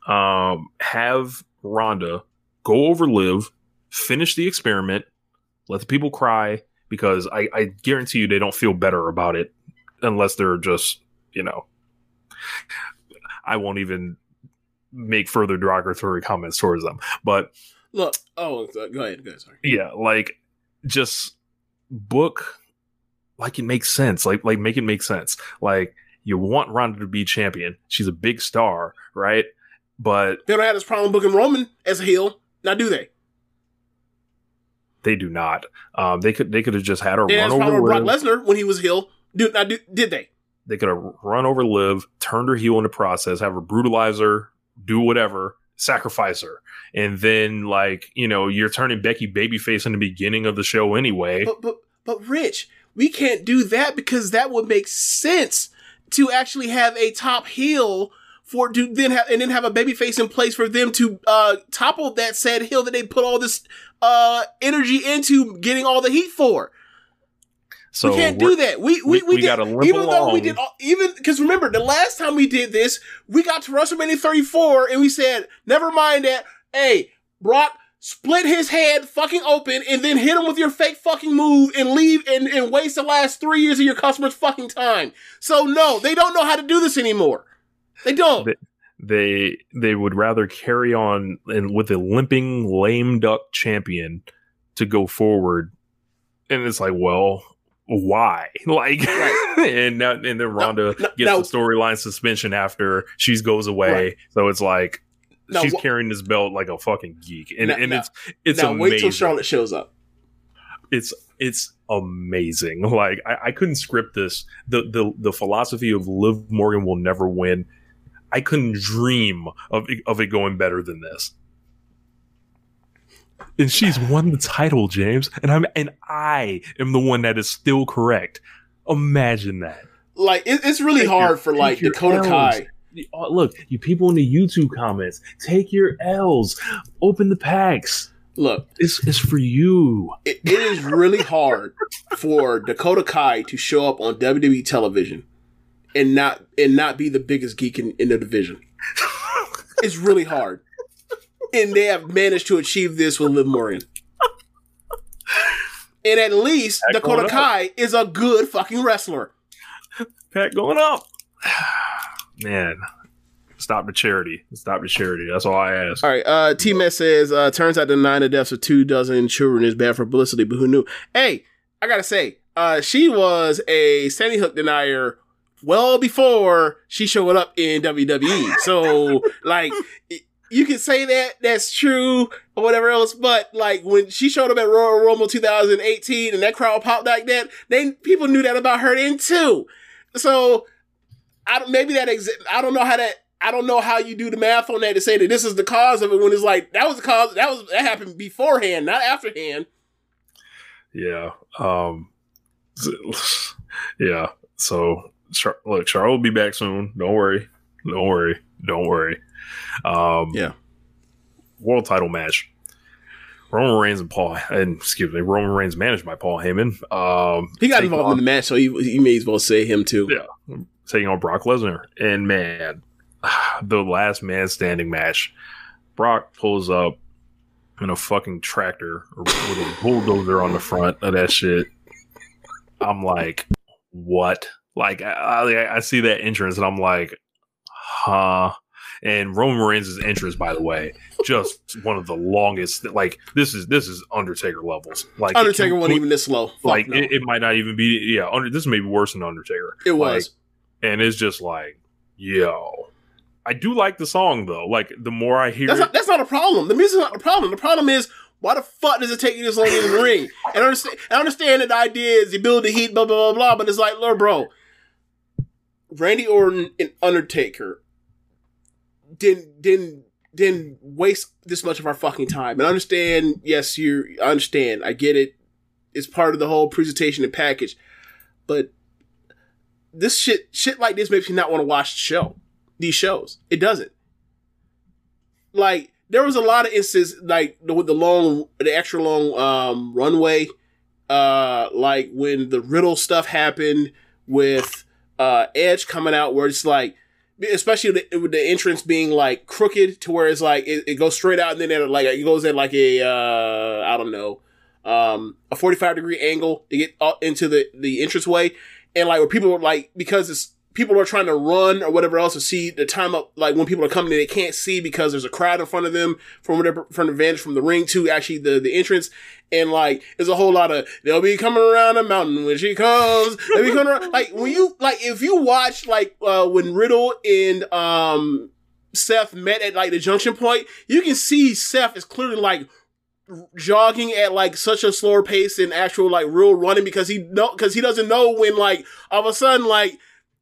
Um, have Ronda go over Liv, finish the experiment, let the people cry because I, I guarantee you they don't feel better about it unless they're just you know. I won't even make further derogatory comments towards them, but Look, oh, go ahead, go ahead. Sorry. yeah like just book like it makes sense like like make it make sense like you want Ronda to be champion she's a big star right but They don't have this problem booking Roman as a heel. Now, do they? they do not um they could they could have just had her They run over Brock Lesnar when he was heel. Do now? Do, did they? they could have run over Liv turned her heel in the process have her brutalize her do whatever sacrifice her. And then like, you know, you're turning Becky babyface in the beginning of the show anyway. But but but Rich, we can't do that because that would make sense to actually have a top heel for to then have and then have a baby face in place for them to uh topple that said hill that they put all this uh energy into getting all the heat for. So we can't do that. We we, we- we, did, gotta limp even though we did all, even because remember the last time we did this, we got to WrestleMania 34 and we said, never mind that. Hey, Brock, split his head fucking open and then hit him with your fake fucking move and leave and, and waste the last three years of your customers' fucking time. So no, they don't know how to do this anymore. They don't. They- they they would rather carry on and with a limping lame duck champion to go forward and it's like well why [LAUGHS] like and now, and then Ronda no, gets no. the storyline suspension after she goes away Right. so it's like She's wh- carrying this belt like a fucking geek and, Now- and it's it's now wait till Charlotte shows up. it's it's amazing. [LAUGHS] Like I, I couldn't script this. The the the philosophy of Liv Morgan will never win. I couldn't dream of it- of it going better than this. And she's won the title, James, and I'm and I am the one that is still correct. Imagine that. Like it, it's really Take hard your- for like Dakota. Kai. Oh, look, you people in the YouTube comments, take your L's, open the packs. Look, It's it's for you. it, it is really hard for Dakota Kai to show up on WWE television and not and not be the biggest geek in, in the division. It's really hard. And they have managed to achieve this with Liv Morgan. And at least Dakota. Kai is a good fucking wrestler. Pack going up. Man, stop the charity. Stop the charity. That's all I ask. All right. Uh, T Met says, uh, turns out the deaths of two dozen children is bad for publicity, but who knew? Hey, I gotta say, uh, she was a Sandy Hook denier well before she showed up in WWE. So, [LAUGHS] like, you can say that that's true or whatever else, but like when she showed up at Royal Rumble 2018 and that crowd popped like that, then people knew that about her then too. So, I don't, maybe that exi- I don't know how that I don't know how you do the math on that to say that this is the cause of it when it's like that was the cause that was that happened beforehand, not afterhand. Yeah. Um. [LAUGHS] Yeah. So, Char- look, Charles will be back soon. Don't worry. Don't worry. Don't worry. Um. Yeah. World title match. Roman Reigns and Paul, and excuse me, Roman Reigns managed by Paul Heyman. Um, He got involved on- in the match, so he, he may as well say him too. Yeah. Taking on Brock Lesnar. And man, [SIGHS] the last man standing match, Brock pulls up in a fucking tractor with a bulldozer on the front of that shit. I'm like, what? Like, I, I, I see that entrance and I'm like, huh? And Roman Reigns' entrance, by the way, just one of the longest. Like this is this is Undertaker levels. Like Undertaker wasn't even this slow. Fuck like no. it, it might not even be. Yeah, under, this may be worse than Undertaker. It was. And it's just like, yo, I do like the song though. Like the more I hear That's not, that's not a problem. The music's not the problem. The problem is why the fuck does it take you this long to the ring? And I understand, I understand that the idea is you build the heat, blah blah blah blah. But it's like, look, bro, Randy Orton and Undertaker didn't didn't didn't waste this much of our fucking time. And I understand, yes, you I understand. I get it. It's part of the whole presentation and package. But this shit shit like this makes me not want to watch the show. These shows. It doesn't. Like there was a lot of instances like the, the long the extra long um runway uh like when the riddle stuff happened with uh edge coming out where it's like especially the, with the entrance being like crooked to where it's like it, it goes straight out and then it like it goes at like a uh i don't know um a 45 degree angle to get up into the the entranceway and like where people are like because it's people are trying to run or whatever else to see the time up like when people are coming in they can't see because there's a crowd in front of them from whatever from the vantage from the ring to actually the the entrance. And like there's a whole lot of they'll be coming around the mountain when she comes. They'll be coming around like when you like if you watch like uh when riddle and um seth met at like the junction point you can see seth is clearly like jogging at like such a slower pace than actual like real running because he know because he doesn't know when like all of a sudden like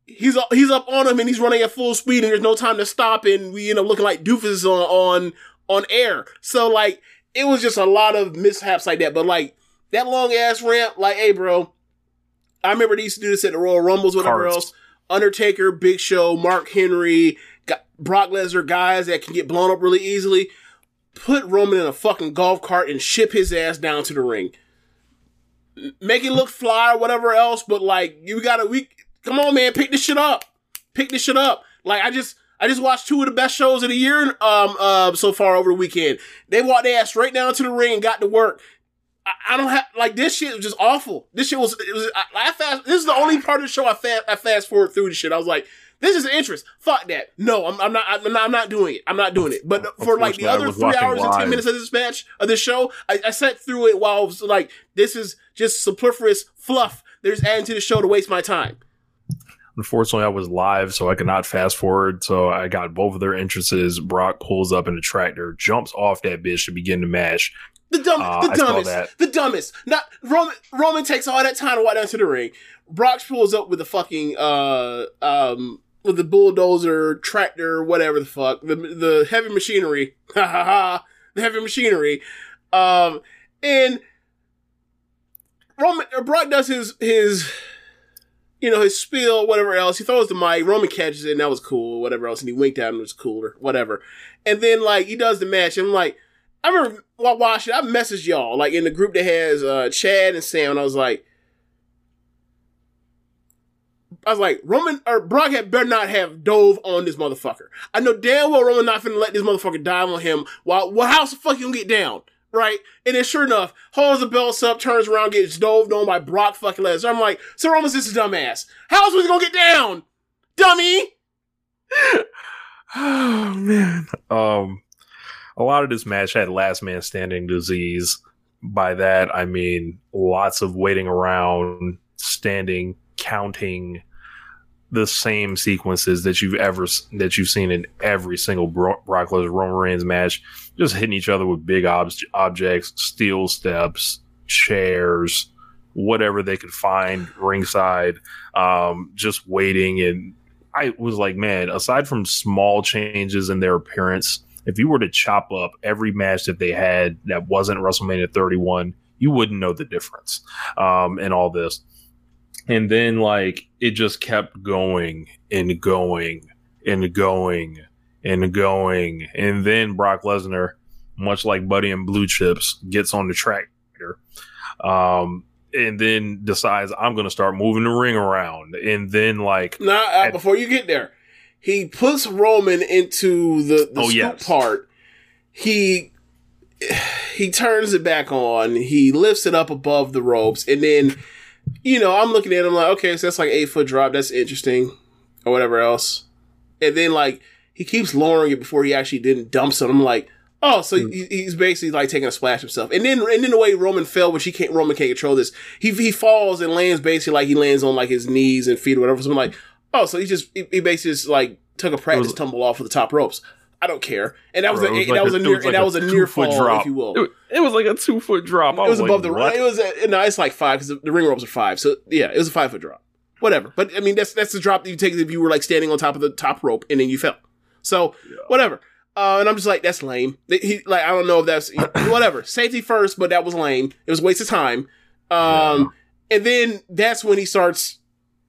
he's he's up on him and he's running at full speed and there's no time to stop and we end up looking like doofuses on on on air. So like it was just a lot of mishaps like that. But like that long ass ramp, like, hey, bro, I remember they used to do this at the Royal Rumbles, whatever Carts. else. Undertaker, Big Show, Mark Henry, Brock Lesnar, guys that can get blown up really easily. Put Roman in a fucking golf cart and ship his ass down to the ring. Make it look fly or whatever else, but like you gotta we come on man, pick this shit up. Pick this shit up. Like I just I just watched two of the best shows of the year um uh so far over the weekend. They walked their ass right down to the ring and got to work. I, I don't have like this shit was just awful. This shit was it was I, I fast. This is the only part of the show I fast I fast forward through the shit. I was like, this is interest. Fuck that. No, I'm, I'm not. I'm not. I'm not doing it. I'm not doing it. But for like the other three hours and ten minutes of this match of this show, I, I sat through it while I was like, this is just superfluous fluff. They're just adding to the show to waste my time. Unfortunately, I was live, so I could not fast forward. So I got both of their entrances. Brock pulls up in a tractor, jumps off that bitch to begin the match. The dumb, Uh, the dumbest, the dumbest. Not Roman. Roman takes all that time to walk down to the ring. Brock pulls up with the fucking uh um with the bulldozer, tractor, whatever the fuck, the the heavy machinery. [LAUGHS] Ha ha ha. The heavy machinery. Um and Roman or Brock does his his you know, his spiel, whatever else. He throws the mic. Roman catches it, and that was cool, whatever else. And he winked at him, it was cooler, whatever. And then, like, he does the match, and I'm like, I remember while watching, I messaged y'all, like, in the group that has uh, Chad and Sam, and I was like, I was like, Roman or Brock had better not have dove on this motherfucker. I know damn well Roman not finna let this motherfucker dive on him. While well, how's the fuck you gonna get down? Right? And then sure enough, holds the belts up, turns around, gets dove on by Brock fucking Lesnar. I'm like, so Roman's this is dumbass. How else was he gonna get down? Dummy! [SIGHS] Oh man. Um a lot of this match had last man standing disease. By that I mean lots of waiting around, standing, counting the same sequences that you've ever that you've seen in every single Bro- Brock Lesnar Roman Reigns match, just hitting each other with big ob- objects, steel steps, chairs, whatever they could find ringside, um, just waiting and I was like, man, aside from small changes in their appearance, if you were to chop up every match that they had that wasn't WrestleMania 31, you wouldn't know the difference um, in all this. And then, like, it just kept going and going and going and going. And then Brock Lesnar, much like Buddy and Blue Chips, gets on the tractor. Um, and then decides I'm going to start moving the ring around, and then like Now, uh, before you get there, he puts Roman into the, the Oh, scoop yes. part. He [SIGHS] he turns it back on. He lifts it up above the ropes, and then you know I'm looking at him like, okay, so that's like eight foot drop. That's interesting, or whatever else. And then like he keeps lowering it before he actually didn't dump it. I'm like. Oh, so hmm. he, he's basically like taking a splash himself, and then and then the way Roman fell, which he can't Roman can't control this. He he falls and lands basically like he lands on like his knees and feet or whatever. So I'm like, oh, so he just he, he basically just like took a practice tumble off of the top ropes. I don't care, and that was Bro, a, it that like was a it near like and that was a near fall, drop. if you will. It, it was like a two foot drop. I It was like, above the what? It was a, no, it's like five because the, the ring ropes are five. So yeah, it was a five foot drop. Whatever, but I mean that's that's the drop that you take if you were like standing on top of the top rope and then you fell. So whatever. Uh, and I'm just like that's lame. He like I don't know if that's [COUGHS] whatever safety first, but that was lame. It was a waste of time. Um, and then that's when he starts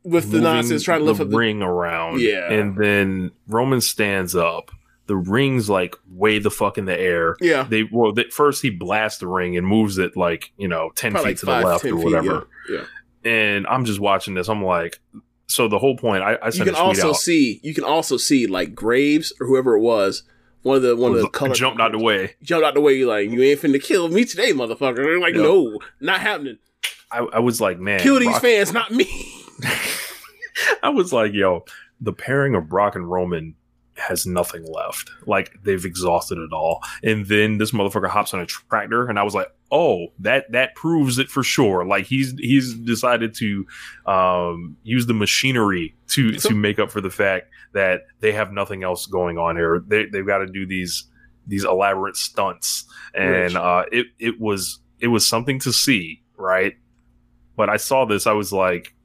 with the moving nonsense trying to lift the up the ring around. Yeah. and then Roman stands up. The ring's like way the fuck in the air. yeah. They well, they, first he blasts the ring and moves it like you know ten Probably feet to like the left 10 or feet, whatever. Yeah. yeah. And I'm just watching this. I'm like, so the whole point. I, I You can a also out. see you can also see like Graves or whoever it was. One of the one of oh, the color jumped out the way. jumped out the way. Like you ain't finna kill me today, motherfucker. They're like, Yeah. no, not happening. I, I was like, man, Kill these Brock- fans, not me. [LAUGHS] I was like, yo, the pairing of Brock and Roman has nothing left. Like they've exhausted it all. And then this motherfucker hops on a tractor, and I was like, oh, that that proves it for sure. Like he's he's decided to um, use the machinery to to make up for the fact that they have nothing else going on here. They they've got to do these these elaborate stunts, and uh, it it was it was something to see, right? But I saw this, I was like,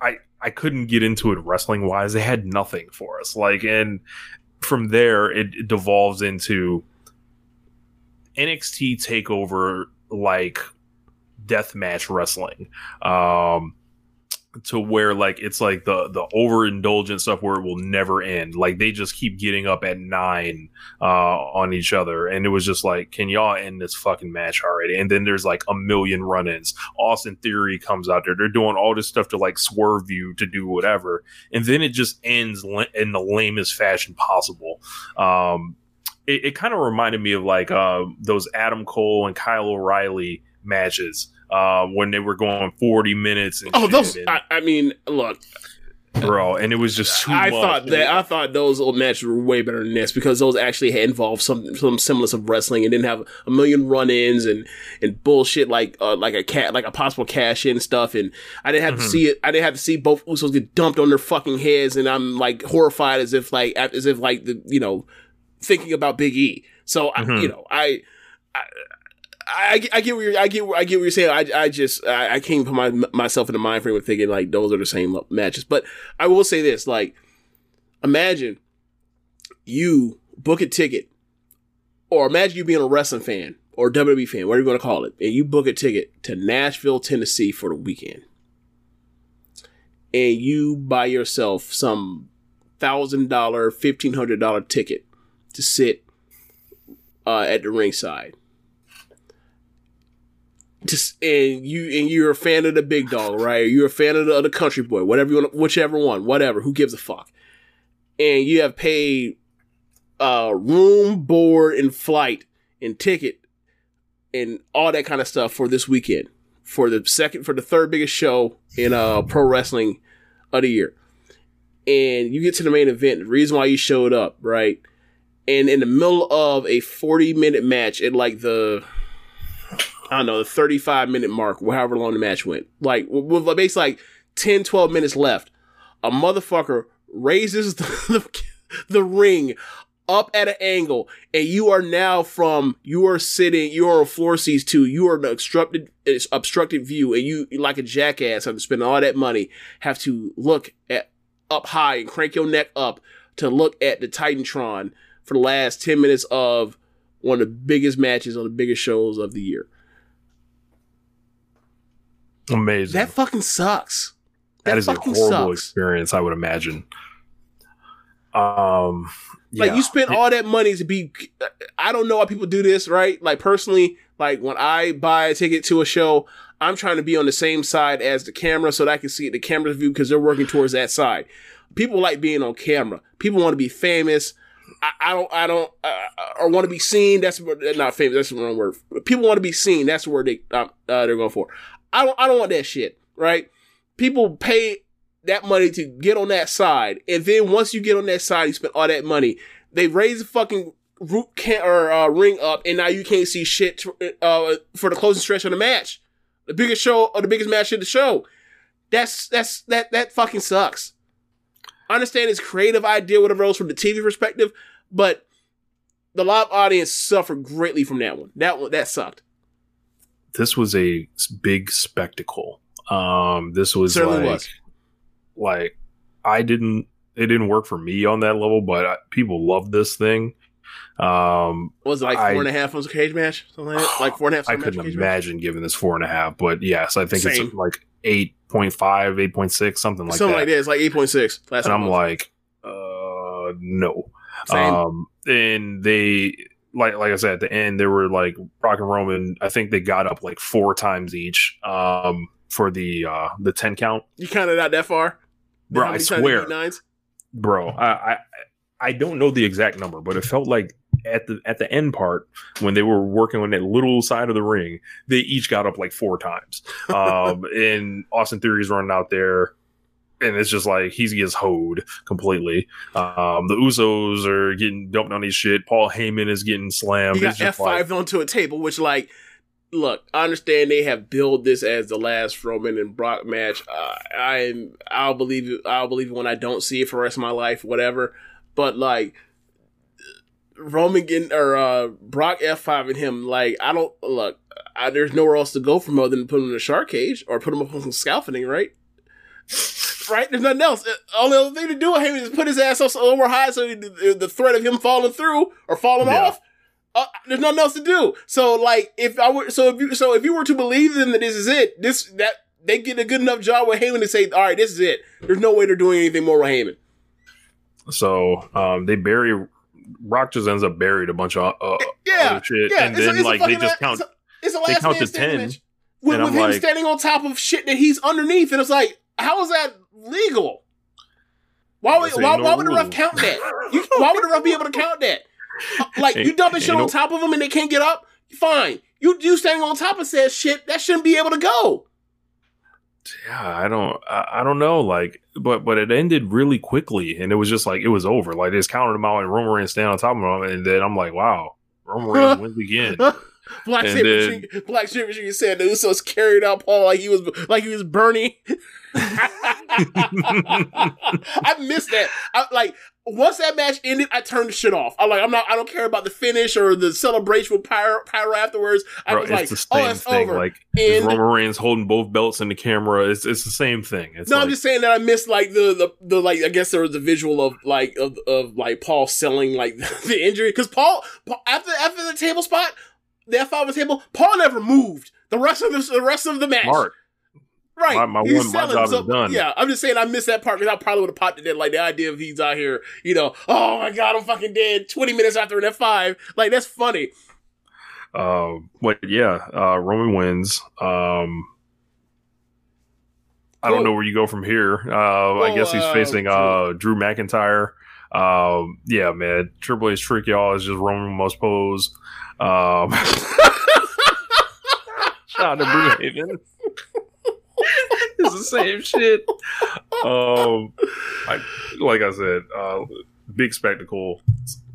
I I couldn't get into it wrestling wise. They had nothing for us. Like, and from there, it, devolves into NXT takeover, like death match wrestling. Um, to where like it's like the the overindulgent stuff where it will never end. Like they just keep getting up at nine uh on each other, and it was just like, can y'all end this fucking match already? And then there's like a million run-ins. Austin Theory comes out there. They're doing all this stuff to like swerve you to do whatever, and then it just ends la- in the lamest fashion possible. Um, it, it kind of reminded me of like uh, those Adam Cole and Kyle O'Reilly matches uh, when they were going 40 minutes. And Oh, shit, those. I, I mean, look, bro, and it was just too I much. thought that I thought those old matches were way better than this because those actually had involved some some semblance of wrestling and didn't have a million run-ins and and bullshit like uh, like a cat like a possible cash in stuff and I didn't have Mm-hmm. to see it I didn't have to see both Usos get dumped on their fucking heads and I'm like horrified as if like as if like the you know thinking about Big E so I, Mhm. you know I. I I, I get what you're, I get I get what you're saying. I, I just I, I can't put my, myself in the mind frame of thinking like those are the same matches. But I will say this: like, imagine you book a ticket, or imagine you being a wrestling fan or WWE fan, whatever you want to call it, and you book a ticket to Nashville, Tennessee for the weekend, and you buy yourself some thousand dollar, fifteen hundred dollar ticket to sit uh, at the ringside just and you and you're a fan of the big dog, right? You're a fan of the, of the country boy, whatever you want, whichever one, whatever. Who gives a fuck? And you have paid uh, room, board, and flight, and ticket, and all that kind of stuff for this weekend for the second, for the third biggest show in uh, pro wrestling of the year. And you get to the main event. The reason why you showed up, right? And in the middle of a 40 minute match at like the I don't know, the 35 minute mark, however long the match went. Like, with basically like 10, 12 minutes left, a motherfucker raises [LAUGHS] the, the, the ring up at an angle, and you are now from, you are sitting, you are on floor seats too, you are an obstructed, obstructed view, and you, like a jackass, have to spend all that money, have to look at, up high and crank your neck up to look at the Titantron for the last 10 minutes of one of the biggest matches on the biggest shows of the year. Amazing. That fucking sucks. that is a fucking horrible sucks. experience, I would imagine. Um, Like you spend all that money to be. I don't know why people do this, right? Like personally, like when I buy a ticket to a show, I'm trying to be on the same side as the camera so that I can see the camera's view because they're working towards that side. People like being on camera. People want to be famous. I, I don't. I don't. Uh, or want to be seen. That's. Not famous. That's the wrong word. People want to be seen. That's the word they uh, uh, they're going for. I don't. I don't want that shit. Right. People pay that money to get on that side, and then once you get on that side, you spend all that money. They raise the fucking root can or uh, ring up, and now you can't see shit uh, for the closing stretch of the match, the biggest show or the biggest match of the show. That's that's that that fucking sucks. I understand his creative idea, whatever else from the TV perspective, but the live audience suffered greatly from that one. That one that sucked. This was a big spectacle. Um, this was like, was. like I didn't. It didn't work for me on that level, but I, people loved this thing. Um, was it like I- four and a half was a cage match? Something like that? Like four and a half. I couldn't cage match? imagine giving this four and a half, but yes, I think Same. it's like 8.5, 8.6, something like Something that. like that. It's like eight point six. Last and I'm I like, uh, no. Same. Um, and they like like I said at the end, they were like Brock and Roman. I think they got up like four times each. Um, for the uh the ten count, you counted out that far, bro. I many times you swear, Nines. bro. I, I I don't know the exact number, but it felt like at the at the end part when they were working on that little side of the ring, they each got up like four times. [LAUGHS] Um, and Austin Theory's running out there. And it's just like he gets hoed completely. Um, the Usos are getting dumped on his shit. Paul Heyman is getting slammed. He got F five like- onto a table, which like, look, I understand they have billed this as the last Roman and Brock match. Uh, I I'll believe it. I'll believe it when I don't see it for the rest of my life, whatever. But like. Roman getting or uh, Brock F five and him like I don't look. I, there's nowhere else to go from other than put him in a shark cage or put him up on some scaffolding, right? Right? There's nothing else. Uh, Only other thing to do with Heyman is put his ass up so over high, so the, the threat of him falling through or falling Yeah. off. Uh, there's nothing else to do. So, like, if I were, so if you, so if you were to believe them that this is it, this that they get a good enough job with Heyman to say, all right, this is it. There's no way they're doing anything more with Heyman. So um, they bury Rock just ends up buried a bunch of uh, Yeah, other shit, yeah. and it's then a like they just count. It's a, it's a they last count to 10, with, with him like- standing on top of shit that he's underneath, and it's like, how is that legal? Why would This ain't why, no why would the ref count that? [LAUGHS] You, why would the ref be able to count that? Uh, Like you Ain't- dumping shit ain't on no- top of them and they can't get up? Fine. You you standing on top of said shit that shouldn't be able to go. yeah, I don't, I, I don't know, like, but but it ended really quickly, and it was just like it was over. Like they just counted them out, and Roman Reigns stand on top of them, and then I'm like, wow, Roman Reigns [LAUGHS] wins again. [LAUGHS] Black And Shaper. Black Shaper Jr. said the Usos carried out Paul like he was like he was Bernie. I missed that. I, like once that match ended, I turned the shit off. I'm like, I'm not. I don't care about the finish or the celebration with pyro, pyro afterwards. I Bro, was like, the oh, it's thing. over. Like And- Roman Reigns holding both belts in the camera. It's it's the same thing. It's no, like, I'm just saying that I missed like the, the the like I guess there was a visual of like of, of like Paul selling like [LAUGHS] the injury because Paul, Paul after after the table spot, the F5 on the table, Paul never moved the rest of the, the rest of the match. smart. Right. My- my one- my job is done. Yeah, I'm just saying I missed that part because I probably would have popped it in. Like the idea of he's out here, you know, oh my god, I'm fucking dead 20 minutes after an F5. Like that's funny. Um, but yeah, uh, Roman wins. Um, I don't know where you go from here. Uh, I guess he's uh, facing uh, Drew McIntyre. Um, yeah, man, Triple H trick y'all is just Roman must pose. Um, [LAUGHS] [LAUGHS] shout out to Blue Haven. [LAUGHS] it's the same shit. Um, I, like I said, uh, big spectacle.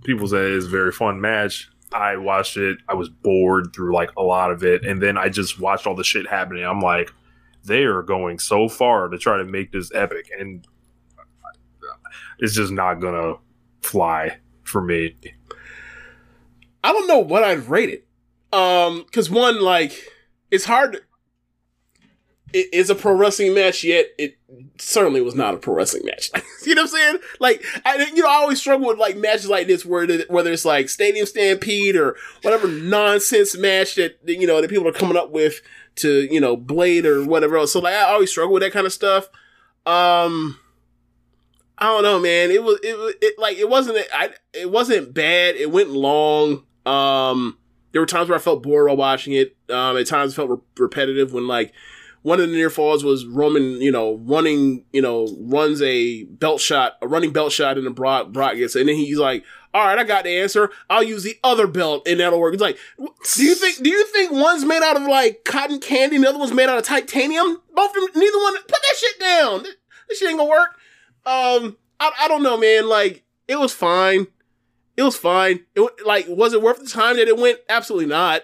People say it's a very fun match. I watched it. I was bored through like a lot of it, and then I just watched all the shit happening. I'm like, they are going so far to try to make this epic, and it's just not gonna fly for me. I don't know what I'd rate it. Um, because one, like, it's hard. It is a pro wrestling match, yet it certainly was not a pro wrestling match. [LAUGHS] you know what I'm saying? Like, I, you know, I always struggle with like matches like this, where the, whether it's like Stadium Stampede or whatever nonsense match that you know that people are coming up with to you know Blade or whatever else. So like, I always struggle with that kind of stuff. Um. I don't know, man. It was it, it like it wasn't I it wasn't bad. It went long. Um, there were times where I felt bored while watching it. Um, at times it felt re- repetitive when like one of the near falls was Roman, you know, running, you know, runs a belt shot, a running belt shot, and the Brock Brock gets and then he's like, "All right, I got the answer. I'll use the other belt, and that'll work." It's like, do you think do you think one's made out of like cotton candy, and the other one's made out of titanium? Both of them, neither one. Put that shit down. This, shit ain't gonna work. Um, I, I don't know, man. Like, it was fine. It was fine. It like was it worth the time that it went? Absolutely not.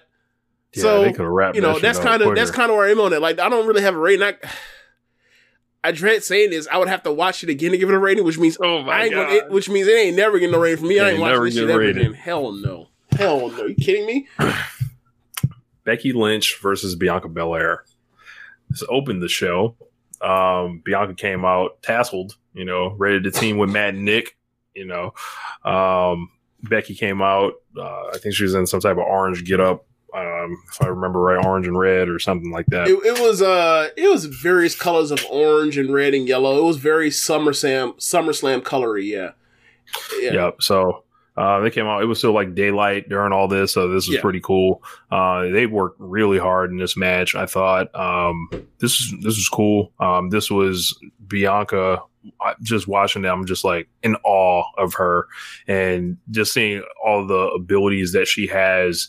Yeah, so they could've wrapped you know that's kind of that's kind of where I'm on it. Like I don't really have a rating. I, [SIGHS] I dread saying this. I would have to watch it again to give it a rating, which means Oh my I ain't gonna, God. it, which means it ain't never getting a rating for me. I Ain't ain't watching never this shit getting ever rated. again. Hell no. Hell no. you kidding me? [SIGHS] Becky Lynch versus Bianca Belair. This opened the show. Um, Bianca came out tasseled, you know, ready to team with Matt and Nick. You know, um, Becky came out. Uh, I think she was in some type of orange get up, um, if I remember right, orange and red or something like that. It, it was uh it was various colors of orange and red and yellow. It was very SummerSlam SummerSlam colory, yeah. Yeah. Yep. So uh, they came out. It was still like daylight during all this, so this was Yeah. pretty cool. Uh, they worked really hard in this match. I thought um, this is this was cool. Um, this was Bianca. I- Just watching them, I'm just like in awe of her, and just seeing all the abilities that she has,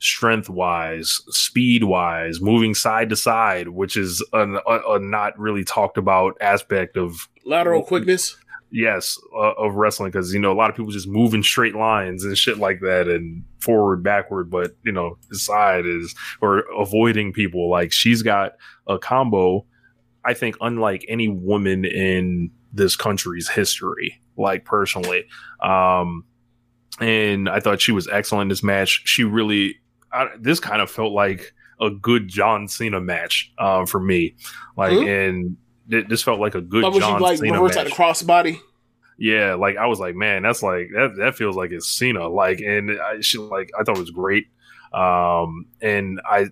strength wise, speed wise, moving side to side, which is a, a, a not really talked about aspect of Lateral quickness. yes uh, of wrestling because you know a lot of people just move in straight lines and shit like that and forward backward but you know the side is or avoiding people. Like she's got a combo i think unlike any woman in this country's history like personally. Um and i thought she was excellent in this match. She really I, this kind of felt like a good john cena match uh, for me like Mhm. and it, this felt like a good John you like Cena match. like crossbody? Yeah, like I was like, man, that's like that. That feels like it's Cena. Like, and I she like I thought it was great. Um, and I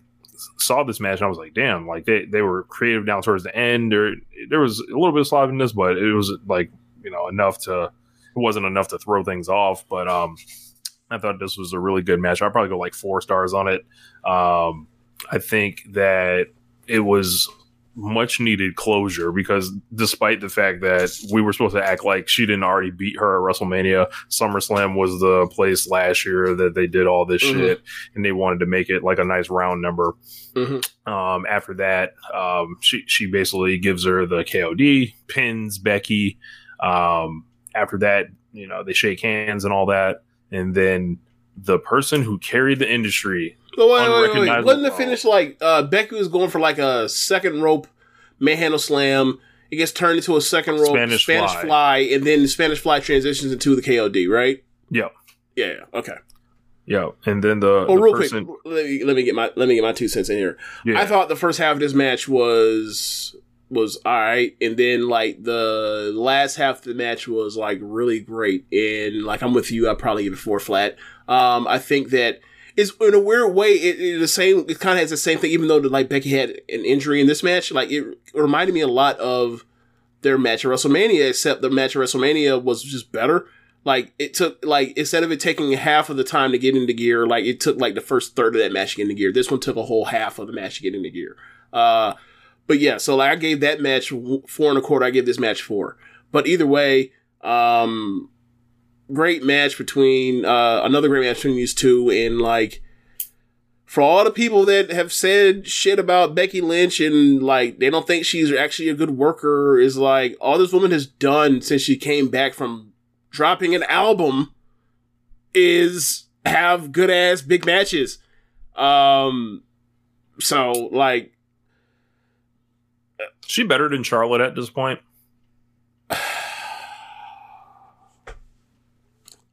saw this match and I was like, damn, like they they were creative down towards the end. There there was a little bit of sloppiness, but it was like you know enough to it wasn't enough to throw things off. But um, I thought this was a really good match. I'd probably go like four stars on it. Um, I think that it was much needed closure because despite the fact that we were supposed to act like she didn't already beat her at WrestleMania, SummerSlam was the place last year that they did all this Mhm. shit and they wanted to make it like a nice round number. Mhm. Um, after that, um, she, she basically gives her the KOD, pins Becky. Um, after that, you know, they shake hands and all that. And then the person who carried the industry But wait, wait, wait, wait. wasn't the finish like uh, Becky was going for like a second rope manhandle slam? It gets turned into a second rope Spanish fly. fly. and then the Spanish fly transitions into the KOD, right? Yeah. Yeah. yeah, Okay. Yeah, and then the, Oh, the real person, quick, let me let me get my let me get my two cents in here. yeah, I thought the first half of this match was was all right, and then like the last half of the match was like really great. And like I'm with you, I probably give it four flat. Um, I think that it's in a weird way. It, it the same. It kind of has the same thing, even though like Becky had an injury in this match. Like it reminded me a lot of their match at WrestleMania, except the match at WrestleMania was just better. Like it took like instead of it taking half of the time to get into gear, like it took like the first third of that match to get into gear. This one took a whole half of the match to get into gear. Uh, but yeah, so like I gave that match four and a quarter. I gave this match four. But either way, um, great match between uh, another great match between these two, and like for all the people that have said shit about Becky Lynch and like they don't think she's actually a good worker, is like all this woman has done since she came back from dropping an album is have good ass big matches. Um, so like she better than Charlotte at this point.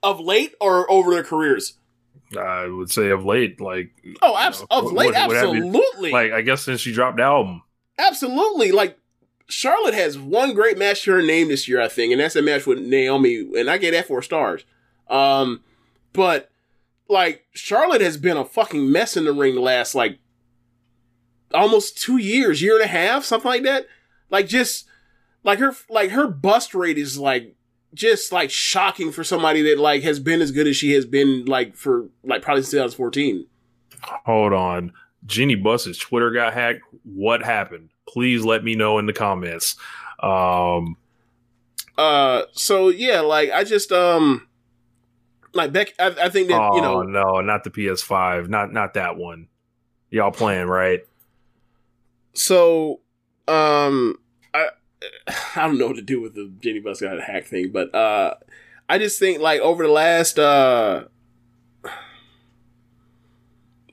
of late or over their careers. I would say of late, like Oh, abs- You know, of what- late, what- what absolutely, like I guess since she dropped the album. absolutely. Like Charlotte has one great match to her name this year, I think, and that's a match with Naomi, and I gave that four stars. Um, but like Charlotte has been a fucking mess in the ring the last like almost two years, year and a half, something like that. Like just like her like her bust rate is like just like shocking for somebody that like has been as good as she has been like for like probably since 2014. Hold on, Jenny Buss's Twitter got hacked. What happened? Please let me know in the comments. Um, Uh, so yeah, like I just um, like Beck. I, I think that oh you know, no, not the PS5, not not that one. Y'all playing right? So um, I [SIGHS] I don't know what to do with the Jenny Buss got a hack thing, but uh, I just think like over the last uh.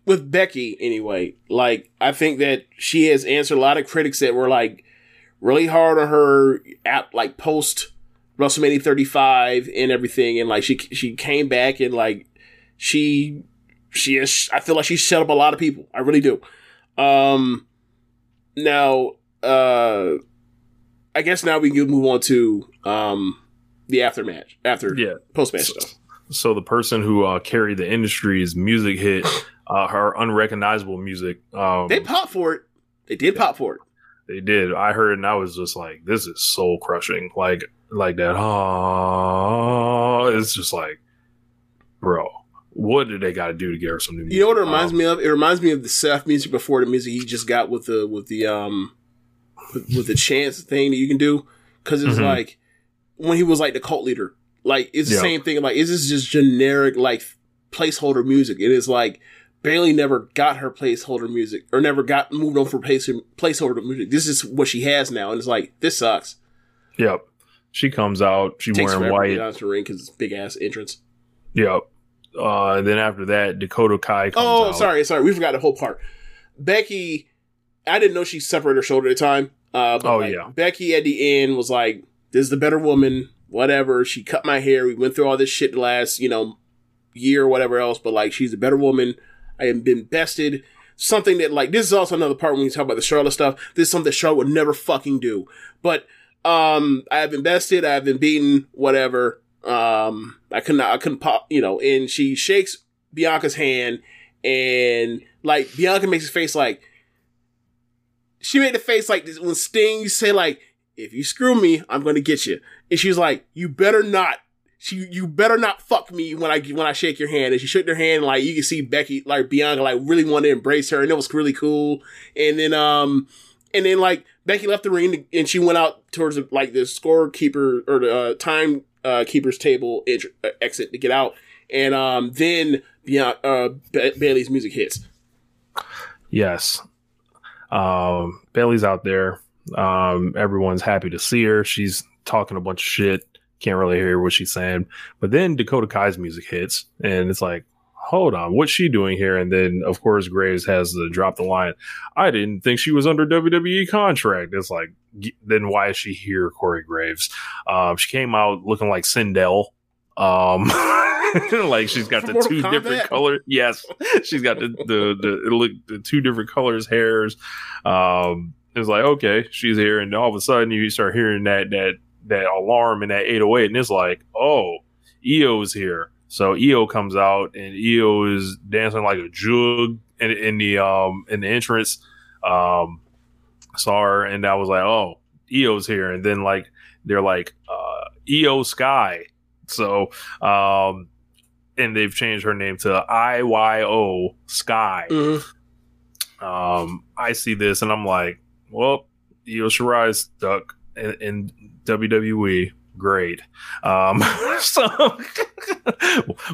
With Becky, anyway, like I think that she has answered a lot of critics that were like really hard on her at like post WrestleMania 35 and everything, and like she she came back and like she she is I feel like she shut up a lot of people. I really do. Um, now uh, I guess now we can move on to um the after match after Yeah. post match stuff. So the person who uh, carried the industry's music hit, [COUGHS] uh, her unrecognizable music. Um, They popped for it. They did pop for it. They did. I heard and I was just like, this is soul crushing. Like like that. Oh, it's just like, bro, what did they got to do to get her some new music? You know what it reminds Um, me of? It reminds me of the Seth music before the music he just got with the with the um with, with the chance thing that you can do because it's Mhm. like when he was like the cult leader. Like it's the Yeah. same thing. Like is this just generic like placeholder music? It is like Bayley never got her placeholder music or never got moved on for place, placeholder music. This is what she has now, and it's like this sucks. Yep. She comes out. She Takes wearing forever to get white. to because it's big ass entrance. Yep. Uh, and then after that, Dakota Kai comes Oh, out. sorry, sorry. We forgot the whole part. Becky, I didn't know she separated her shoulder at the time. Uh, but Oh, like, yeah. Becky at the end was like, "This is the better woman." Whatever. She cut my hair. We went through all this shit the last, you know, year or whatever else. But like, she's a better woman. I have been bested. something that like this is also another part when you talk about the Charlotte stuff. This is something that Charlotte would never fucking do. But um, I have been bested. I have been beaten. Whatever. Um, I couldn't. I couldn't pop. You know. And she shakes Bianca's hand, and like Bianca makes a face like she made the face like this when Sting say like, "If you screw me, I'm gonna get you," and she's like, "You better not." She, you better not fuck me when I when I shake your hand. And she shook her hand, like you can see Becky, like Bianca, like really wanted to embrace her, and it was really cool. And then, um, and then like Becky left the ring and she went out towards like the scorekeeper or the uh, time uh, keeper's table uh, exit to get out. And um, then Bianca, uh, ba- Bayley's music hits. Yes. Um, Bayley's out there. Um, everyone's happy to see her. She's talking a bunch of shit. Can't really hear what she's saying. But then Dakota Kai's music hits, and it's like, hold on, what's she doing here? And then, of course, Graves has to drop the line. I didn't think she was under WWE contract. It's like, then why is she here, Corey Graves? Um, she came out looking like Sindel. Um, [LAUGHS] like she's got the Mortal two Kombat? different colors. Yes, she's got the the the, look, the two different colors hairs. Um, it's like okay, she's here, and all of a sudden you start hearing that that that alarm and that 808, and it's like, oh, Io's here. So Io comes out, and Io is dancing like a jug in, in the um in the entrance. Um, saw her, and I was like, oh, Io's here, and then like they're like uh Io Sky. So um and they've changed her name to IYO Sky. Mhm. Um, I see this and I'm like, well, Io Shirai is stuck in, in WWE. Great. Um, [LAUGHS] so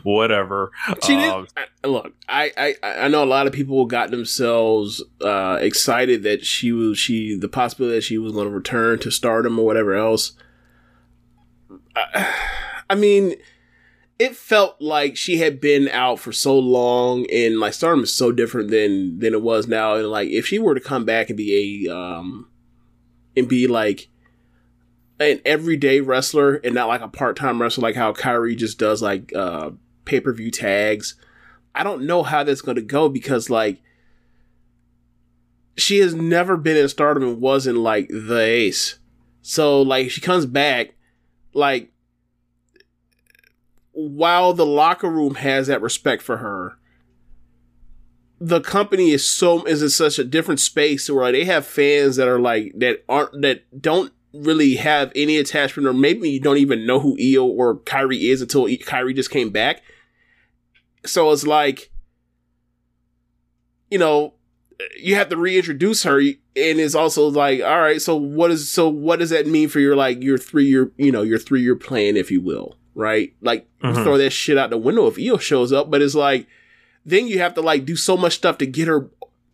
whatever. She did. Um, look, I, I I know a lot of people got themselves uh, excited that she was she the possibility that she was going to return to Stardom or whatever else. I, I mean, it felt like she had been out for so long, and like Stardom is so different than than it was now. And like, if she were to come back and be a um and be like an everyday wrestler and not like a part time wrestler, like how Kairi just does like uh pay per view tags. I don't know how that's going to go because like she has never been in Stardom and wasn't like the ace. So like she comes back, like while the locker room has that respect for her, the company is so is in such a different space where they have fans that are like that aren't that don't really have any attachment or maybe you don't even know who Io or Kairi is until Kairi just came back. So it's like you know you have to reintroduce her and it's also like all right so what is so what does that mean for your like your three year you know your three year plan if you will right like Mhm. throw that shit out the window if Io shows up but it's like then you have to like do so much stuff to get her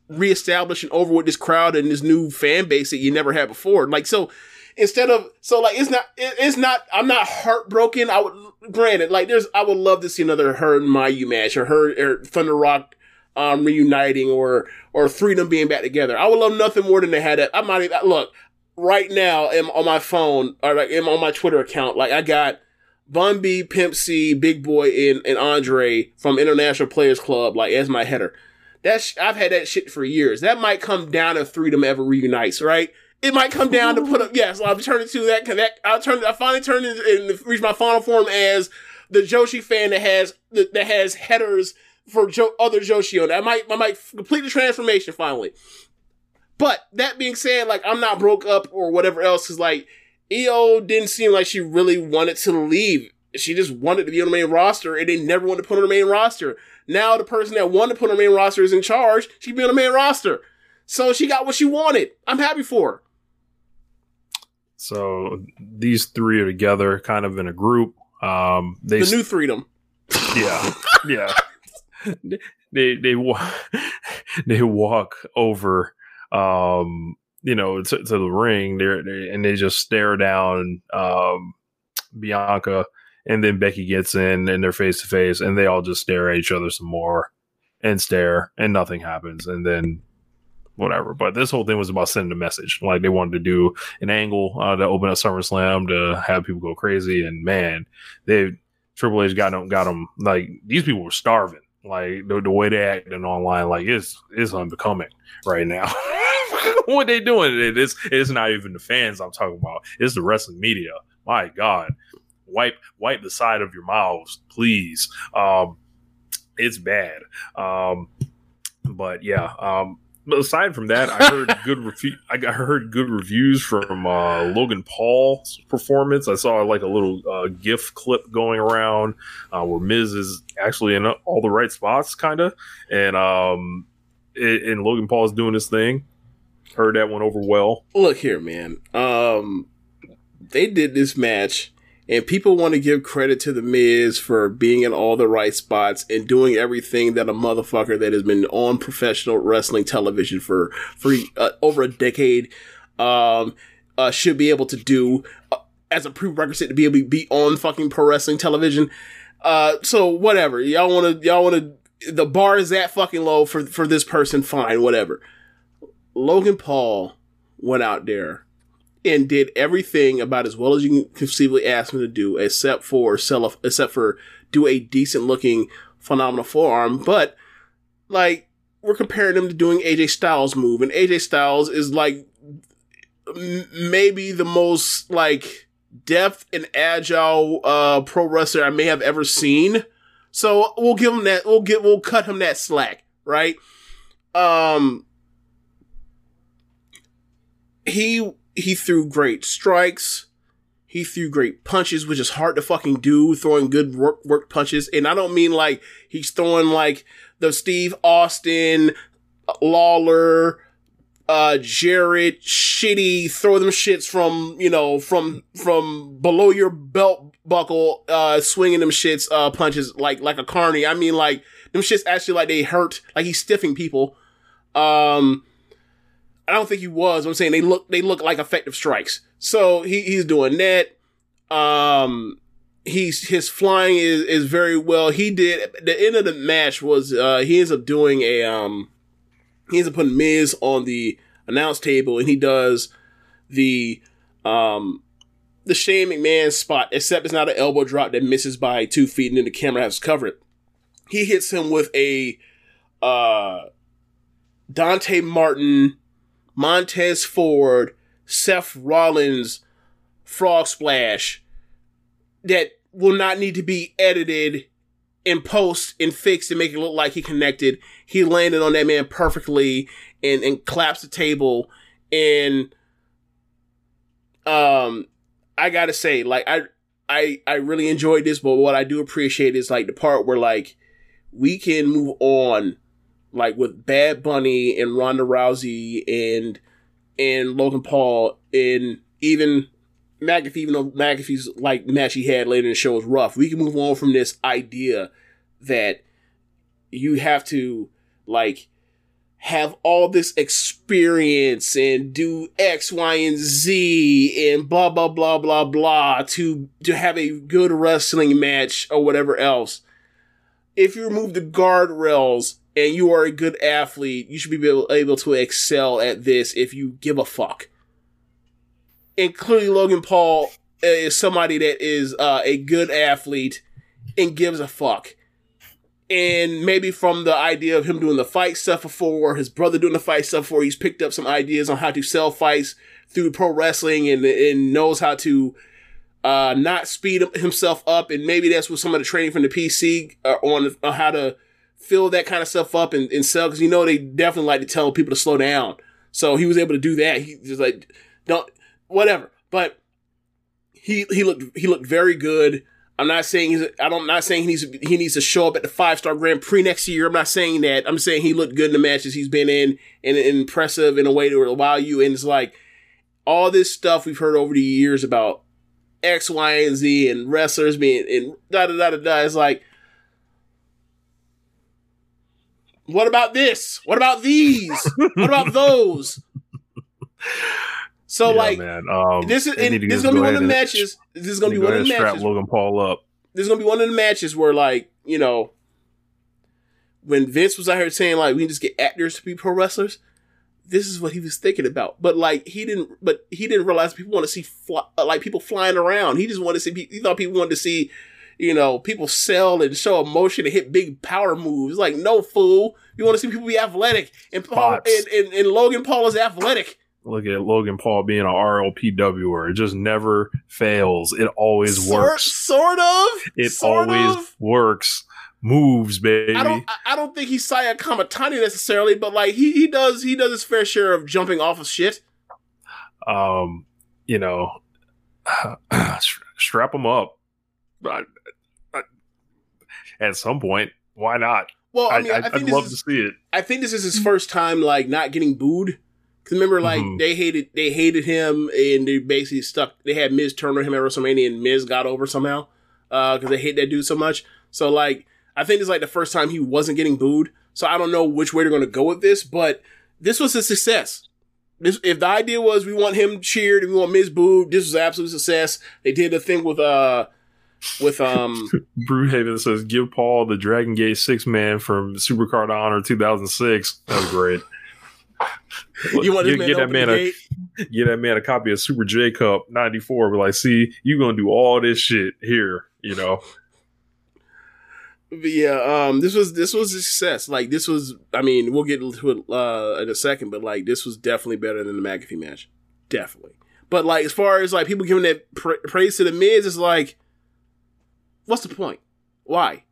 reestablished and over with this crowd and this new fan base that you never had before like so instead of so like it's not it- it's not i'm not heartbroken i would granted like there's i would love to see another her and mayu match or her or thunder rock um reuniting or or Threedom being back together i would love nothing more than to have that i might even look right now am on my phone or like am on my twitter account like i got Bun B, Pimp C, Big Boi, and, and Andre from International Players Club, like as my header. That's I've had that shit for years. That might come down if Threedom ever reunites, right? It might come down to put up. [LAUGHS] Yes, I'll turn it to that. that I'll turn. I finally turned it and reach my final form as the Joshi fan that has that, that has headers for jo- other Joshi on. I might I might complete the transformation finally. But that being said, like I'm not broke up or whatever else. Cause like Io didn't seem like she really wanted to leave. She just wanted to be on the main roster and they never wanted to put her on the main roster. Now the person that wanted to put her on the main roster is in charge. She'd be on the main roster. So she got what she wanted. I'm happy for her. So these three are together, kind of in a group. Um, they The new Threedom. yeah, yeah. [LAUGHS] They they wa- [LAUGHS] they walk over, um, you know, to, to the ring. There and they just stare down um, Bianca, and then Becky gets in, and they're face to face, and they all just stare at each other some more, and stare, and nothing happens, and then whatever. But this whole thing was about sending a message. Like they wanted to do an angle uh, to open up SummerSlam to have people go crazy, and man, they Triple H got them, got them like these people were starving. Like the, the way they acting online, like it's it's unbecoming right now. [LAUGHS] what they doing? It is it's not even the fans I'm talking about. It's the wrestling media. My God, wipe wipe the side of your mouths, please. Um, it's bad. Um, but yeah. Um, but aside from that, I heard [LAUGHS] good review. I heard good reviews from uh, Logan Paul's performance. I saw like a little uh, GIF clip going around uh, where Miz is actually in all the right spots, kind of, and um, it, and Logan Paul is doing his thing. Heard that one over well. Look here, man. Um, they did this match, and people want to give credit to the Miz for being in all the right spots and doing everything that a motherfucker that has been on professional wrestling television for for uh, over a decade um, uh, should be able to do uh, as a prerequisite to be able to be on fucking pro wrestling television. Uh, so whatever y'all want to y'all want to the bar is that fucking low for for this person. Fine, whatever. Logan Paul went out there and did everything about as well as you can conceivably ask him to do, except for sell, a, except for do a decent looking phenomenal forearm. But like we're comparing him to doing AJ Styles move, and AJ Styles is like m- maybe the most like depth and agile uh pro wrestler I may have ever seen. So we'll give him that. We'll get. We'll cut him that slack, right? Um, he he threw great strikes. He threw great punches, which is hard to fucking do, throwing good work, work punches. And I don't mean like he's throwing like the Steve Austin, Lawler, uh, Jarrett, shitty, throw them shits from, you know, from, from below your belt buckle, uh, swinging them shits, uh, punches like, like a carny. I mean like, them shits actually like they hurt, like he's stiffing people. Um, I don't think he was. I'm saying they look they look like effective strikes. So he, he's doing that. Um, he's his flying is is very well. He did the end of the match was uh he ends up doing a um he ends up putting Miz on the announce table and he does the um the Shane McMahon spot, except it's not an elbow drop that misses by two feet and then the camera has to cover it. He hits him with a uh Dante Martin Montez Ford, Seth Rollins frog splash that will not need to be edited and post and fixed and make it look like he connected. He landed on that man perfectly and, and claps the table. And, um, I gotta say, like, I, I, I really enjoyed this, but what I do appreciate is like the part where like we can move on like with Bad Bunny and Ronda Rousey and and Logan Paul and even McAfee, even though McAfee's like match he had later in the show was rough, we can move on from this idea that you have to like have all this experience and do X, Y, and Z and blah blah blah blah blah to to have a good wrestling match or whatever else. If you remove the guardrails and you are a good athlete, you should be able, able to excel at this if you give a fuck. And clearly, Logan Paul is somebody that is uh, a good athlete and gives a fuck. And maybe from the idea of him doing the fight stuff before, his brother doing the fight stuff before, he's picked up some ideas on how to sell fights through pro wrestling and, and knows how to uh, not speed himself up. And maybe that's what some of the training from the PC uh, on, on how to fill that kind of stuff up and, and sell because you know they definitely like to tell people to slow down. So he was able to do that. He just like don't whatever. But he he looked he looked very good. I'm not saying he's I don't I'm not saying he needs he needs to show up at the five star Grand Prix next year. I'm not saying that. I'm saying he looked good in the matches he's been in and, and impressive in a way to wow you. And it's like all this stuff we've heard over the years about X, Y, and Z and wrestlers being and da da da da da. It's like what about this? What about these? what about [LAUGHS] those? So Yeah, like man. Um, this is and to this is gonna be one of the matches. This is gonna be go one of the and strap matches. Logan Paul up. This is gonna be one of the matches where like you know when Vince was out here saying like we can just get actors to be pro wrestlers. This is what he was thinking about, but like he didn't. But he didn't realize people want to see fly, like people flying around. He just wanted to see. He thought people wanted to see you know, people sell and show emotion and hit big power moves. Like, no fool. You want to see people be athletic, and Paul and, and, and Logan Paul is athletic. Look at Logan Paul being an RLPWer. It just never fails. It always Sort, works. sort of. It sort always of. works. Moves, baby. I don't. I- I don't think he's Saya Kamitani necessarily, but like he he does he does his fair share of jumping off of shit. um, you know, [SIGHS] strap him up. I- I- at some point, why not? Well, I mean, I, would love is, to see it. I think this is his first time like not getting booed. Cause remember, like Mhm. they hated they hated him, and they basically stuck. They had Miz turn on him at WrestleMania, and Miz got over somehow because they hate that dude so much. So like, I think it's like the first time he wasn't getting booed. So I don't know which way they're going to go with this, but this was a success. This, if the idea was we want him cheered and we want Miz booed, this was an absolute success. They did the thing with uh with um [LAUGHS] Brewhaven says, "Give Paul the Dragon Gate six man from Supercard Honor 2006." That was great. you want this get, get to that man a get that man a copy of Super J Cup '94. But like, see, you gonna do all this shit here, you know? But yeah, um, this was this was a success. Like this was, I mean, we'll get into it uh, in a second, but like this was definitely better than the McAfee match, definitely. But like as far as like people giving that pra- praise to the Miz, it's like, what's the point? Why?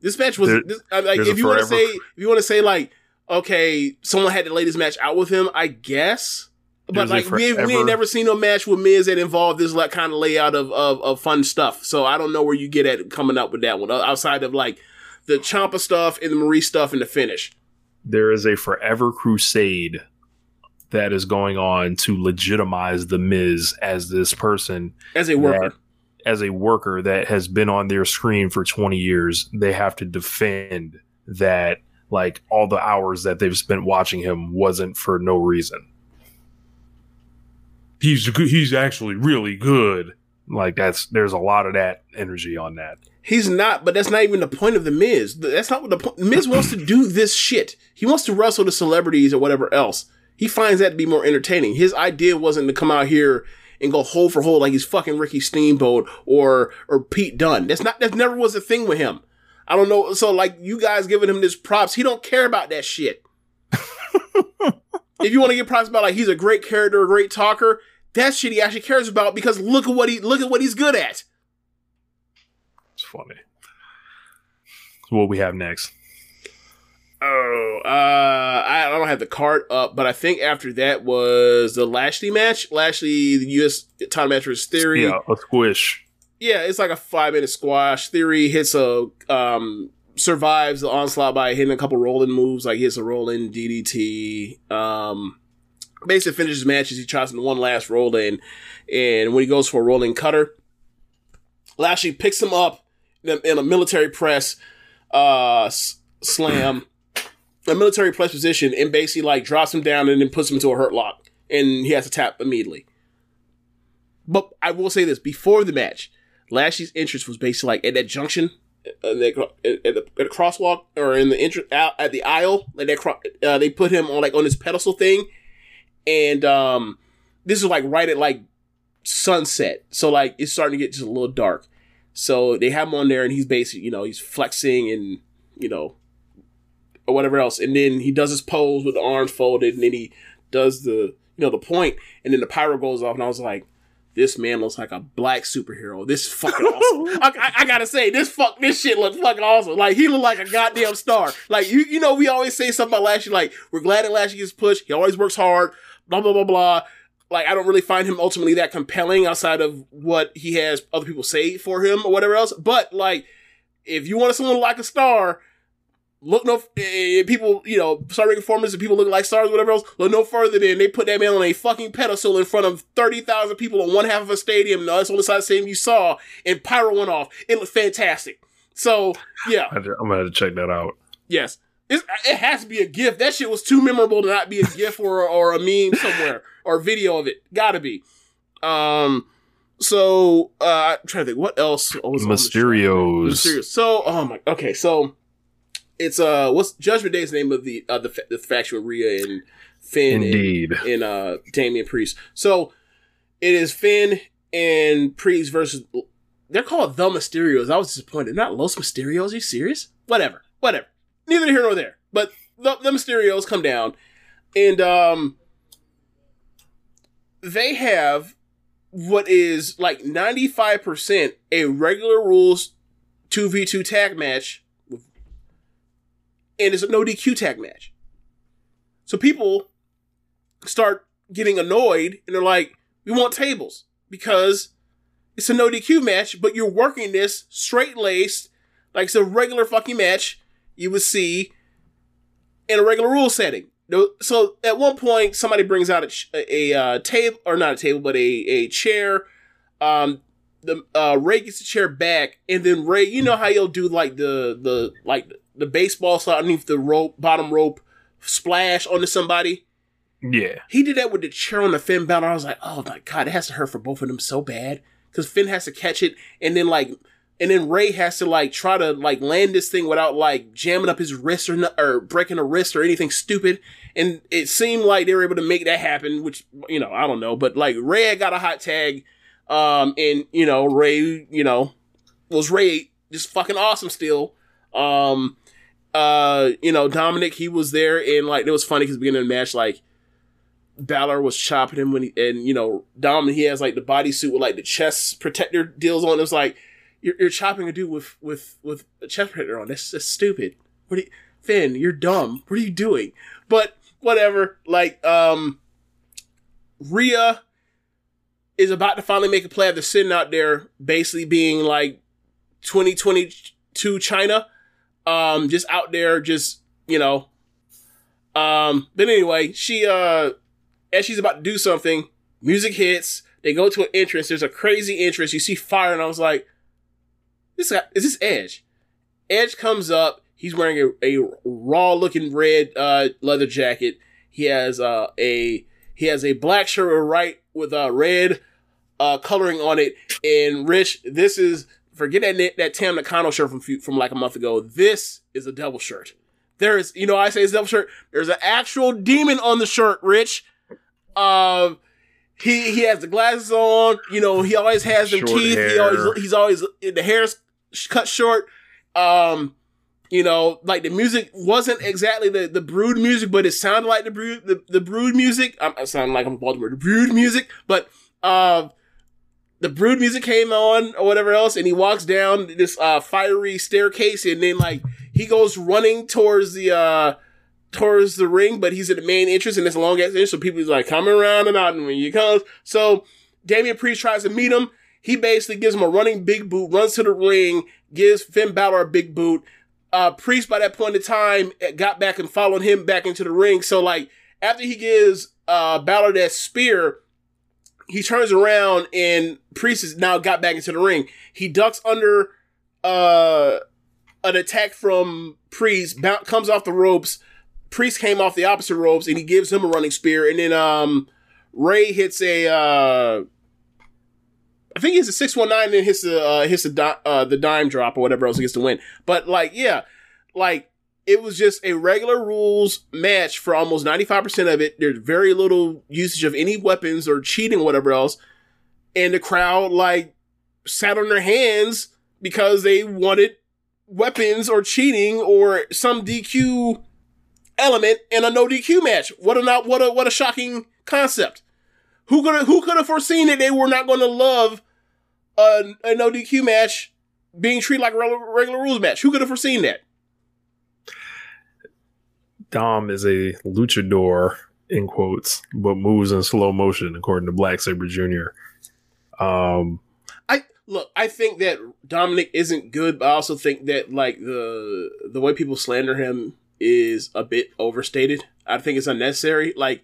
This match was There- this, I- like if you want to say if you want to say like okay, someone had to lay this match out with him, I guess. But There's like we ain't, we ain't never seen no match with Miz that involved this like kind of layout of, of of fun stuff. So I don't know where you get at coming up with that one uh, outside of like the Ciampa stuff and the Marie stuff and the finish. There is a forever crusade that is going on to legitimize the Miz as this person As a worker, as a worker that has been on their screen for 20 years they have to defend that like all the hours that they've spent watching him wasn't for no reason he's good he's actually really good like that's there's a lot of that energy on that he's not. But that's not even the point of the Miz. That's not what the point. Miz wants to do this shit. He wants to wrestle the celebrities or whatever else. He finds that to be more entertaining. His idea wasn't to come out here and go hole for hole like he's fucking Ricky Steamboat or or Pete Dunne. That's not. That never was a thing with him. I don't know. So like you guys giving him this props, he don't care about that shit. [LAUGHS] if you want to get props about like he's a great character, a great talker, that shit he actually cares about because look at what he look at what he's good at. it's funny so what we have next Oh, uh, I I don't have the card up, but I think after that was the Lashley match. Lashley, the U.S. title match versus Theory. yeah a squish Yeah, it's like a five minute squash. Theory hits a um survives the onslaught by hitting a couple rolling moves, like he hits a rolling DDT. Um, basically finishes matches. He tries one last roll in, and when he goes for a rolling cutter, Lashley picks him up in a, in a military press, uh, s- slam, a military press position, and basically like drops him down and then puts him into a hurt lock, and he has to tap immediately. But I will say this: before the match, Lashley's interest was basically like at that junction, uh, that, at, the, at the crosswalk or in the entrance out at the aisle. Like that, cro- uh, they put him on like on this pedestal thing, and um, this is like right at like sunset, so like it's starting to get just a little dark. So they have him on there, and he's basically you know he's flexing and you know or whatever else, and then he does his pose with the arms folded, and then he does the you know the point, and then the pyro goes off, and I was like this man looks like a black superhero. This is fucking [LAUGHS] awesome. I, I, I gotta say, this fuck, this shit looks fucking awesome. Like he looked like a goddamn star. Like you, you know, we always say something about Lashley. Like we're glad that Lashley gets pushed. He always works hard. Blah blah blah blah. Like I don't really find him ultimately that compelling outside of what he has other people say for him or whatever else. But like, if you want someone like a star, look no eh, people you know starting performance and people look like stars whatever else look no further than they put that man on a fucking pedestal in front of 30,000 people on one half of a stadium no that's on the side of the stadium you saw and pyro went off. It looked fantastic. So yeah. I, am gonna have to check that out. Yes. It's, it has to be a gift. That shit was too memorable to not be a gif or, or a meme somewhere or a video of it. Gotta be. Um so uh i'm trying to think what else was mysterios. So, oh my, okay, so it's uh, what's Judgment Day's name of the uh the, the faction with Rhea and Finn indeed and, and uh Damian Priest. So it is Finn and Priest versus they're called the Mysterios. I was disappointed. Not Los Mysterios. Are you serious? Whatever. Whatever. Neither here nor there. But the, the Mysterios come down, and um, they have what is like ninety five percent a regular rules two v two tag match, and it's a no DQ tag match. So people start getting annoyed, and they're like, "We want tables because." It's a no DQ match, but you're working this straight laced, like it's a regular fucking match you would see in a regular rule setting. So at one point, somebody brings out a, ch- a, uh, table, or not a table, but a, a chair. Um, the uh, Ray gets the chair back, and then Ray, you know how you'll do like the the like the baseball slide underneath the rope, bottom rope, splash onto somebody. Yeah. He did that with the chair on the Finn Balor. I was like, oh my god, it has to hurt for both of them so bad because Finn has to catch it, and then like, and then Ray has to like try to like land this thing without like jamming up his wrist or or breaking a wrist or anything stupid. And it seemed like they were able to make that happen, which you know I don't know, but like Ray had got a hot tag, um, and you know Ray, you know, was Ray just fucking awesome still. Um, uh, you know Dominic, he was there, and like it was funny because beginning of the match, like Balor was chopping him when he, and you know, Dominic he has like the bodysuit with like the chest protector deals on. It was like, you're, you're chopping a dude with, with, with a chest protector on. That's, that's stupid. What are you, Finn, you're dumb. What are you doing? But whatever. Like, um, Rhea is about to finally make a play after sitting out there basically being like 2022 Chyna. Um, just out there, just, you know, um, but anyway, she, uh, as she's about to do something, music hits. They go to an entrance. There's a crazy entrance. You see fire, and I was like, "This guy is this Edge?" Edge comes up. He's wearing a, a raw looking red uh, leather jacket. He has uh, a he has a black shirt right with uh, red uh, coloring on it. And Rich, this is forget that that Tam Nakano shirt from from like a month ago. This is a devil shirt. There is, you know, I say it's a double shirt. There's an actual demon on the shirt, Rich. Um, he he has the glasses on. You know, he always has them Short teeth. He always he's always the hair's cut short. Um, you know, like the music wasn't exactly the the brood music, but it sounded like the brood the, the brood music. I'm I sound like I'm Baltimore. The brood music, but um. The brood music came on or whatever else, and he walks down this uh, fiery staircase, and then like he goes running towards the uh towards the ring, but he's at the main entrance, and it's a long ass entrance, so people's like coming around and out, and when he comes, so Damian Priest tries to meet him. He basically gives him a running big boot, runs to the ring, gives Finn Balor a big boot. Uh, Priest by that point in time eh, got back and followed him back into the ring. So like after he gives uh Balor that spear, he turns around and Priest has now got back into the ring. He ducks under uh an attack from Priest, comes off the ropes. Priest came off the opposite ropes and he gives him a running spear. And then um Ray hits a uh I think it's a six one nine and hits the uh, hits the di- uh, the dime drop or whatever else he gets to win. But like yeah, like it was just a regular rules match for almost ninety five percent of it. There's very little usage of any weapons or cheating or whatever else, and the crowd like sat on their hands because they wanted weapons or cheating or some DQ element in a no DQ match. What a not what a what a shocking concept. Who could who could have foreseen that they were not going to love a, a no DQ match being treated like a regular, regular rules match? Who could have foreseen that? Dom is a luchador in quotes, but moves in slow motion, according to Black Saber Jr. Um, I look. I think that Dominic isn't good, but I also think that like the the way people slander him is a bit overstated. I think it's unnecessary. Like,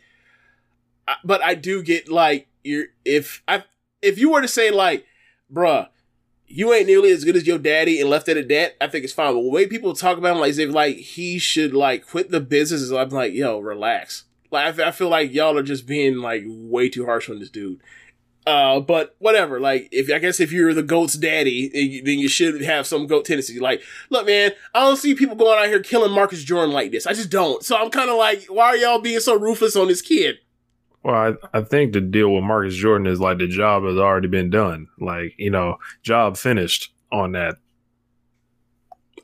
I, but I do get like you're if I if you were to say like, bruh, you ain't nearly as good as your daddy and left it at that, I think it's fine. But the way people talk about him, like if like he should like quit the business, is I'm like, yo, relax. Like I feel like y'all are just being like way too harsh on this dude. Uh, but whatever. Like, if I guess if you're the goat's daddy, then you- then you should have some goat tendencies. Like, look, man, I don't see people going out here killing Marcus Jordan like this. I just don't. So I'm kind of like, why are y'all being so ruthless on this kid? Well, I, I think the deal with Marcus Jordan is like the job has already been done. Like, you know, job finished on that.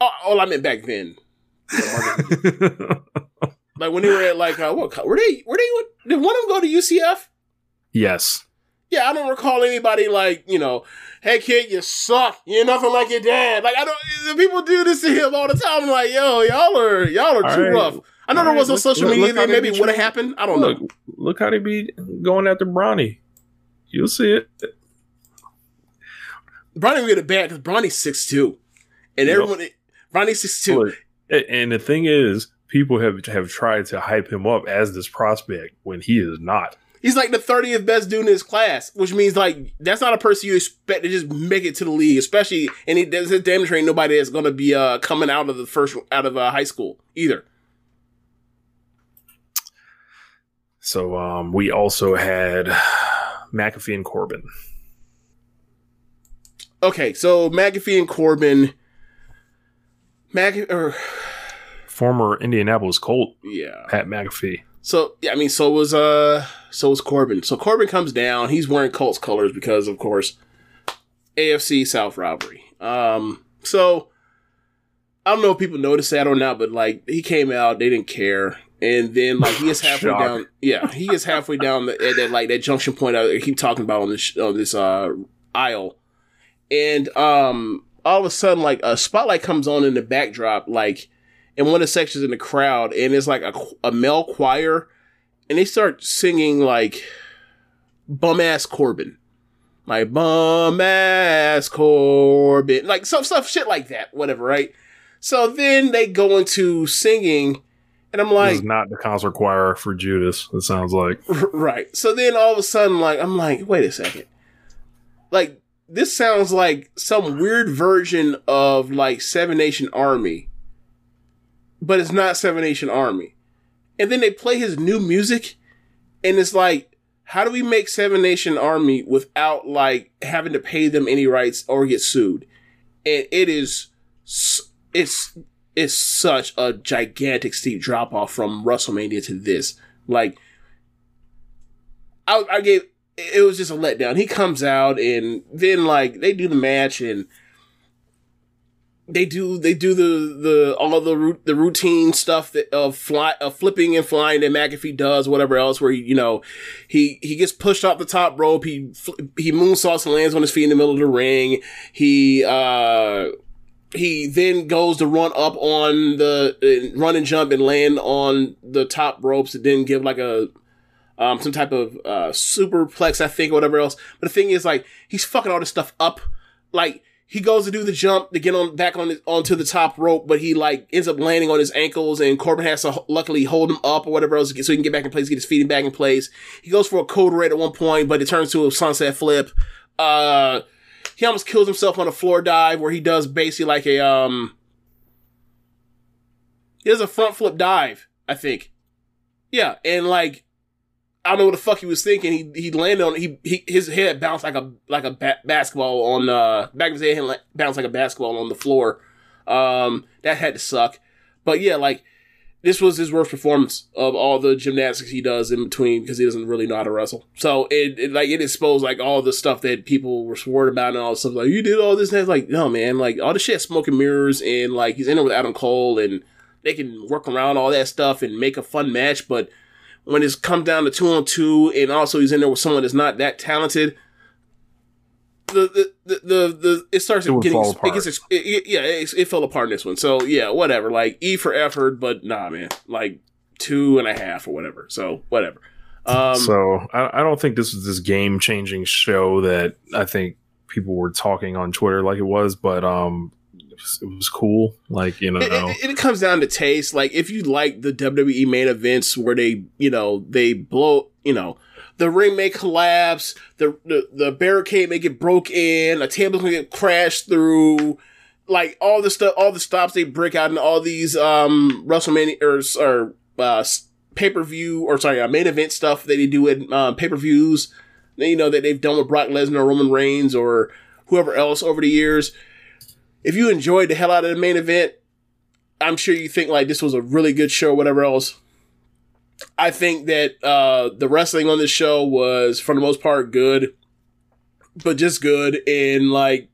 Oh, all I meant back then. [LAUGHS] Like when they were at like uh, what? Were they? Were they? Did one of them go to UCF? yes. Yeah, I don't recall anybody like you know, hey kid, you suck. You're nothing like your dad. Like I don't. People do this to him all the time. I'm like, yo, y'all are y'all are All too right. rough. I know All there right, was no social look- media. look how then they maybe be would have happened. I don't Look, know. look how they be going after Bronny. You'll see it. Bronny would get it bad because Bronny's six two, and everyone Bronny's six two. And the thing is, people have have tried to hype him up as this prospect when he is not. He's like the 30th best dude in his class, which means like that's not a person you expect to just make it to the league, especially and he does damn sure ain't nobody that's gonna be uh coming out of the first out of uh, high school either. So um, we also had McAfee and Corbin. Okay, so McAfee and Corbin, Mc or Former Indianapolis Colt yeah. Pat McAfee. So yeah, I mean, so was uh, so was Corbin. So Corbin comes down. He's wearing Colts colors because, of course, AFC South robbery. Um, so I don't know if people noticed that or not, but like he came out, they didn't care, and then like he is [LAUGHS] halfway Shock. down. Yeah, he is halfway down the, at that like that junction point I keep talking about on this on this uh aisle, and um, all of a sudden like a spotlight comes on in the backdrop, like in one of the sections in the crowd, and it's like a, a male choir, and they start singing like bum ass Corbin, like bum ass Corbin, like some stuff, shit like that, whatever, right? So then they go into singing, and I'm like, This is not the concert choir for Judas. It sounds like [LAUGHS] right. So then all of a sudden, like, I'm like, wait a second. Like, this sounds like some weird version of like Seven Nation Army, but it's not Seven Nation Army. And then they play his new music, and it's like, how do we make Seven Nation Army without like having to pay them any rights or get sued? And it is, it's, it's such a gigantic steep drop off from WrestleMania to this. Like, I, I gave it was just a letdown. He comes out and then like they do the match and they do they do the the all of the the routine stuff that of fly of flipping and flying that McAfee does whatever else where he, you know he he gets pushed off the top rope he he moonsaults and lands on his feet in the middle of the ring he uh he then goes to run up on the uh, run and jump and land on the top ropes and then give like a um, some type of uh, superplex, I think, or whatever else. But the thing is, like, he's fucking all this stuff up. Like, he goes to do the jump to get on back on his, onto the top rope, but he like ends up landing on his ankles, and Corbin has to luckily hold him up or whatever else, so he can get back in place, get his feet back in place. He goes for a code red at one point, but it turns to a sunset flip. Uh, he almost kills himself on a floor dive where he does basically like a um, he does a front flip dive, I think. Yeah, and like I don't know what the fuck he was thinking. He he landed on he, he his head bounced like a like a ba- basketball on uh back of his head bounced like a basketball on the floor. Um, that had to suck. But yeah, like this was his worst performance of all the gymnastics he does in between because he doesn't really know how to wrestle. So it, it like it exposed like all the stuff that people were sworn about and all the stuff like you did all this and it's like no man like all the shit smoke and mirrors and like he's in there with Adam Cole and they can work around all that stuff and make a fun match, but when it's come down to two on two, and also he's in there with someone that's not that talented, the the the, the, it starts It getting it gets it, it- yeah it, it fell apart in this one. So yeah, whatever. Like E for effort, but nah, man, like two and a half or whatever. So whatever. Um, so I, I don't think this was this game changing show that I think people were talking on Twitter like it was, but um, it was, it was cool. Like you know, it, it, it comes down to taste. Like if you like the WWE main events where they, you know, they blow, you know, the ring may collapse, the the, the barricade may get broke in, a table's gonna get crashed through, like all the stuff, all the stops they break out in all these um WrestleMania or or uh, pay per view or sorry, uh, main event stuff that they do in uh, pay per views. You know that they've done with Brock Lesnar, Roman Reigns, or whoever else over the years if you enjoyed the hell out of the main event, I'm sure you think like this was a really good show, whatever else. I think that uh, the wrestling on this show was, for the most part, good, but just good. And like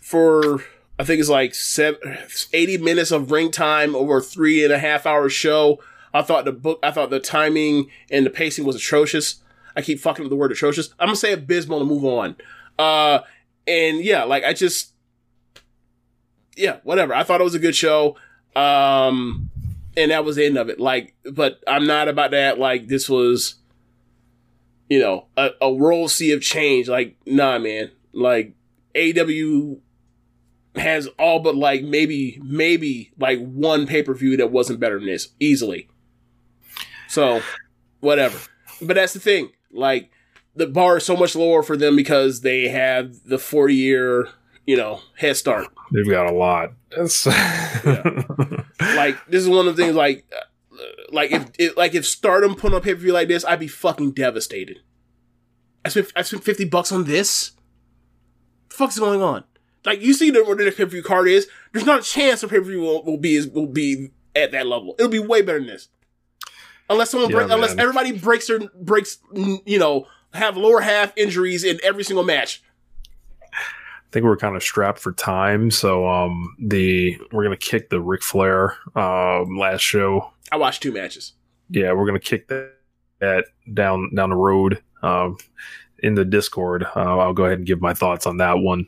for, I think it's like seven, 80 minutes of ring time over a three and a half hour show. I thought the book, I thought the timing and the pacing was atrocious. I keep fucking with the word atrocious. I'm gonna say abysmal to move on. Uh, and yeah, like I just, yeah, whatever. I thought it was a good show. Um, and that was the end of it. Like, but I'm not about that. Like, this was, you know, a, a world sea of change. Like, nah, man. Like, AW has all but like maybe, maybe like one pay per view that wasn't better than this easily. So, whatever. But that's the thing. Like, the bar is so much lower for them because they have the 40 year, you know, head start. They've got a lot. It's [LAUGHS] Like this is one of the things. Like, uh, like if it, like if Stardom put on a pay per view like this, I'd be fucking devastated. I spent I spent fifty bucks on this. The fuck's going on? Like you see the where the pay per view card is. There's not a chance the pay per view will, will be is- will be at that level. It'll be way better than this. Unless someone Yeah, break, unless everybody breaks their breaks, you know, have lower half injuries in every single match. I think we're kind of strapped for time, so um, the we're gonna kick the Ric Flair um last show. I watched two matches. Yeah, we're gonna kick that, that down down the road um in the Discord. Uh, I'll go ahead and give my thoughts on that one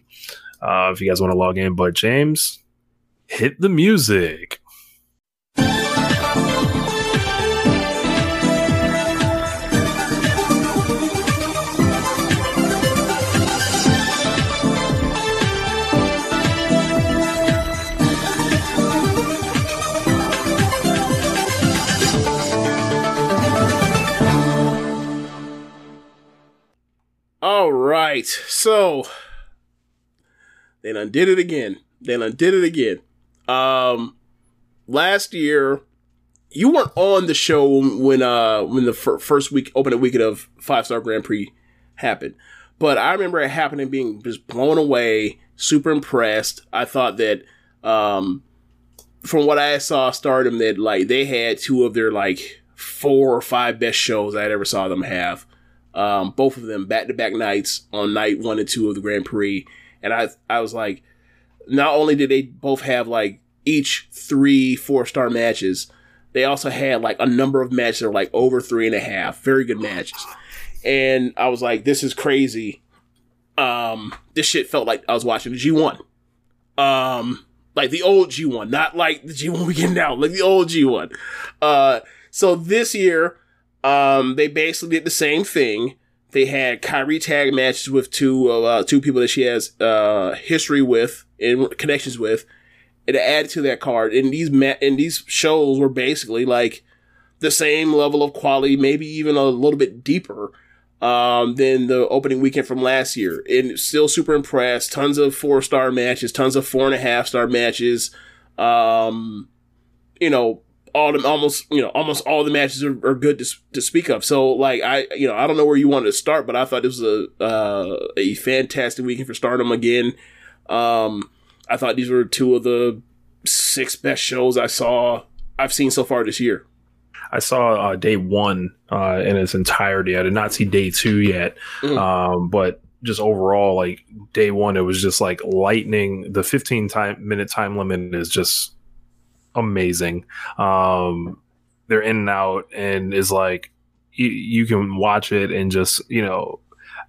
uh, if you guys want to log in. But James, hit the music. All right. So they done did it again. They done did it again. Um last year you weren't on the show when uh when the fir- first week opening weekend of Five Star Grand Prix happened. But I remember it happening being just blown away, super impressed. I thought that um from what I saw Stardom that like they had two of their like four or five best shows I ever saw them have um, both of them back to back nights on night one and two of the Grand Prix. And I, I was like, not only did they both have like each three four star matches, they also had like a number of matches that were like over three and a half, very good matches. And I was like, this is crazy. Um, this shit felt like I was watching the G1. Um, like the old G1, not like the G1 we get now, like the old G1. Uh, so this year, um, they basically did the same thing. They had Kairi tag matches with two uh, two people that she has uh, history with and connections with, and to add to that card. And these ma- and these shows were basically like the same level of quality, maybe even a little bit deeper um, than the opening weekend from last year. And still super impressed. Tons of four star matches, tons of four and a half star matches. Um, you know, all the almost you know almost all the matches are, are good to, to speak of. So like I you know I don't know where you wanted to start, but I thought this was a uh, a fantastic weekend for Stardom again. Um, I thought these were two of the six best shows I saw I've seen so far this year. I saw uh, day one uh, in its entirety. I did not see day two yet, Mhm. um, but just overall, like day one, it was just like lightning. The 15 time minute time limit is just amazing. Um, they're in and out, and is like you, you can watch it and just you know,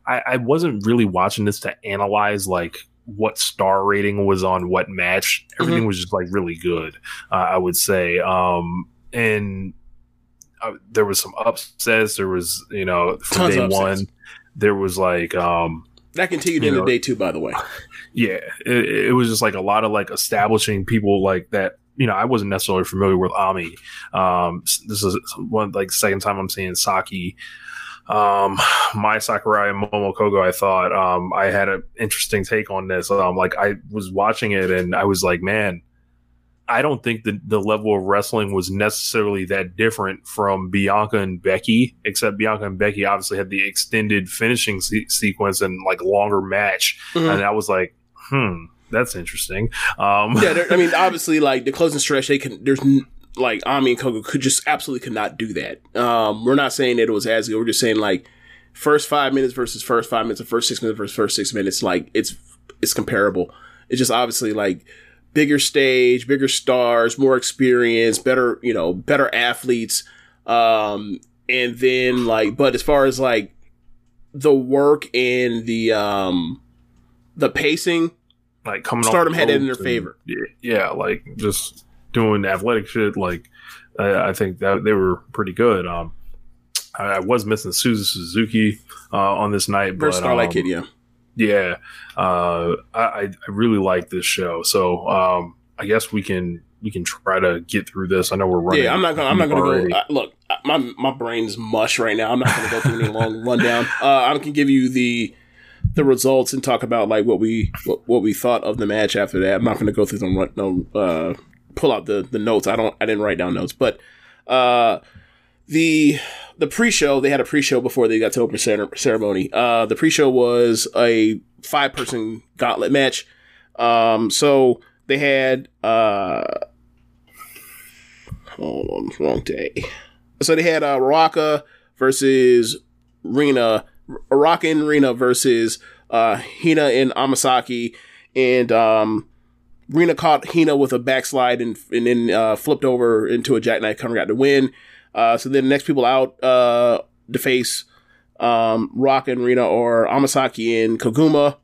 I, I wasn't really watching this to analyze like what star rating was on what match. Everything was just like really good. Uh, I would say. Um, and uh, there was some upsets. There was, you know, from Tons day one, there was like, um, That continued into day two, by the way. [LAUGHS] yeah, it, it was just like a lot of like establishing people like that. You know, I wasn't necessarily familiar with Ami. Um, this is one like second time I'm seeing Saki. Um, my Sakurai and Momo Kogo. I thought um, I had an interesting take on this. Um, like I was watching it and I was like, man, I don't think the the level of wrestling was necessarily that different from Bianca and Becky, except Bianca and Becky obviously had the extended finishing se- sequence and like longer match, Mhm. and I was like, hmm, that's interesting. Um, yeah, I mean, [LAUGHS] obviously, like the closing stretch, they can. There's like Ami and Kogo could just absolutely could not do that. Um, we're not saying that it was as good. We're just saying like first five minutes versus first five minutes, or first six minutes versus first six minutes. Like it's it's comparable. It's just obviously like bigger stage, bigger stars, more experience, better you know better athletes. Um, and then like, but as far as like the work and the um the pacing, Like coming off Stardom had it in their favor. yeah, like just doing athletic shit. Like I, I think that they were pretty good. Um, I, I was missing Suzu Suzuki uh, on this night, but Starlight um, Kid, yeah. yeah, uh, I, I really like this show. So um, I guess we can we can try to get through this. I know we're running. Yeah, I'm not gonna. I'm not gonna already. go. Uh, look, my my brain's mush right now. I'm not gonna go through any long [LAUGHS] rundown. Uh, I can give you the the results and talk about like what we what, what we thought of the match after that. I'm not gonna go through them. No, uh, pull out the the notes. I don't. I didn't write down notes, but uh, the the pre-show they had a pre-show before they got to open ceremony. Uh, the pre-show was a five person gauntlet match. Um, so they had uh hold on, wrong day. So they had uh, Raka versus Rina, Raka and Rena versus uh, Hina and Amasaki, and um, Rina caught Hina with a backslide and and then uh, flipped over into a jackknife cover, got the win. Uh, so then the next people out uh, to face um, Raka and Rena or Amasaki and Koguma.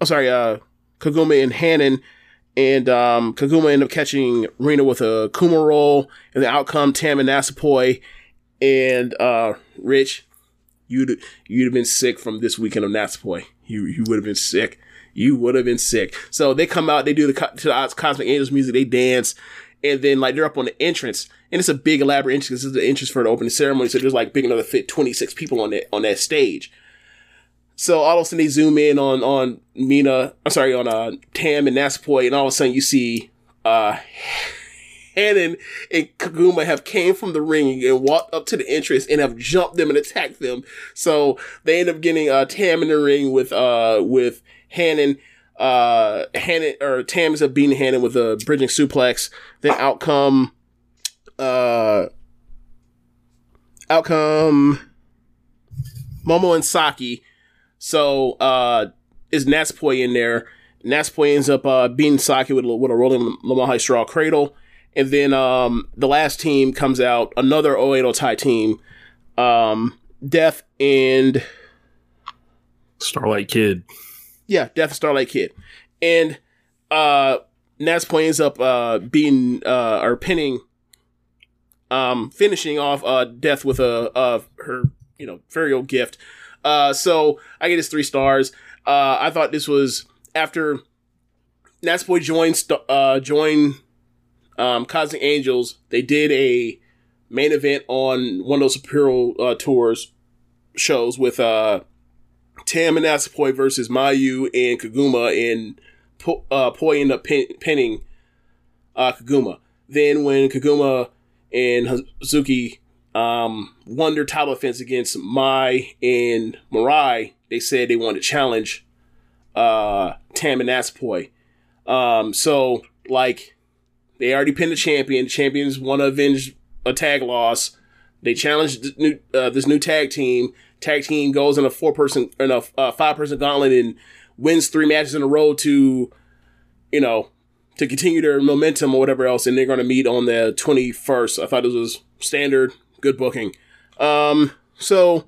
Oh, sorry, uh, Koguma and Hanan and um, Koguma ended up catching Rena with a Kuma roll, and the outcome Tam and Natsupoi and uh, Rich, you'd you'd have been sick from this weekend of Natsupoi. You you would have been sick. You would have been sick. So they come out, they do the to the Cosmic Angels music, they dance, and then like they're up on the entrance, and it's a big elaborate entrance. This is the entrance for the opening ceremony, so there's like big enough to fit 26 people on that on that stage. So all of a sudden they zoom in on on Mina, I'm sorry, on uh Tam and Natsupoi, and all of a sudden you see uh Hanan and Koguma have came from the ring and walked up to the entrance and have jumped them and attacked them. So they end up getting uh Tam in the ring with uh with Hanan. Uh Hanan or Tam is up beating Hanan with a bridging suplex. Then outcome uh outcome Momo and Saki. So uh is Natsupoi in there. Natsupoi ends up uh beating Saki with, with a rolling La Magistral cradle. And then um the last team comes out, another Oedo Tai team. Um Death and Starlight Kid. yeah, Death and Starlight Kid. And uh Natsupoi ends up uh being uh or pinning um finishing off uh Death with a uh her, you know, old gift. Uh so I get his three stars. Uh I thought this was after Natsupoi joined uh joined um Cosmic Angels, they did a main event on one of those Superior uh, tours shows with uh Tam and Natsupoi versus Mayu and Koguma, and po- uh, Poi end up pin- pinning uh, Koguma. Then when Koguma and Hazuki um, won their title defense against Mai and Marai, they said they wanted to challenge uh, Tam and Natsupoi. Um, so, like, they already pinned the champion. The champions want to avenge a tag loss. They challenged this new, uh, this new tag team. Tag team goes in a four person, in a uh, five person gauntlet and wins three matches in a row to, you know, to continue their momentum or whatever else. And they're going to meet on the 21st. I thought this was standard, good booking. Um, so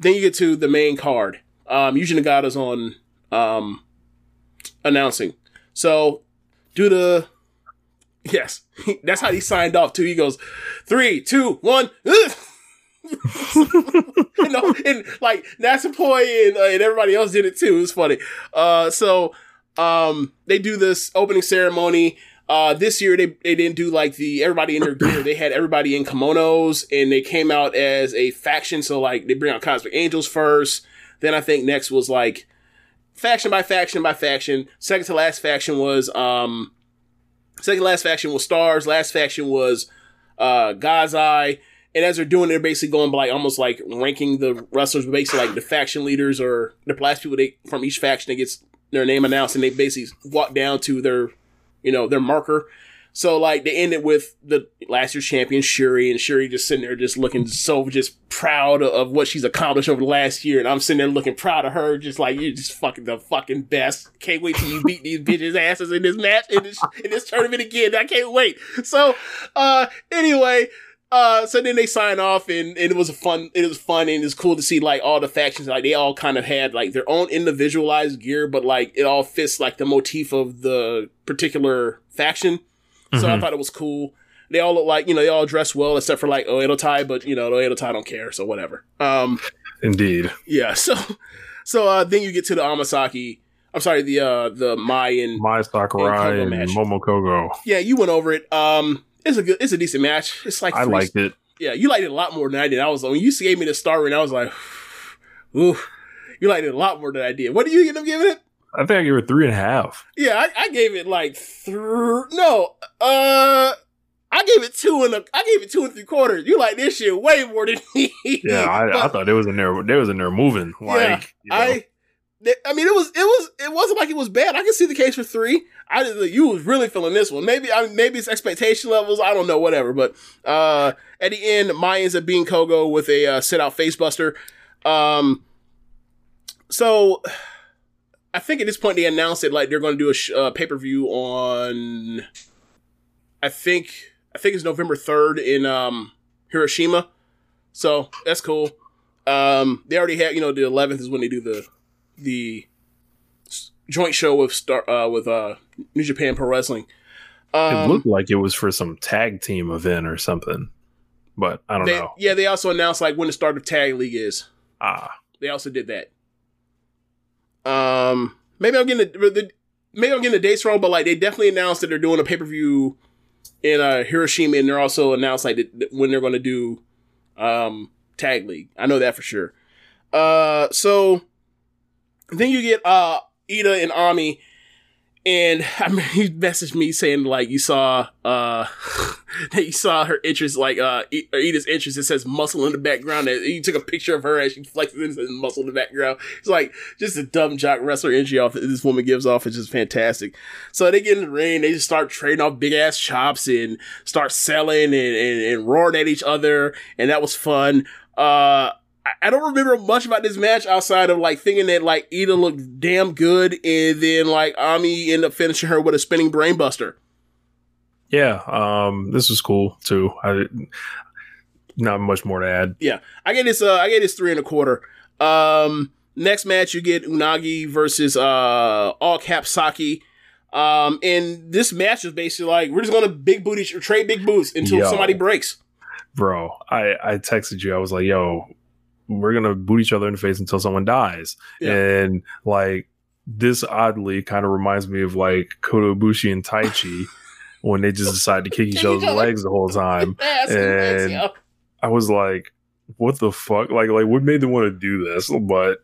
then you get to the main card. Um, Yuji Nagata's on, um, announcing. So do the, yes, [LAUGHS] that's how he signed off too. He goes, three, two, one. [LAUGHS] you know, and like Natsupoi and, uh, and everybody else did it too. It was funny. Uh, so um, they do this opening ceremony. Uh, this year they, they didn't do like the everybody in their gear. They had everybody in kimonos and they came out as a faction. So like they bring out Cosmic Angels first. Then I think next was like faction by faction by faction. Second to last faction was um second last faction was Stars. Last faction was uh God's Eye. And as they're doing, they're basically going by like almost like ranking the wrestlers, basically like the faction leaders or the last people they from each faction that gets their name announced, and they basically walk down to their, you know, their marker. So like they ended with the last year's champion Shuri, and Shuri just sitting there just looking so just proud of, what she's accomplished over the last year, and I'm sitting there looking proud of her, just like you're just fucking the fucking best. Can't wait till you beat these bitches asses in this match in this in this tournament again. I can't wait. So uh anyway. Uh, so then they sign off and, and it was a fun, it was fun and it's cool to see like all the factions, like they all kind of had like their own individualized gear, but like it all fits like the motif of the particular faction. So I Mhm. thought it was cool. They all look like, you know, they all dress well except for like Oedo Tai, but you know, the Oedo Tai don't care, so whatever. Um, Indeed. yeah, [LAUGHS] so, so, uh, then you get to the Amasaki, I'm sorry, the, uh, the Mayan. Mai Sakurai Kogo and match. Momo Kogo. Yeah, you went over it. Um, it's a good, it's a decent match. It's like, I three- liked it. yeah, you liked it a lot more than I did. I was like, when you gave me the star rating, I was like, [SIGHS] ooh, you liked it a lot more than I did. What do you end up giving it? I think I gave it three and a half. Yeah, I, I gave it like three. no, uh, I gave it two and a, I gave it two and three quarters. You like this shit way more than me. Yeah, I, I thought it was in there. They was in there moving. Like, you know, I, I mean, it was, it was, it wasn't like it was bad. I can see the case for three. I just, you was really feeling this one. Maybe, I maybe it's expectation levels. I don't know, whatever. But uh, at the end, Mayans at being Kogo with a uh, sit out facebuster. Um, so I think at this point they announced that like they're going to do a sh- uh, pay per view on. I think I think it's November third in um, Hiroshima. So that's cool. Um, they already had, you know, the 11th is when they do the the joint show with Star uh, with uh, New Japan Pro Wrestling. it Um, looked like it was for some tag team event or something, but I don't they, know. yeah, they also announced like when the start of Tag League is. Ah, They also did that. Um, maybe I'm getting the, maybe I'm getting the dates wrong, but like they definitely announced that they're doing a pay per view in uh, Hiroshima, and they're also announced like when they're going to do um tag league. I know that for sure. Uh, so then you get uh Ida and Ami. And [LAUGHS] I mean, he messaged me saying like you saw uh [LAUGHS] that you saw her interest like uh E- Ida's interest. It says muscle in the background. And you took a picture of her as she flexes and says muscle in the background. It's like just a dumb jock wrestler energy off this woman gives off is just fantastic. So they get in the ring, they just start trading off big ass chops and start selling and, and, and roaring at each other, and that was fun. Uh I- don't remember much about this match outside of like thinking that like Ida looked damn good, and then like Ami ended up finishing her with a spinning brainbuster. yeah. Um, this was cool too. I not much more to add. Yeah, I get this. Uh, I get this three and a quarter. Um, next match you get Unagi versus uh All Cap Saki. Um, and this match is basically like we're just gonna big booty trade big boots until Yo. somebody breaks. bro i i texted you i was like yo we're gonna boot each other in the face until someone dies Yeah. and like this oddly kind of reminds me of like koto bushi and tai chi [LAUGHS] when they just decide to kick each other's legs the whole time [LAUGHS] and legs, And- yeah. i was like what the fuck like like what made them want to do this but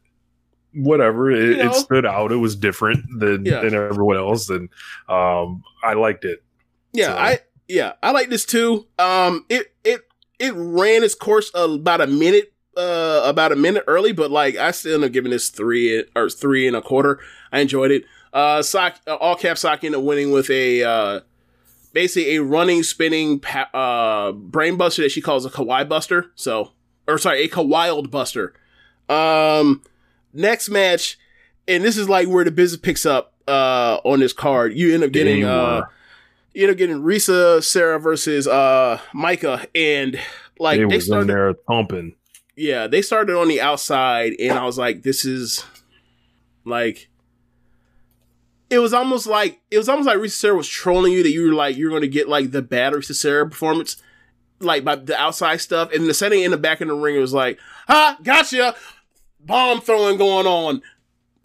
whatever it, You know? it stood out it was different than Yeah. than everyone else and um i liked it Yeah, So- I yeah, I like this too. Um, it it it ran its course about a minute, uh, about a minute early, but like I still end up giving this three or three and a quarter. I enjoyed it. Uh, Sock, uh, all cap Sock ended up winning with a uh, basically a running, spinning pa- uh brain buster that she calls a kawaii buster. So, or sorry, a kawild buster. Um, next match, and this is like where the business picks up uh on this card. You end up getting uh you end up getting Risa Sera versus uh Maika and like they they, was in started there thumping yeah, they started on the outside and I was like this is like it was almost like it was almost like Risa Sera was trolling you that you were like you're going to get like the bad Risa Sera performance like by the outside stuff. And the setting in the back of the ring it was like ha gotcha. Bomb throwing going on.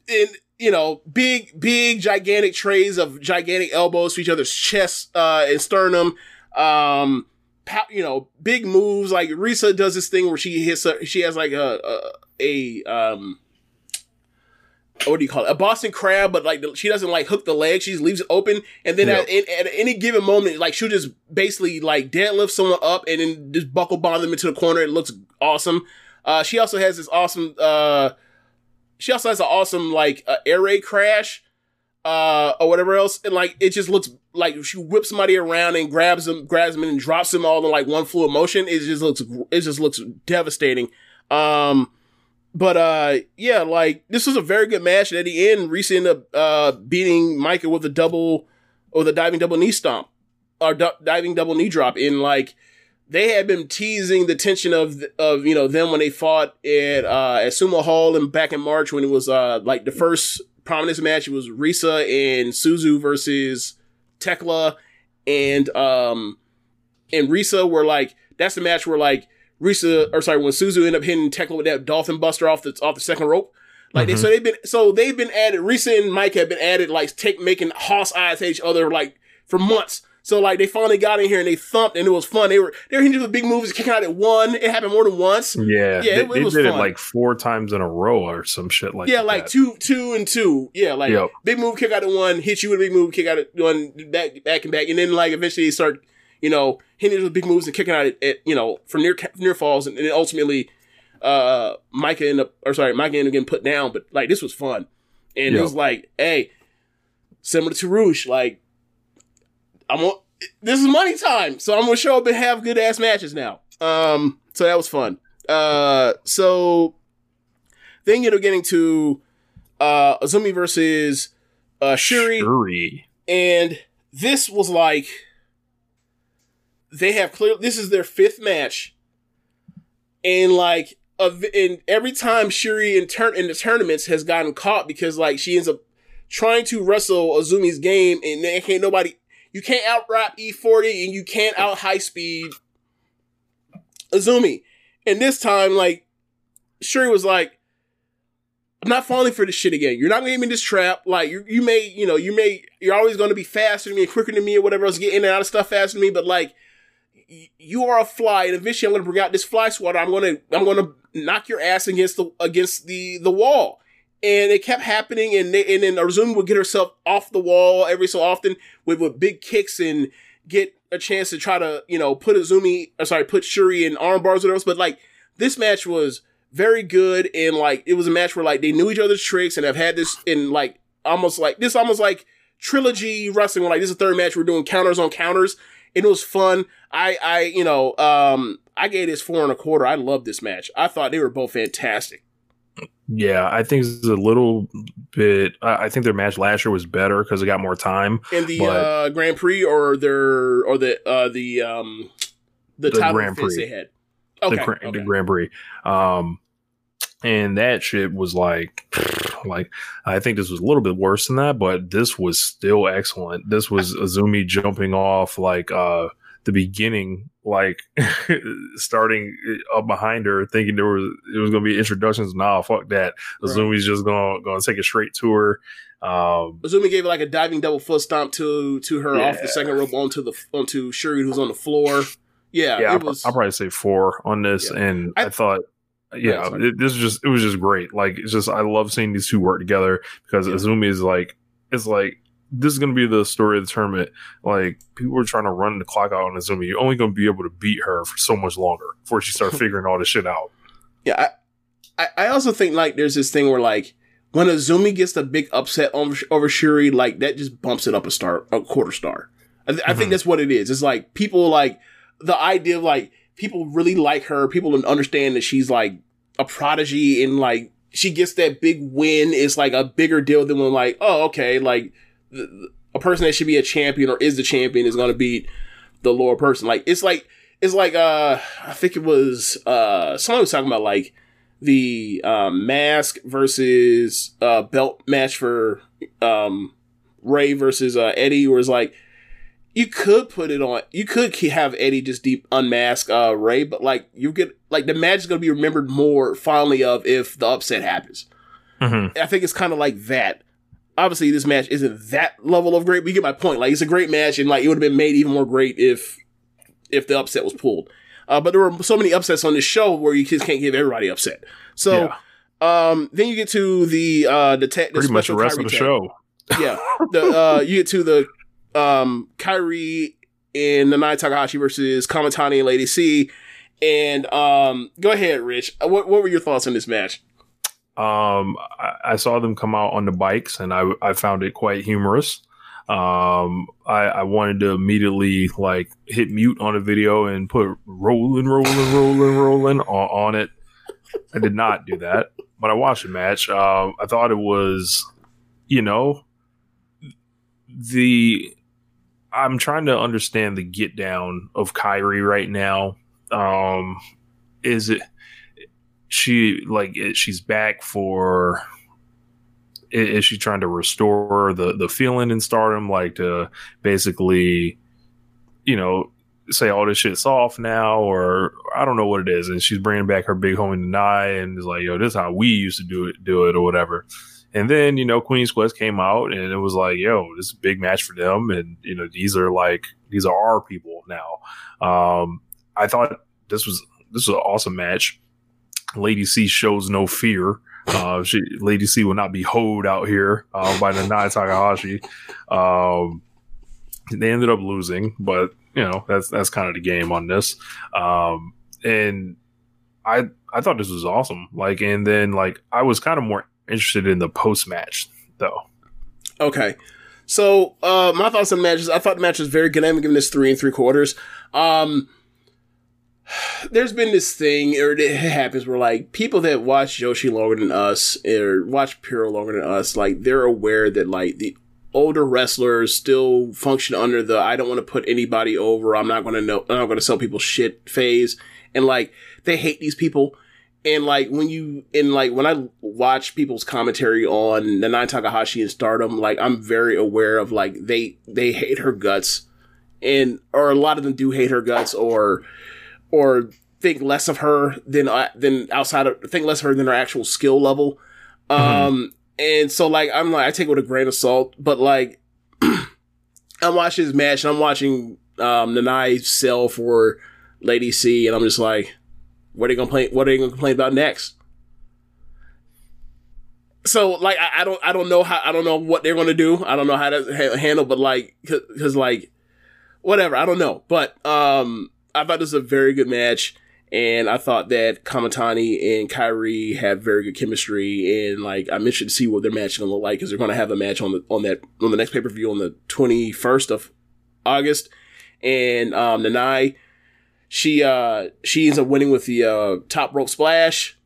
And you know big big gigantic trays of gigantic elbows to each other's chests uh and sternum. Um you know big moves like Risa does this thing where she hits a, she has like a a, a um what do you call it? A Boston crab, but like the, she doesn't like hook the leg. She just leaves it open, and then at, at, at any given moment, like she'll just basically like deadlift someone up and then just buckle bomb them into the corner. It looks awesome. Uh, she also has this awesome. Uh, she also has an awesome like uh, air raid crash. Uh, or whatever else, and like it just looks like she whips somebody around and grabs them, grabs them, and drops them all in like one fluid motion. It just looks, it just looks devastating. Um, but uh, yeah, like this was a very good match. And at the end, Reese ended up uh beating Maika with a double or the diving double knee stomp or diving double knee drop. In like they had been teasing the tension of of you know them when they fought at uh at Sumo Hall and back in March when it was uh like the first prominence match. It was Risa and Suzu versus Thekla and um and Risa were like that's the match where like Risa or sorry when Suzu ended up hitting Thekla with that dolphin buster off the off the second rope. Like they, so they've been so they've been added. Risa and Mike have been added like take making Hoss eyes at each other like for months. So like they finally got in here and they thumped and it was fun. They were they were hitting the big moves, kicking out at one. It happened more than once. Yeah, Yeah, they, it- it they was did fun. it like four times in a row or some shit like that. yeah, that. like two, two, and two. Yeah, like Yep. big move, kick out at one, hit you with a big move, kick out at one, back, back and back, and then like eventually they start, you know, hitting with big moves and kicking out at, at you know for near near falls, and then ultimately, uh, Maika ended up, or sorry, Maika ended up getting put down, but like this was fun, and it was like, hey, similar to Roosh, like I'm on, this is money time, so I'm gonna show up and have good ass matches now. Um, so that was fun. Uh, so then you know getting to uh Azumi versus uh Shuri, Shuri. and this was like they have clear this is their fifth match and like of and every time Shuri in turn in the tournaments has gotten caught because like she ends up trying to wrestle Azumi's game and they can't nobody you can't out rap E40 and you can't out high speed Azumi. And this time like Shuri was like I'm not falling for this shit again. You're not gonna get me in this trap. Like you, you may, you know, you may, you're always gonna be faster than me and quicker than me or whatever else, get in and out of stuff faster than me. But like, you are a fly, and eventually I'm gonna bring out this fly swatter. I'm gonna, I'm gonna knock your ass against the against the the wall. And it kept happening, and they, and then Azumi would get herself off the wall every so often with with big kicks and get a chance to try to, you know, put Azumi, or sorry, put Shuri in arm bars or else. But like, this match was very good and like it was a match where like they knew each other's tricks and have had this in like almost like this almost like trilogy wrestling. Where like this is the third match we're doing counters on counters and it was fun. I i you know um i gave this four and a quarter. I loved this match. I thought they were both fantastic Yeah, I think it's a little bit. I I think their match last year was better because it got more time. in the But- uh grand prix or their or the uh the um the, The Grand Prix. they had okay, the, okay. the Grand Prix. Um, and that shit was like, [SIGHS] like I think this was a little bit worse than that, but this was still excellent. This was Azumi jumping off like uh the beginning, like [LAUGHS] starting up behind her, thinking there was it was gonna be introductions. Nah, fuck that. Right. Azumi's just gonna gonna take it straight to her. Um, Azumi gave like a diving double foot stomp to to her off the second rope onto the onto Shuri who's on the floor. Yeah, yeah, it I'll, was. I'll probably say four on this, Yeah. and I- I, thought, yeah, Right, it, this was just it was just great. Like it's just I love seeing these two work together because Yeah. Azumi is like it's like this is gonna be the story of the tournament. Like people are trying to run the clock out on Azumi. You're only gonna be able to beat her for so much longer before she starts [LAUGHS] figuring all this shit out. Yeah, I, I, also think like there's this thing where like when Azumi gets the big upset over, over Shuri, like that just bumps it up a star, a quarter star. I, th- I think Mhm. that's what it is. It's like people like the idea of like people really like her. People understand that she's like a prodigy and like she gets that big win. It's like a bigger deal than when like oh okay like a person that should be a champion or is the champion is going to beat the lower person. Like it's like it's like uh I think it was uh someone was talking about like the um, mask versus uh belt match for um Rey versus uh Eddie where it's like you could put it on you could have Eddie just deep unmask uh Rey but like you get like the match is going to be remembered more fondly of if the upset happens. Mhm. I think it's kind of like that. Obviously, this match isn't that level of great, but you get my point. Like, it's a great match, and like it would have been made even more great if if the upset was pulled. Uh, but there were so many upsets on this show where you just can't give everybody upset. So, um, then you get to the uh the, ta- the Pretty much the rest Kairi of the tag. show. [LAUGHS] Yeah, the uh, you get to the um Kairi and Nanae Takahashi versus Kamitani and Lady C. And um, go ahead, Rich. Uh, What what were your thoughts on this match? Um, I, I saw them come out on the bikes, and I I found it quite humorous. Um, I, I wanted to immediately like hit mute on a video and put rolling, rolling, rolling, rolling on, on it. I did not do that, but I watched the match. Um, I thought it was, you know, the. I'm trying to understand the get down of Kairi right now. Um, is it she like she's back for? Is she trying to restore the the feeling in Stardom, like to basically, you know, say all this shit's off now, or I don't know what it is, and she's bringing back her big homie Nanae, and is like, yo, this is how we used to do it, do it, or whatever. And then you know, Queen's Quest came out, and it was like, yo, this is a big match for them, and you know, these are like these are our people now. Um, I thought this was this was an awesome match. Lady C shows no fear. Uh, she, Lady C will not be hoed out here uh, by Nanae Takahashi. Um, they ended up losing, but you know that's that's kind of the game on this. Um, and I I thought this was awesome. Like, and then like I was kind of more interested in the post match though. Okay. So, uh, my thoughts on matches. I thought the match was very good. I'm giving this three and three quarters. Um, [SIGHS] there's been this thing, or it happens where like people that watch Yoshi longer than us, or watch Puro longer than us, like they're aware that like the older wrestlers still function under the I don't want to put anybody over. I'm not going to know. I'm not going to sell people shit phase, and like they hate these people. And like when you and like when I watch people's commentary on the Nine Takahashi and Stardom, like I'm very aware of like they they hate her guts, and or a lot of them do hate her guts, or or think less of her than uh, than outside of think less of her than her actual skill level. Um, and so like I'm like I take it with a grain of salt, but like [CLEARS THROAT] I'm watching this match and I'm watching um Nanae sell for Lady C, and I'm just like, what are they gonna play? What are they gonna complain about next? So like I, I don't I don't know how I don't know what they're gonna do. I don't know how to ha- handle, but like because like whatever I don't know. But um I thought this was a very good match. And I thought that Kamitani and Kairi have very good chemistry, and like I'm interested to see what their match is gonna look like because they're gonna have a match on the on that on the next pay per view on the 21st of August, and um, Nanae, she uh she ends up winning with the uh top rope splash,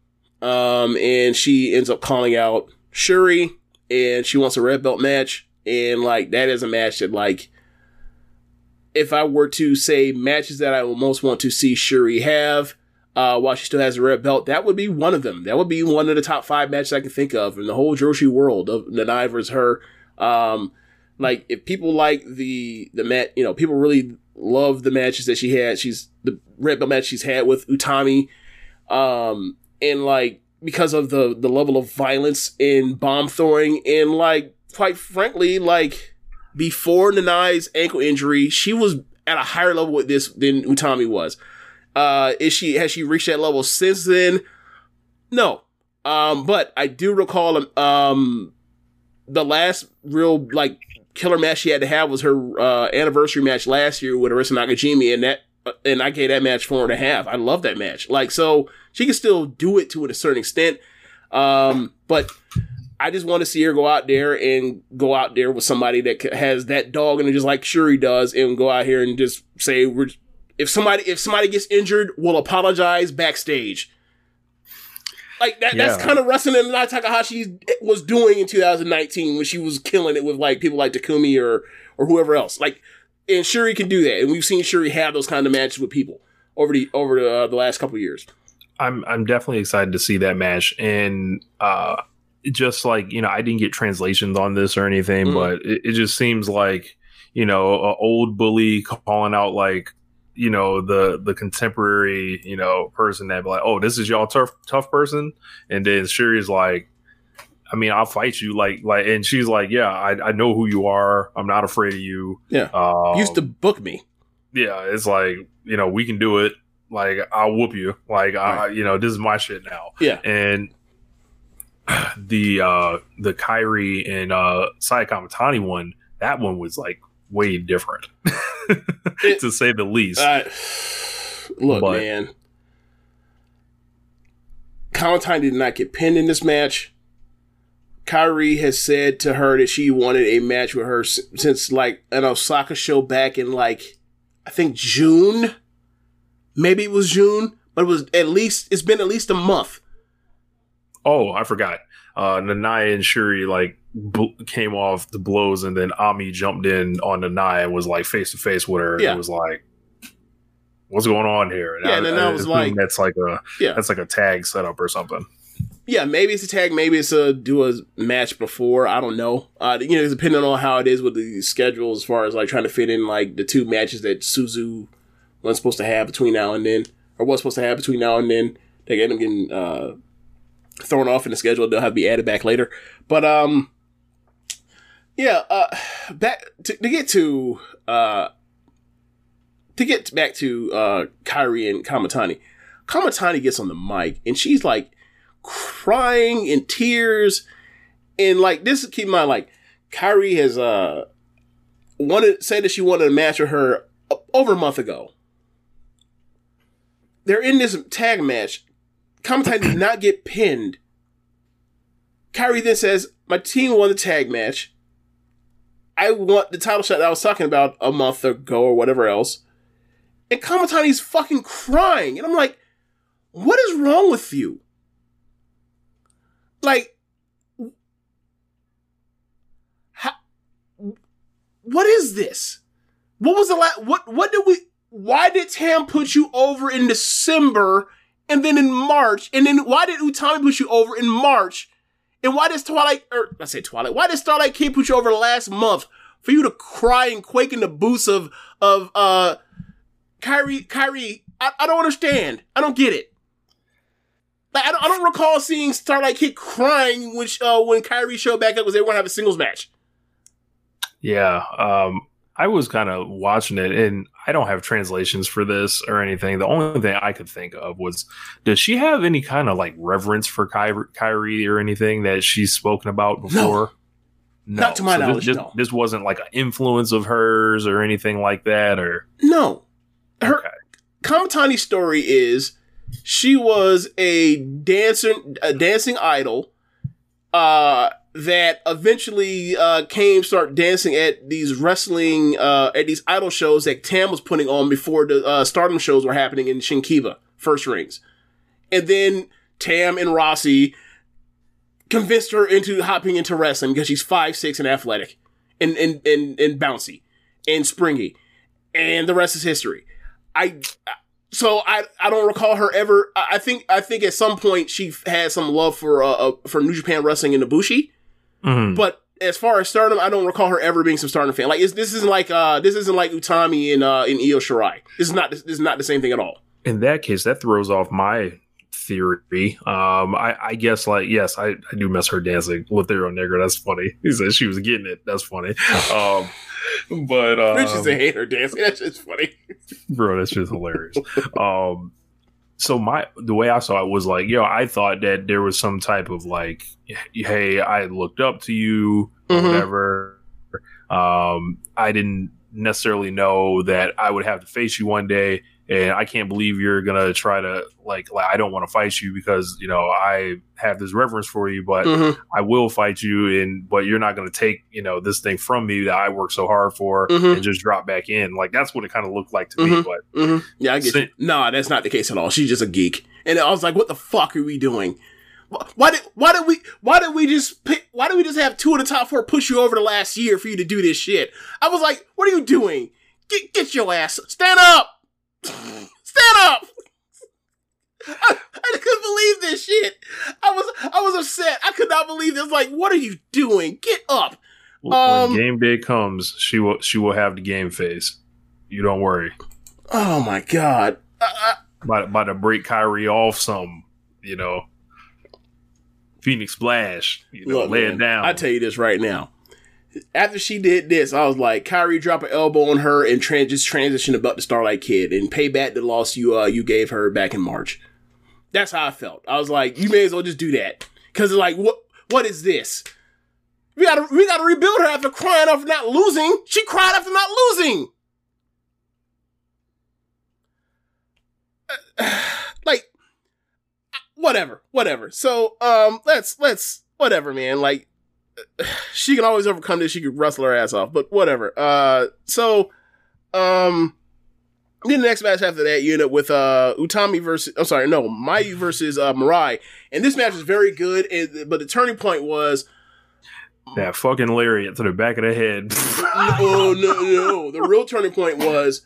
um, and she ends up calling out Shuri, and she wants a red belt match, and like that is a match that like if I were to say matches that I would most want to see Shuri have, uh, while she still has a red belt, that would be one of them. That would be one of the top five matches I can think of in the whole Joshi world of Nanae versus her. Um, like if people like the the mat, you know, people really love the matches that she had. She's the red belt match she's had with Utami, um, and like because of the the level of violence in bomb throwing, and like quite frankly, like before Nanae's ankle injury, she was at a higher level with this than Utami was. Uh, is she has she reached that level since then? No. Um, but I do recall um the last real like killer match she had to have was her uh, anniversary match last year with Arisa Nakajima, and that and I gave that match four and a half. I love that match. Like so, she can still do it to a certain extent. Um, but I just want to see her go out there and go out there with somebody that has that dog and just like Shuri does, and go out here and just say we're if somebody if somebody gets injured, we'll apologize backstage. Like that, that's kind of wrestling that Nai Takahashi was doing in 2019 when she was killing it with like people like Takumi or or whoever else. Like, and Shuri can do that, and we've seen Shuri have those kind of matches with people over the over the, uh, the last couple of years. I'm I'm definitely excited to see that match, and uh, just like you know, I didn't get translations on this or anything, Mhm. but it, it just seems like you know, a old bully calling out like you know the the contemporary you know person that be like, oh, this is y'all tough tough person, and then Shuri's like. I mean, I'll fight you, like, like, and she's like, "Yeah, I, I know who you are. I'm not afraid of you." Yeah. um, Used to book me. yeah, it's like you know we can do it. Like I'll whoop you. Like I, you know this is my shit now. Yeah. And the uh the Kairi and uh Saya Kamitani one, that one was like way different, [LAUGHS] It- to say the least. Uh, look, But- man. Kamitani did not get pinned in this match. Kairi has said to her that she wanted a match with her since like an Osaka show back in like I think June. Maybe it was June, but it was at least it's been at least a month. Oh, I forgot. Uh, Nanae and Shuri like bl- came off the blows, and then Ami jumped in on Nanae and was like face to face with her. Yeah. it was like, "What's going on here?" Yeah, and then I was like- "That's like a Yeah. that's like a tag setup or something." Yeah, maybe it's a tag, maybe it's a do a match before. I don't know. Uh, you know, depending on how it is with the schedule, as far as like trying to fit in like the two matches that Suzu was supposed to have between now and then, or was supposed to have between now and then. They end up getting uh, thrown off in the schedule. They'll have to be added back later. But um, yeah. Uh, back to, to get to uh, to get back to uh, Kairi and Kamitani. Kamitani gets on the mic and she's like crying in tears. And like this keep in mind, like Kairi has uh wanted said that she wanted a match with her over a month ago. They're in this tag match. Kamitani did not get pinned. Kairi then says, My team won the tag match. I want the title shot that I was talking about a month ago or whatever else. And Kamitani's fucking crying. And I'm like, what is wrong with you? Like, how, what is this? What was the last? What what did we? Why did Tam put you over in December and then in March? And then why did Utami put you over in March? And why does Twilight? Or I say Twilight. Why did Starlight Kid put you over last month for you to cry and quake in the boots of of uh Kairi? Kairi, I, I don't understand. I don't get it. Like I don't, I don't recall seeing Starlight Kid crying when uh, when Kairi showed back up because they want to have a singles match. Yeah, um, I was kind of watching it, and I don't have translations for this or anything. The only thing I could think of was, does she have any kind of like reverence for Kairi, Kairi or anything that she's spoken about before? No. Not to my this- knowledge, This, no. this wasn't like an influence of hers or anything like that, or No, her Okay. Kamitani's story is she was a dancer, a dancing idol, uh, that eventually uh, came start dancing at these wrestling uh, at these idol shows that Tam was putting on before the uh, Stardom shows were happening in Shinkiba first rings, and then Tam and Rossy convinced her into hopping into wrestling because she's five six and athletic, and and and, and bouncy and springy, and the rest is history. I so I I don't recall her ever. I I think I think at some point she had some love for uh, uh for New Japan Wrestling in Ibushi, Mhm. but as far as Stardom, I don't recall her ever being some Stardom fan. Like this isn't like uh this isn't like Utami in uh in Io Shirai. This is not this is not the same thing at all. in that case, that throws off my theory. Um, I, I guess like yes, I, I do miss her dancing with Thero Negro. That's funny. [LAUGHS] He said she was getting it. That's funny. Um, but [LAUGHS] um, Bitches that hate her dancing. That's just funny. bro, that's just hilarious. [LAUGHS] um, so my the way I saw it was like, yo, I thought that there was some type of like, hey, I looked up to you, or Mhm. whatever. Um, I didn't necessarily know that I would have to face you one day, and I can't believe you're gonna try to like, like I don't want to fight you because you know I have this reverence for you, but Mhm. I will fight you, and but you're not going to take you know this thing from me that I worked so hard for Mhm. and just drop back in. Like that's what it kind of looked like to me. Mhm. But hmm Yeah, I get you. Nah, that's not the case at all. She's just a geek. And I was like, what the fuck are we doing? Why did why did we why did we just pick why did we just have two of the top four push you over the last year for you to do this shit? I was like, what are you doing? Get get your ass stand up. Stand up. I, I couldn't believe this shit. I was I was upset. I could not believe this. Like, what are you doing? Get up. w- Um, when game day comes, she will she will have the game face. You don't worry. Oh my god. I, I, About, about to break Kairi off some, you know. Phoenix Splash, you know, Look, lay man, it down. I tell you this right now. After she did this, I was like, Kairi drop an elbow on her and tran- just transition about the Starlight Kid and pay back the loss you uh you gave her back in March. That's how I felt. I was like, you may as well just do that because like what what is this? We gotta we gotta rebuild her after crying after not losing. She cried after not losing. [SIGHS] like whatever, whatever. So um, let's let's whatever, man. Like [SIGHS] she can always overcome this. She could wrestle her ass off, but whatever. Uh, so um. Then the next match after that, you end up with uh Utami versus I'm sorry, no, Mayu versus uh Mirai. And this match was very good, and, but the turning point was That fucking lariat to the back of the head. no, [LAUGHS] no, no. The real turning point was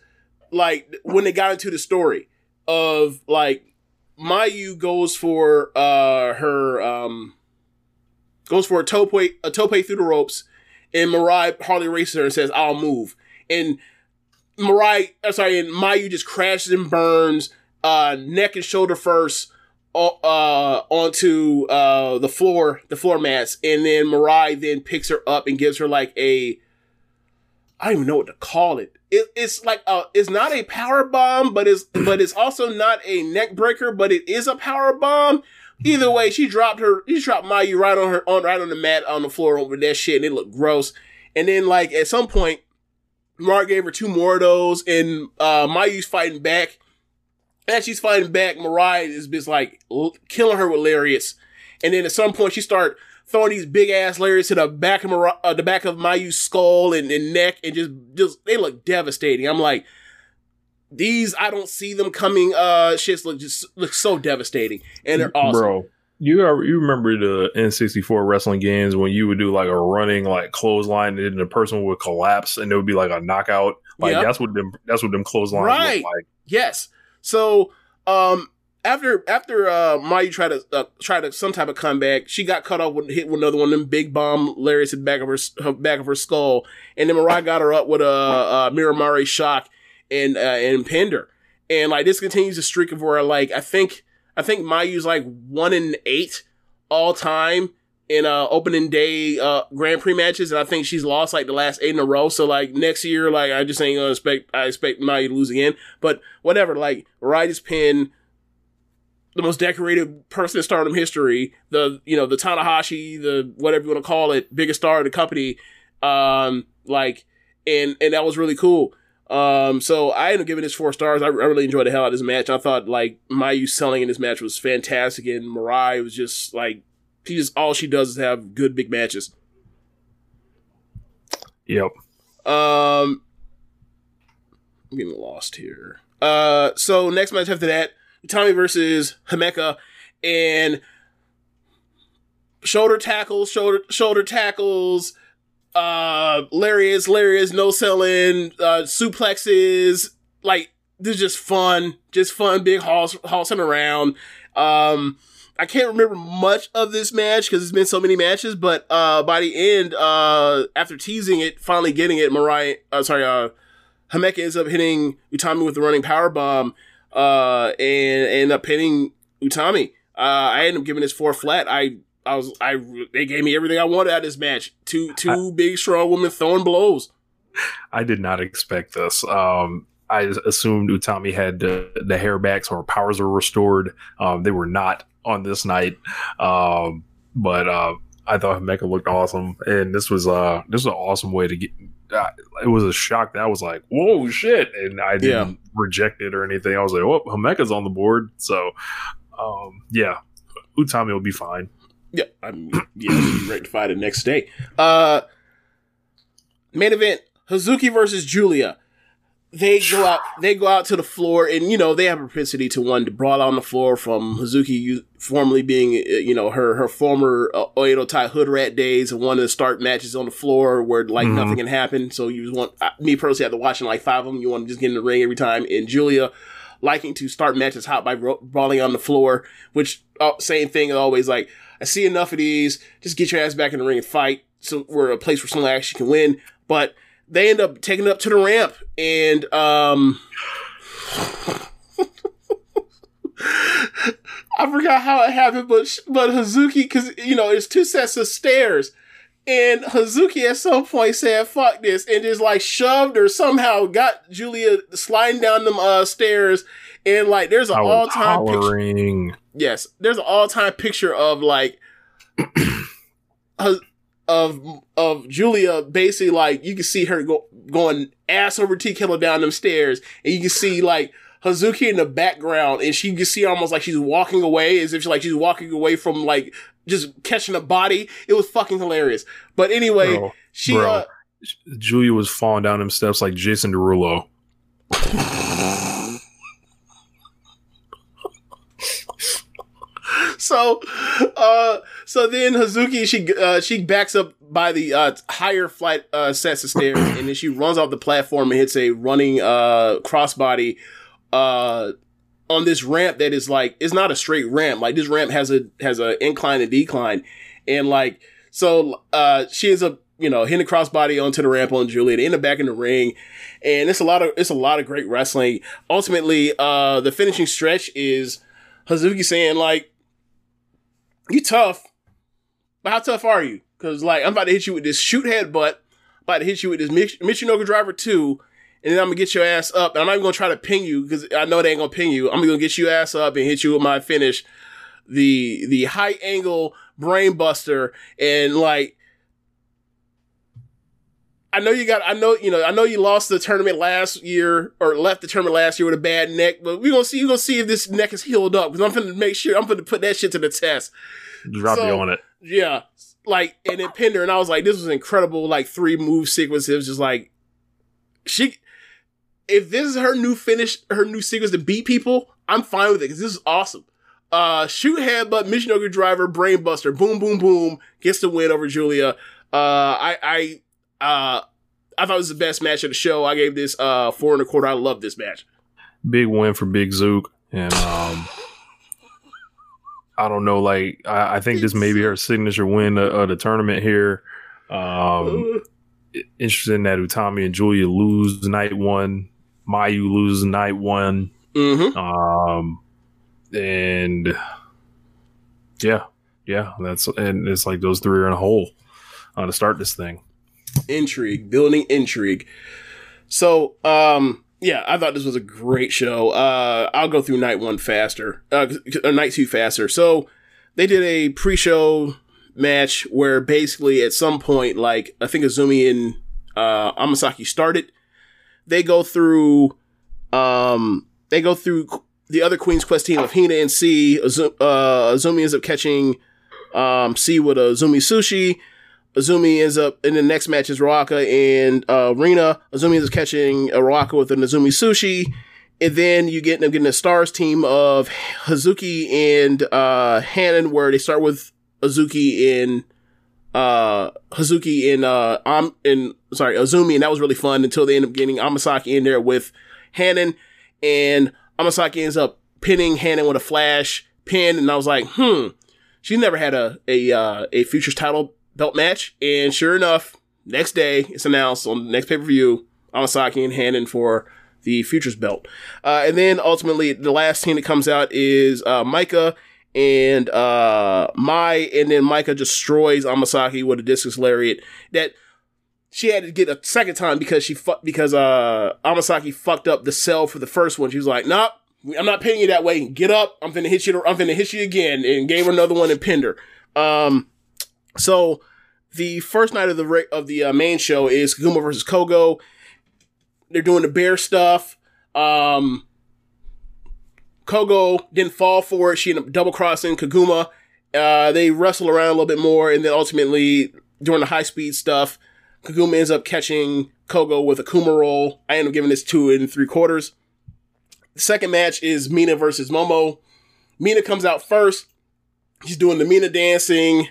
like when they got into the story of like Mayu goes for uh her um goes for a tope a tope through the ropes, and Mirai hardly races her and says, "I'll move." And Mirai, uh, sorry, and Mayu just crashes and burns, uh, neck and shoulder first, uh, uh, onto uh the floor, the floor mats, and then Mirai then picks her up and gives her like a, I don't even know what to call it. it it's like it's not a power bomb, but it's but it's also not a neck breaker, but it is a power bomb. Either way, she dropped her, she dropped Mayu right on her on right on the mat on the floor over that shit, and it looked gross. And then like at some point, Mark gave her two more of those, and uh, Mayu's fighting back. As she's fighting back, Mirai is just like l- killing her with lariats. And then at some point, she start throwing these big ass lariats to the back of Mariah, uh, the back of Mayu's skull and, and neck, and just just they look devastating. I'm like, these I don't see them coming. Uh, shits look just look so devastating, and they're awesome. Bro, you are, you remember the N64 wrestling games when you would do like a running like clothesline and the person would collapse and it would be like a knockout. Like Yep. that's what them that's what them clotheslines Right. look like. Yes. So, um, after after uh Mayu tried to uh, try to some type of comeback, she got cut off with hit with another one of them big bomb lariats in the back of her, her back of her skull, and then Mirai got her up with a uh, Miramare shock and uh, and pinned her, and like this continues a streak of where like I think I think Mayu's like one in eight all time in uh opening day uh Grand Prix matches, and I think she's lost like the last eight in a row. So like next year, like I just ain't gonna expect I expect Mayu to lose again. But whatever, like just pinned the most decorated person in stardom history, the you know, the Tanahashi, the whatever you want to call it, biggest star of the company. Um like and and that was really cool. Um, so I ended up giving this four stars. I, I really enjoyed the hell out of this match. I thought like Mayu selling in this match was fantastic, and Mirai was just like she just all she does is have good big matches. Yep. Um, I'm getting lost here. Uh, so next match after that, Tommy versus Himeka, and shoulder tackles, shoulder shoulder tackles, uh, lariats, lariats, no selling, uh, suplexes. Like this is just fun, just fun, big hoss hossing around. Um, I can't remember much of this match because it's been so many matches, but uh, by the end, uh, after teasing it, finally getting it, Mariah, uh, sorry, uh, Himeka ends up hitting Utami with the running power bomb, uh, and end up hitting Utami. Uh, I end up giving this four flat. I, I was, I, they gave me everything I wanted out of this match. Two, two big, strong women throwing blows. I did not expect this. Um, I assumed Utami had the, the hair backs or powers were restored. Um, they were not on this night. Um, but uh, I thought Himeka looked awesome, and this was uh this was an awesome way to get. Uh, it was a shock that I was like, "Whoa, shit!" and I didn't reject it or anything. I was like, "Oh, Himeka's on the board." So, um, yeah, Utami will be fine. Yeah, I'm yeah, I'll be ready to fight the next day. Uh main event, Hazuki versus Giulia. They go out they go out to the floor and you know, they have a propensity to one to brawl on the floor from Hazuki you- formerly being uh, you know, her her former uh, Oedo Tai hood rat days and wanting to start matches on the floor where like Mhm. nothing can happen. So you just want me personally after watching like five of them, you want to just get in the ring every time and Giulia liking to start matches hot by bra- brawling on the floor, which uh, same thing always like I see enough of these. Just get your ass back in the ring and fight. So we're a place where someone actually can win. But they end up taking it up to the ramp, and um, [LAUGHS] I forgot how it happened, but sh- but Hazuki, because you know it's two sets of stairs, and Hazuki at some point said "fuck this" and just like shoved or somehow got Giulia sliding down them uh stairs, and like there's an all time picture. Yes, there's an all time picture of like [CLEARS THROAT] of of Giulia basically like you can see her go, going ass over tea kettle down them stairs, and you can see like Hazuki in the background, and she can see almost like she's walking away, as if she, like she's walking away from like just catching a body. It was fucking hilarious. But anyway, Bro, she bro. uh, Giulia was falling down them steps like Jason Derulo. [LAUGHS] so uh so then Hazuki she uh she backs up by the uh higher flight uh sets of stairs [CLEARS THROAT] and then she runs off the platform and hits a running uh crossbody uh on this ramp that is like it's not a straight ramp. Like this ramp has a has a incline and decline. And like so uh she ends up you know hitting the crossbody onto the ramp on Giulia they end up back in the ring. And it's a lot of it's a lot of great wrestling. Ultimately uh the finishing stretch is Hazuki saying like you tough, but how tough are you? Because like I'm about to hit you with this shoot headbutt, about to hit you with this Mich- Michinoku driver two, and then I'm gonna get your ass up. And I'm not even gonna try to ping you because I know they ain't gonna ping you. I'm gonna get your ass up and hit you with my finish, the the high angle brain buster, and like. I know you got. I know you know. I know you lost the tournament last year or left the tournament last year with a bad neck, but we're gonna see. You gonna see if this neck is healed up because I'm gonna make sure. I'm gonna put that shit to the test. Drop So- you on it. Yeah. Like, and then pinned her, and I was like, this was incredible. Like, three move sequence. It was just like, she, if this is her new finish, her new sequence to beat people, I'm fine with it because this is awesome. Uh, shoot headbutt, Michinoku driver, brainbuster, boom, boom, boom, gets the win over Giulia. Uh, I, I, uh, I thought it was the best match of the show. I gave this, uh, four and a quarter. I love this match. Big win for Big Zook. And um I don't know, like I, I think this may be her signature win of, of the tournament here. Um interested in that Utami and Giulia lose night one. Mayu lose night one. Mm-hmm. Um, and yeah, yeah, that's and it's like those three are in a hole uh, to start this thing. Intrigue, building intrigue. So, um, yeah, I thought this was a great show. Uh, I'll go through night one faster, uh, night two faster. So they did a pre-show match where basically at some point, like I think Azumi and uh, Amasaki started. They go through, um, they go through the other Queen's Quest team of Hina and C. Azu- uh, Azumi ends up catching um, C with a Azumi Sushi. Azumi ends up in the next match is Ruaka and uh, Rina. Azumi is catching Ruaka with an Azumi Sushi. And then you get them getting a stars team of Hazuki and uh, where they start with Azuki and uh, Hazuki and uh, um, and sorry Azumi, and that was really fun until they end up getting Amasaki in there with Hanan, and Amasaki ends up pinning Hanan with a flash pin, and I was like, hmm, she never had a a uh, a futures title belt match, and sure enough, next day it's announced on the next pay per view, Amasaki and Hanan for the futures belt, uh, and then ultimately the last team that comes out is uh, Maika and uh, Mai, and then Maika destroys Amasaki with a discus lariat that. She had to get a second time because she fu- because uh Amasaki fucked up the sell for the first one. She was like, "Nope, I'm not pinning you that way. Get up. I'm finna hit you. I'm finna hit you again." And gave her another one and pinned her. Um, so the first night of the of the uh, main show is Koguma versus Kogo. They're doing the bear stuff. Um, Kogo didn't fall for it. She ended up double crossing Koguma. Uh, they wrestle around a little bit more, and then ultimately during the high speed stuff, Koguma ends up catching Kogo with a Kuma roll. I end up giving this two and three quarters. The second match is Mina versus Momo. Mina comes out first. She's doing the Mina dancing,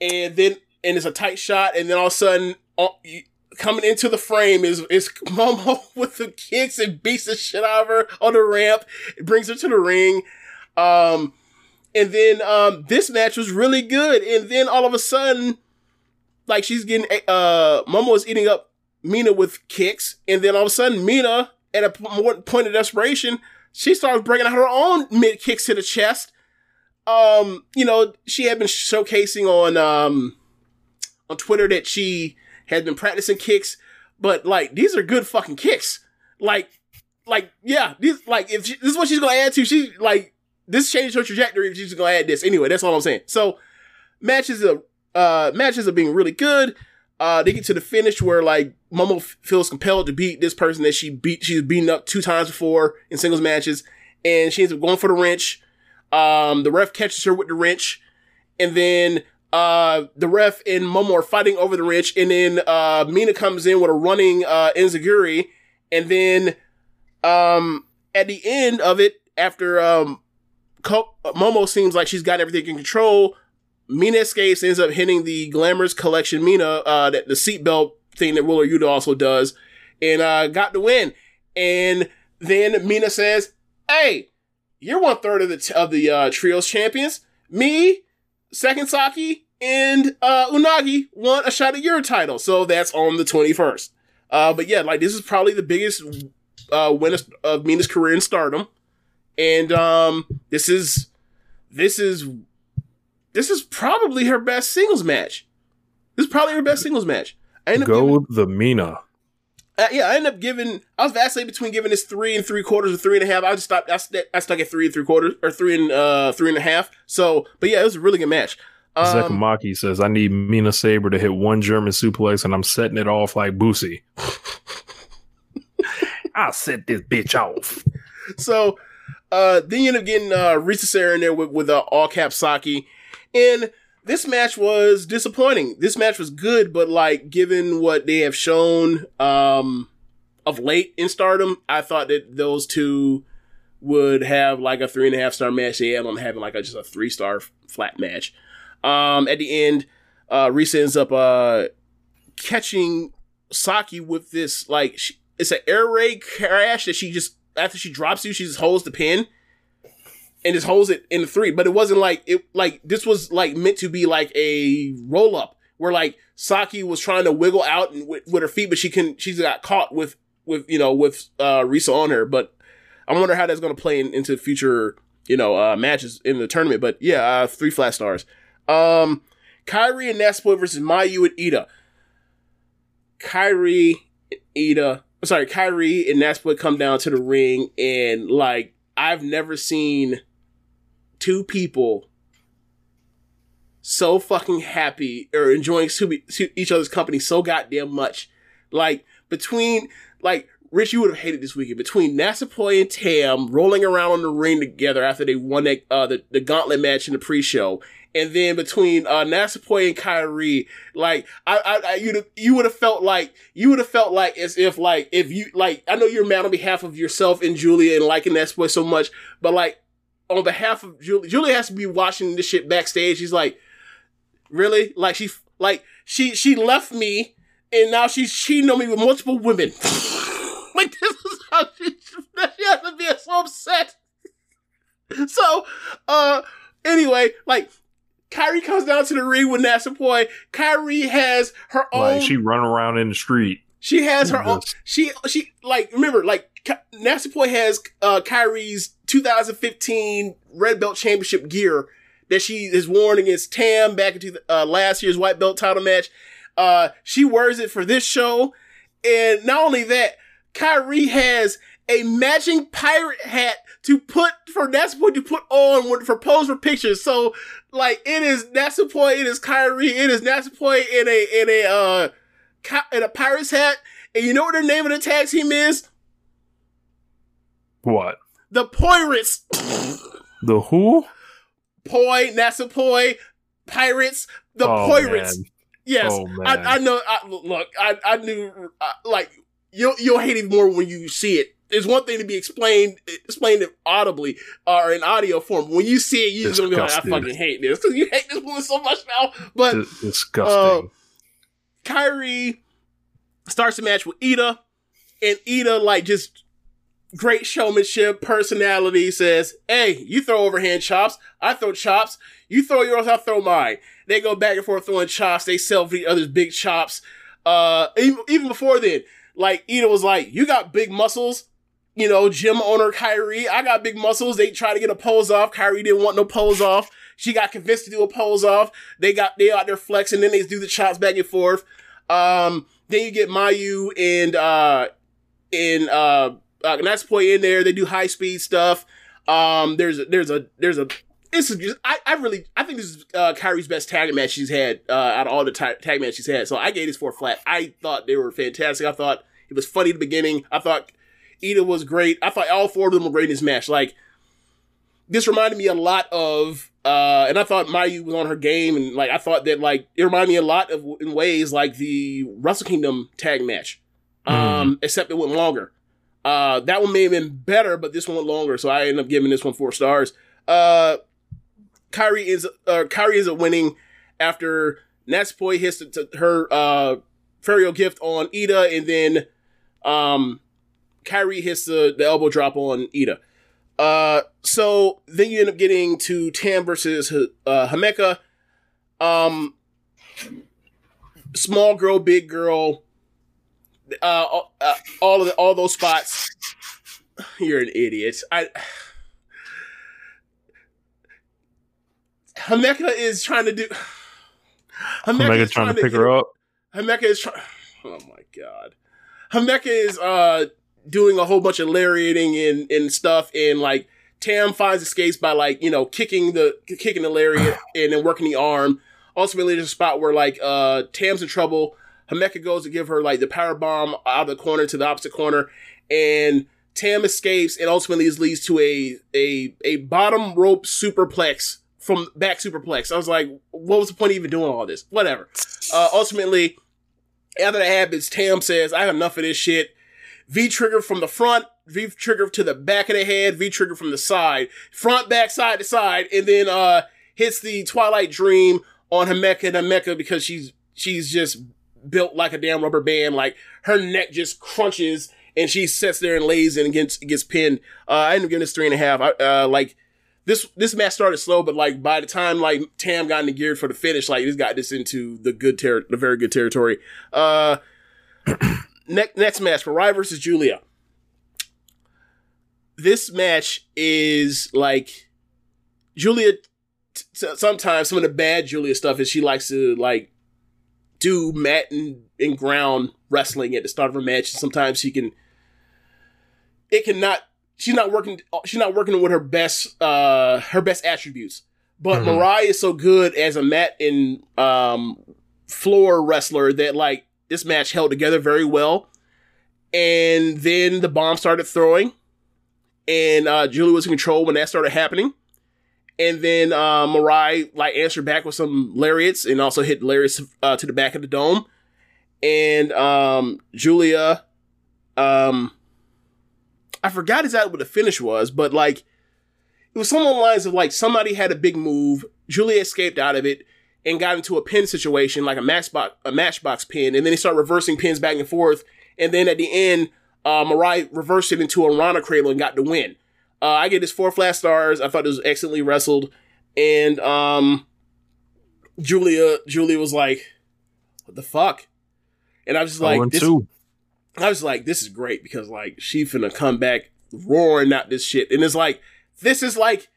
and then and it's a tight shot, and then all of a sudden, uh, you- coming into the frame is is [LAUGHS] Momo with the kicks and beats the shit out of her on the ramp. It brings her to the ring. Um, and then um, this match was really good, and then all of a sudden, like she's getting uh, Momo is eating up Mina with kicks, and then all of a sudden, Mina at a point of desperation, she starts bringing out her own mid kicks to the chest. Um, you know, she had been showcasing on um on Twitter that she had been practicing kicks, but like these are good fucking kicks. Like, like yeah, these like if she, this is what she's gonna add to, she like this changed her trajectory. If she's gonna add this anyway, that's all I'm saying. So matches are uh matches are being really good. uh, they get to the finish where like Momo f- feels compelled to beat this person that she beat. She's beaten up two times before in singles matches, and she ends up going for the wrench. Um, the ref catches her with the wrench, and then uh, the ref and Momo are fighting over the wrench, and then uh, Mina comes in with a running uh, enziguri, and then um, at the end of it, after um, Ko- Momo seems like she's got everything in control. Mina escapes, ends up hitting the Glamorous Collection Mina, uh, that the seatbelt thing that Wheeler Yuta also does, and uh, got the win. And then Mina says, "Hey, you're one third of the t- of the uh, trios champions. Me, Second Saki, and uh, Unagi want a shot at your title. So that's on the 21st. Uh, but yeah, like this is probably the biggest uh, win of- of Mina's career in Stardom, and um, this is this is this is probably her best singles match. This is probably her best singles match. I end up Go giving, the Mina. Uh, yeah, I end up giving. I was vacillating between giving this three and three quarters or three and a half. I just stopped. I, st- I stuck at three and three quarters or three and uh three and a half. So, but yeah, it was a really good match. Um, Zekamaki says, I need Mina Saber to hit one German suplex and I'm setting it off like Boosie. [LAUGHS] I'll set this bitch off. so, uh, then you end up getting uh Risa Sera in there with with uh, all cap Saki, and this match was disappointing. This match was good, but like given what they have shown um of late in Stardom, I thought that those two would have like a three and a half star match. They had on having like a, just a three star flat match. Um, at the end, uh, Risa ends up uh catching Saki with this like she, it's an air raid crash that she just after she drops you, she just holds the pin and just holds it in the three. But it wasn't like it like this was like meant to be like a roll up where like Saki was trying to wiggle out and with, with her feet, but she can she's got caught with with you know with uh Risa on her. But I wonder how that's going to play in, into future you know uh matches in the tournament. But yeah, uh, three flat stars. Um, Kairi and Natsupoi versus Mayu and Ida. Kairi, Ida, sorry, Kairi and Natsupoi come down to the ring and like I've never seen two people so fucking happy or enjoying each other's company so goddamn much. Like between like Rich, you would have hated this weekend between Natsupoi and Tam rolling around on the ring together after they won that uh, the, the gauntlet match in the pre-show, and then between uh, Natsupoi and Kairi, like I, I, you you would have felt like you would have felt like as if like if you like I know you're mad on behalf of yourself and Giulia and liking Natsupoi so much, but like on behalf of Julie, Julie has to be watching this shit backstage. She's like, really, like she like she she left me and now she's cheating on me with multiple women. [LAUGHS] like this is how she, she has to be so upset. [LAUGHS] So, uh, anyway, like Kairi comes down to the ring with Natsupoi. Kairi has her own. Like she run around in the street. She has her own. She she like remember like Ka- Natsupoi has uh Kairi's 2015 Red Belt Championship gear that she has worn against Tam back into uh, last year's White Belt title match. Uh, she wears it for this show, and not only that, Kairi has a matching pirate hat to put for Natsupoi to put on when, for pose for pictures. So like it is Natsupoi, it is Kairi, it is Natsupoi in a in a uh in a pirate's hat. And you know what the name of the tag team is? What? The Pirates. The who? Poi, Natsupoi, Pirates, the Oh, Pirates. man. Yes, Oh. I, I know. I, look, I, I knew. Uh, like you'll you'll hate it more when you see it. It's one thing to be explained explained it audibly or in audio form. When you see it, you're just gonna be like, I fucking hate this because you hate this woman so much now. But Dis- disgusting. Kairi starts the match with Ida, and Ida like just great showmanship, personality. Says, "Hey, you throw overhand chops, I throw chops. You throw yours, I throw mine." They go back and forth throwing chops. They sell each other's big chops. Uh, even, even before then, like Ida was like, "You got big muscles." You know, gym owner Kairi, I got big muscles. They try to get a pose off. Kairi didn't want no pose off. She got convinced to do a pose off. They got they out there flexing. Then they do the chops back and forth. Um, then you get Mayu and uh and uh, uh Natsupoi in there. They do high speed stuff. Um, there's a, there's a there's a this is just, I, I really, I think this is uh, Kairi's best tag match she's had uh, out of all the ta- tag matches she's had. So I gave this four flat. I thought they were fantastic. I thought it was funny at the beginning. I thought Ida was great. I thought all four of them were great in this match. Like, this reminded me a lot of, uh, and I thought Mayu was on her game, and like I thought that like it reminded me a lot of in ways like the Wrestle Kingdom tag match, um, except it went longer. Uh, that one may have been better, but this one went longer, so I ended up giving this one four stars. Uh, Kairi is uh, Kairi is winning after Natsupoi hits the, to her uh Ferio gift on Ida, and then um Kairi hits the, the elbow drop on Ida. Uh, so then you end up getting to Tam versus uh, Himeka. Um, small girl, big girl. Uh, uh, all of the, all those spots. You're an idiot. I. Himeka is trying to do. Omega is trying to pick her up. Himeka is trying. Oh my god. Himeka is uh doing a whole bunch of lariating and, and stuff, and like Tam finds escapes by like you know kicking the kicking the lariat and then working the arm. Ultimately, there's a spot where like uh Tam's in trouble. Himeka goes to give her like the power bomb out of the corner to the opposite corner, and Tam escapes, and ultimately this leads to a a a bottom rope superplex from back superplex. I was like, what was the point of even doing all this? Whatever. Uh, ultimately, after that happens, Tam says, I have enough of this shit. V trigger from the front, V trigger to the back of the head, V trigger from the side, front, back, side to side, and then uh hits the Twilight Dream on Himeka and Himeka because she's she's just built like a damn rubber band. Like her neck just crunches and she sits there and lays and gets gets pinned. Uh, I ended up giving this three and a half. I, uh, like this this match started slow, but like by the time like Tam got into gear for the finish, like this got this into the good ter- the very good territory. Uh, [CLEARS THROAT] next next match, Mirai versus Giulia. This match is like Giulia. T- sometimes some of the bad Giulia stuff is she likes to like do mat and, and ground wrestling at the start of her match. Sometimes she can. It cannot she's not working she's not working with her best uh her best attributes but Mhm. mariah is so good as a mat and um floor wrestler that like this match held together very well and then the bomb started throwing and uh julie was in control when that started happening and then uh mariah like answered back with some lariats and also hit lariats uh, to the back of the dome and um julia um I forgot exactly what the finish was, but like it was the lines of like somebody had a big move, Julia escaped out of it and got into a pin situation, like a matchbox a matchbox pin, and then they start reversing pins back and forth, and then at the end, uh, Mariah reversed it into a Rana cradle and got the win. Uh, I get this four flat stars. I thought it was excellently wrestled, and um, Julia Julia was like, "What the fuck?" And I was just Oh, like, this, two. I was like, this is great because like she finna come back roaring out this shit, and it's like this is like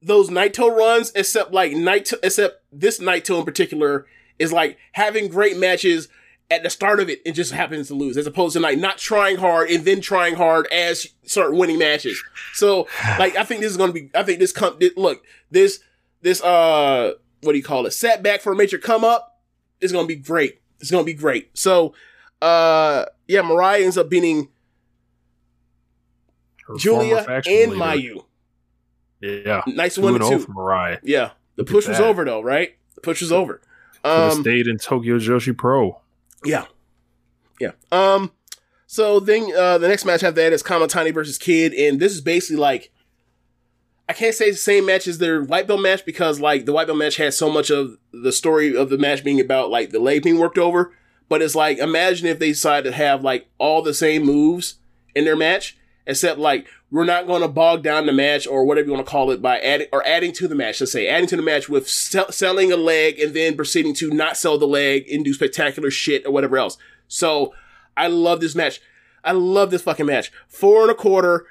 those Naito runs, except like Naito, except this Naito in particular is like having great matches at the start of it and just happens to lose, as opposed to like not trying hard and then trying hard as start winning matches. So [SIGHS] like I think this is gonna be, I think this come look this this uh what do you call it setback for a major come up is gonna be great. It's gonna be great. So uh yeah, Mariah ends up beating Her Julia and. Mayu. Yeah. Nice one oh two. for Mariah. Yeah, the Look push was over though, right? The push was over. Um, stayed in Tokyo Joshi Pro. Yeah, yeah. Um, so then uh, the next match I after that is Kamitani versus Kid, and this is basically like I can't say the same match as their white belt match because like the white belt match has so much of the story of the match being about like the leg being worked over. But it's like imagine if they decided to have like all the same moves in their match, except like we're not going to bog down the match or whatever you want to call it by adding or adding to the match. Let's say adding to the match with sell- selling a leg and then proceeding to not sell the leg and do spectacular shit or whatever else. So I love this match. I love this fucking match. Four and a quarter.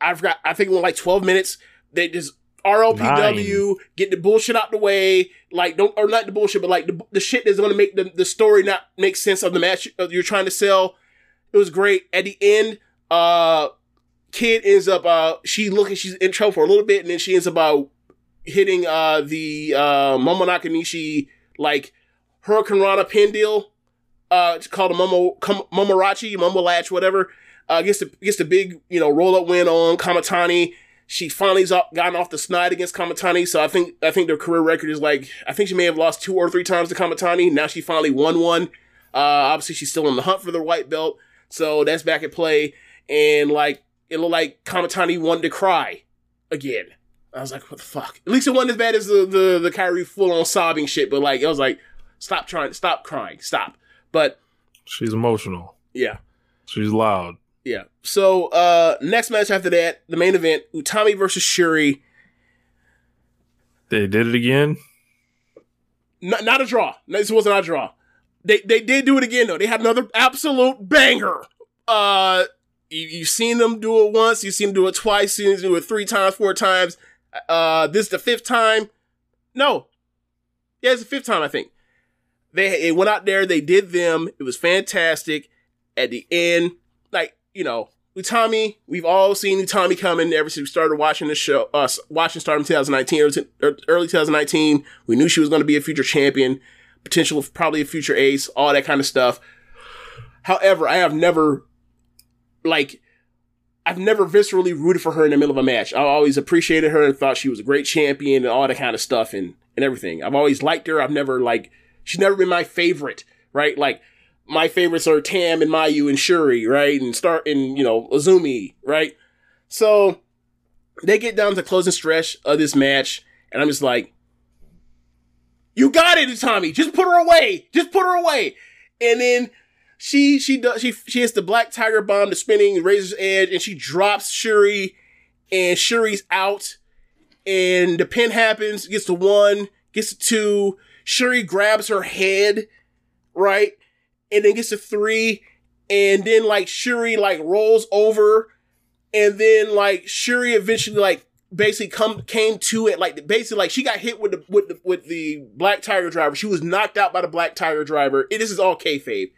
I've got. I think it went like twelve minutes. They just RLPW get the bullshit out the way. Like don't or not the bullshit, but like the, the shit that's going to make the, the story not make sense of the match you're trying to sell. It was great. At the end, uh, kid ends up uh she looking she's in trouble for a little bit, and then she ends up uh hitting uh the uh Momo Nakanishi like Hurricane Rana pin deal. Uh, it's called a Momo Momorachi, Momo Latch, whatever. Uh, gets the gets the big you know roll up win on Kamitani. She finally's up, gotten off the snide against Kamitani, so I think I think their career record is like I think she may have lost two or three times to Kamitani. Now she finally won one. Uh, obviously she's still in the hunt for the white belt, so that's back at play. And like it looked like Kamitani wanted to cry again. I was like, what the fuck? At least it wasn't as bad as the the the Kairi full on sobbing shit, but like I was like, stop trying, stop crying, stop. But She's emotional. yeah, She's loud. yeah. So uh next match after that, the main event, Utami versus Shuri. They did it again. Not, not a draw. No, This wasn't a draw. They they did do it again though. They had another absolute banger. Uh, you, you've seen them do it once. You've seen them do it twice. You've seen them do it three times, four times. Uh, this is the fifth time. No, yeah, it's the fifth time I think. They went out there. They did them. It was fantastic. At the end, like you know, Utami. We've all seen Utami coming ever since we started watching the show. Us watching Stardom 2019 or t- early 2019. We knew she was going to be a future champion, potential probably a future ace, all that kind of stuff. However, I have never like I've never viscerally rooted for her in the middle of a match. I always appreciated her and thought she was a great champion and all that kind of stuff and and everything. I've always liked her. I've never like she's never been my favorite, right? Like my favorites are Tam and Mayu and Shuri, right? And start and you know Azumi, right? So they get down to closing stretch of this match, and I'm just like, "You got it, Tommy. Just put her away. Just put her away." And then she she does she she hits the black tiger bomb, the spinning razor's edge, and she drops Shuri, and Shuri's out. And the pin happens, gets to one, gets to two. Shuri grabs her head, right? and then gets to three, and then like Shuri like rolls over, and then like Shuri eventually like basically come came to it like basically like she got hit with the with the with the black tiger driver. She was knocked out by the black tiger driver. It, this is all kayfabe,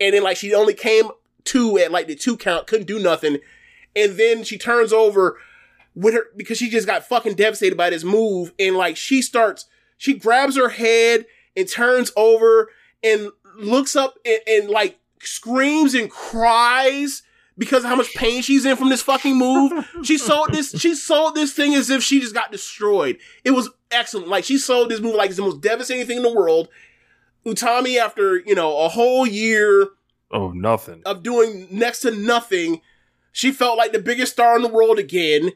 and then like she only came to at like the two count, couldn't do nothing, and then she turns over with her because she just got fucking devastated by this move, and like she starts she grabs her head and turns over and looks up and, and like screams and cries because of how much pain she's in from this fucking move. She sold this, she sold this thing as if she just got destroyed. It was excellent. Like she sold this move like it's the most devastating thing in the world. Utami, after, you know, a whole year Oh, nothing. of doing next to nothing, she felt like the biggest star in the world again.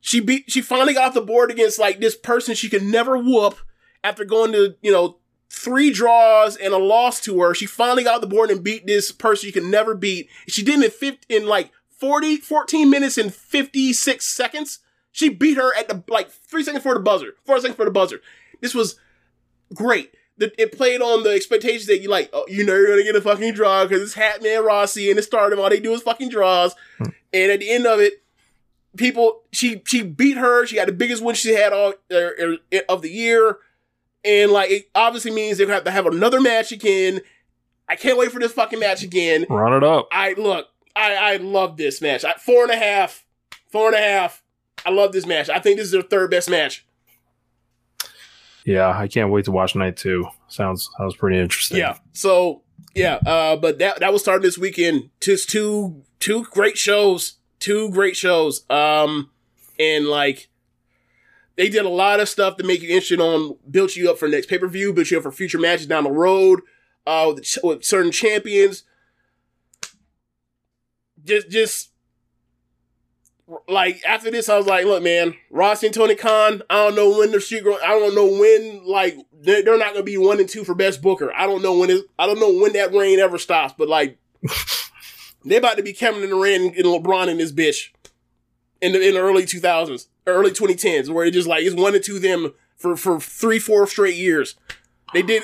She beat, she finally got off the board against like this person she could never whoop after going to, you know, three draws and a loss to her. She finally got off the board and beat this person she could never beat. She did it in, 50, in like 40, 14 minutes and 56 seconds. She beat her at the, like three seconds for the buzzer, four seconds for the buzzer. This was great. The, it played on the expectations that you like, oh, you know, you're gonna get a fucking draw because it's Hatman Rossi and it started all they do is fucking draws. And at the end of it, people, she, she beat her. She got the biggest win she had all er, er, of the year. And like, it obviously means they're gonna have to have another match again. I can't wait for this fucking match again. Run it up. I look, I, I love this match. I, four and a half, four and a half. I love this match. I think this is their third best match. Yeah, I can't wait to watch night two. Sounds sounds pretty interesting. Yeah. So yeah, uh, but that that will start this weekend. Just two two great shows, two great shows. Um, and like they did a lot of stuff to make you interested on, built you up for next pay per view, built you up for future matches down the road. Uh, with, with certain champions. Just just like after this, I was like, look, man, Ross and Tony Khan. I don't know when the street. I don't know when like they're, they're not gonna be one and two for best booker. I don't know when it. I don't know when that reign ever stops. But like, [LAUGHS] they about to be Kevin Durant and LeBron in this bitch in the in the early two thousands, early twenty tens, where it just like it's one and two them for for three four straight years. They did.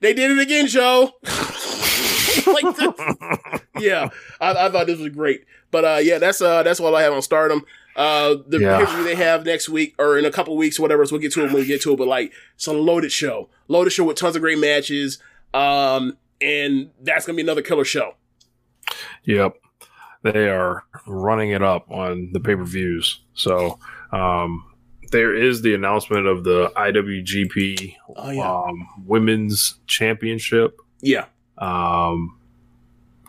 They did it again, Joe. [LAUGHS] [LAUGHS] like, [LAUGHS] this- yeah, I, I thought this was great. But uh, yeah, that's uh, that's all I have on Stardom. Uh, the Yeah. they have next week or in a couple weeks, whatever. So we'll get to it when we get to it. But like, it's a loaded show, loaded show with tons of great matches. Um, and that's gonna be another killer show. Yep. They are running it up on the pay per views. So um, there is the announcement of the IWGP Oh, yeah. um, Women's Championship. Yeah. Um,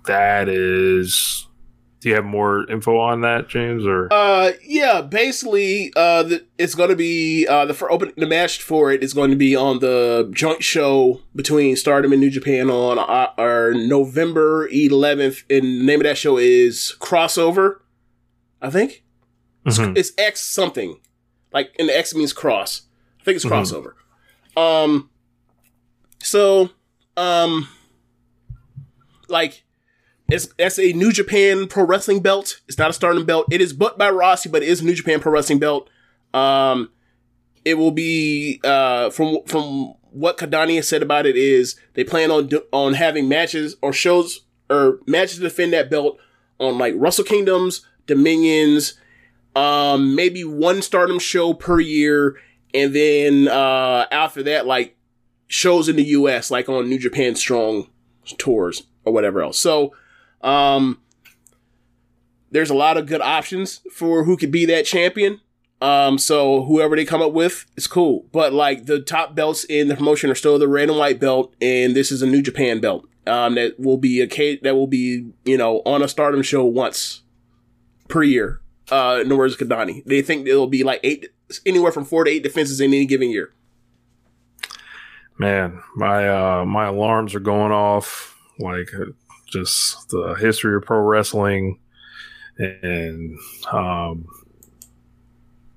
that is. Do you have more info on that, James? Or Uh, yeah, basically, uh, the, it's going to be uh, the for open the match for it is going to be on the joint show between Stardom and New Japan on uh, our November 11th, and the name of that show is Crossover. I think Mhm. it's X something, like and the X means cross. I think it's Mhm. crossover. Um, so, um, like it's that's a New Japan Pro Wrestling belt. It's not a Stardom belt. It is but by Rossy, but it is New Japan Pro Wrestling belt. Um, it will be uh from from what Kadani has said about it is they plan on on having matches or shows or matches to defend that belt on like Wrestle Kingdoms, Dominions, um, maybe one Stardom show per year, and then uh after that, like shows in the U.S. like on New Japan Strong tours or whatever else. So, um, there's a lot of good options for who could be that champion. Um, so whoever they come up with is cool. But like the top belts in the promotion are still the red and white belt, and this is a New Japan belt. Um, that will be a that will be you know on a Stardom show once per year. Uh, in the words of Kadani, they think it'll be like eight, anywhere from four to eight defenses in any given year. man, my uh, my alarms are going off. Like uh, just the history of pro wrestling, and um,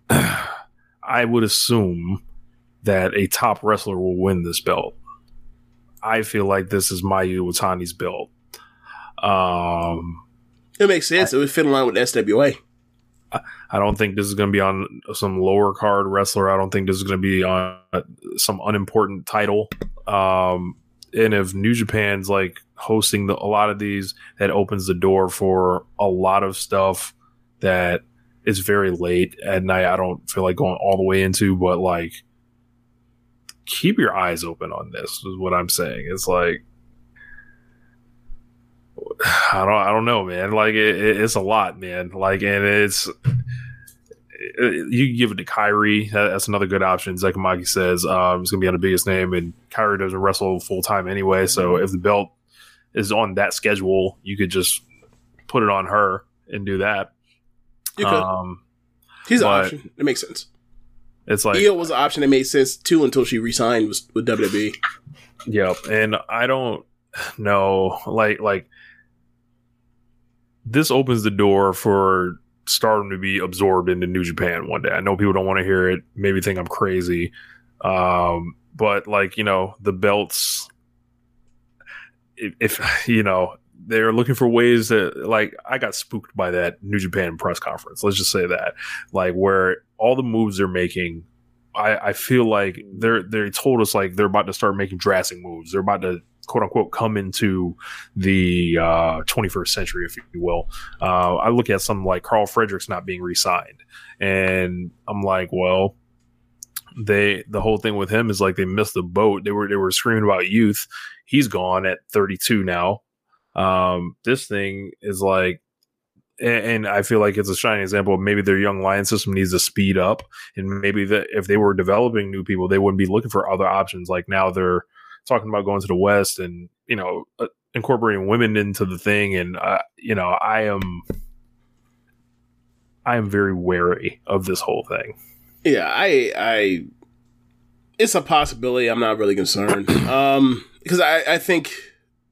[SIGHS] I would assume that a top wrestler will win this belt. I feel like this is Mayu Iwatani's belt. Um, It makes sense. it would fit in line with SWA. I don't think this is going to be on some lower card wrestler. I don't think this is going to be on some unimportant title. Um, and if New Japan's like hosting the, a lot of these, that opens the door for a lot of stuff that is very late at night. I don't feel like going all the way into, but like keep your eyes open on this is what I'm saying. It's like [SIGHS] I don't I don't know, man. Like it, it- it's a lot, man. Like and it's you can give it to Kairi. That's another good option. Zekamaki says um, it's gonna be on the biggest name, and Kairi doesn't wrestle full time anyway. So if the belt is on that schedule, you could just put it on her and do that. You could. Um, He's an option. It makes sense. it's like Io was an option that made sense too until she resigned with, with WWE. Yep, and I don't know, like like this opens the door for Stardom to be absorbed into New Japan one day. I know people don't want to hear it, maybe think I'm crazy, um, but like you know the belts. If, if [LAUGHS] you know they're looking for ways that like I got spooked by that New Japan press conference. Let's just say that, like where all the moves they're making I, I feel like they're they told us like they're about to start making drastic moves. They're about to quote unquote come into the uh, 21st century, if you will. Uh, I look at something like Karl Fredericks not being re-signed, and I'm like, well, they the whole thing with him is like they missed the boat. They were they were screaming about youth. He's gone at 32 now. Um, this thing is like. And and I feel like it's a shining example of maybe their young lion system needs to speed up and maybe that if they were developing new people, they wouldn't be looking for other options. Like now they're talking about going to the West and you know uh, incorporating women into the thing, and uh, you know I am I am very wary of this whole thing. Yeah, I, I, it's a possibility. I'm not really concerned. Um, because I, I think,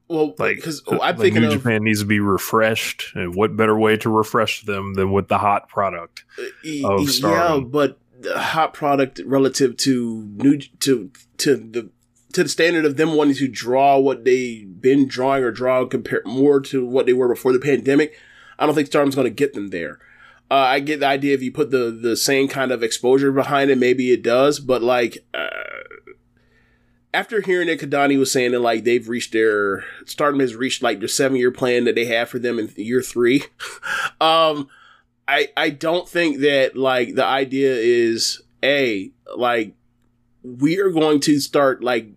well, Like because I'm the thinking New of Japan needs to be refreshed, and what better way to refresh them than with the hot product? E- of yeah, but the hot product relative to new to to the to the standard of them wanting to draw what they've been drawing or draw compare more to what they were before the pandemic. I don't think Stardom's going to get them there. Uh, I get the idea if you put the the same kind of exposure behind it, maybe it does. But like uh, after hearing that Kadani was saying that like they've reached their Stardom has reached like their seven year plan that they have for them in year three. [LAUGHS] um, I I don't think that like the idea is a like we are going to start like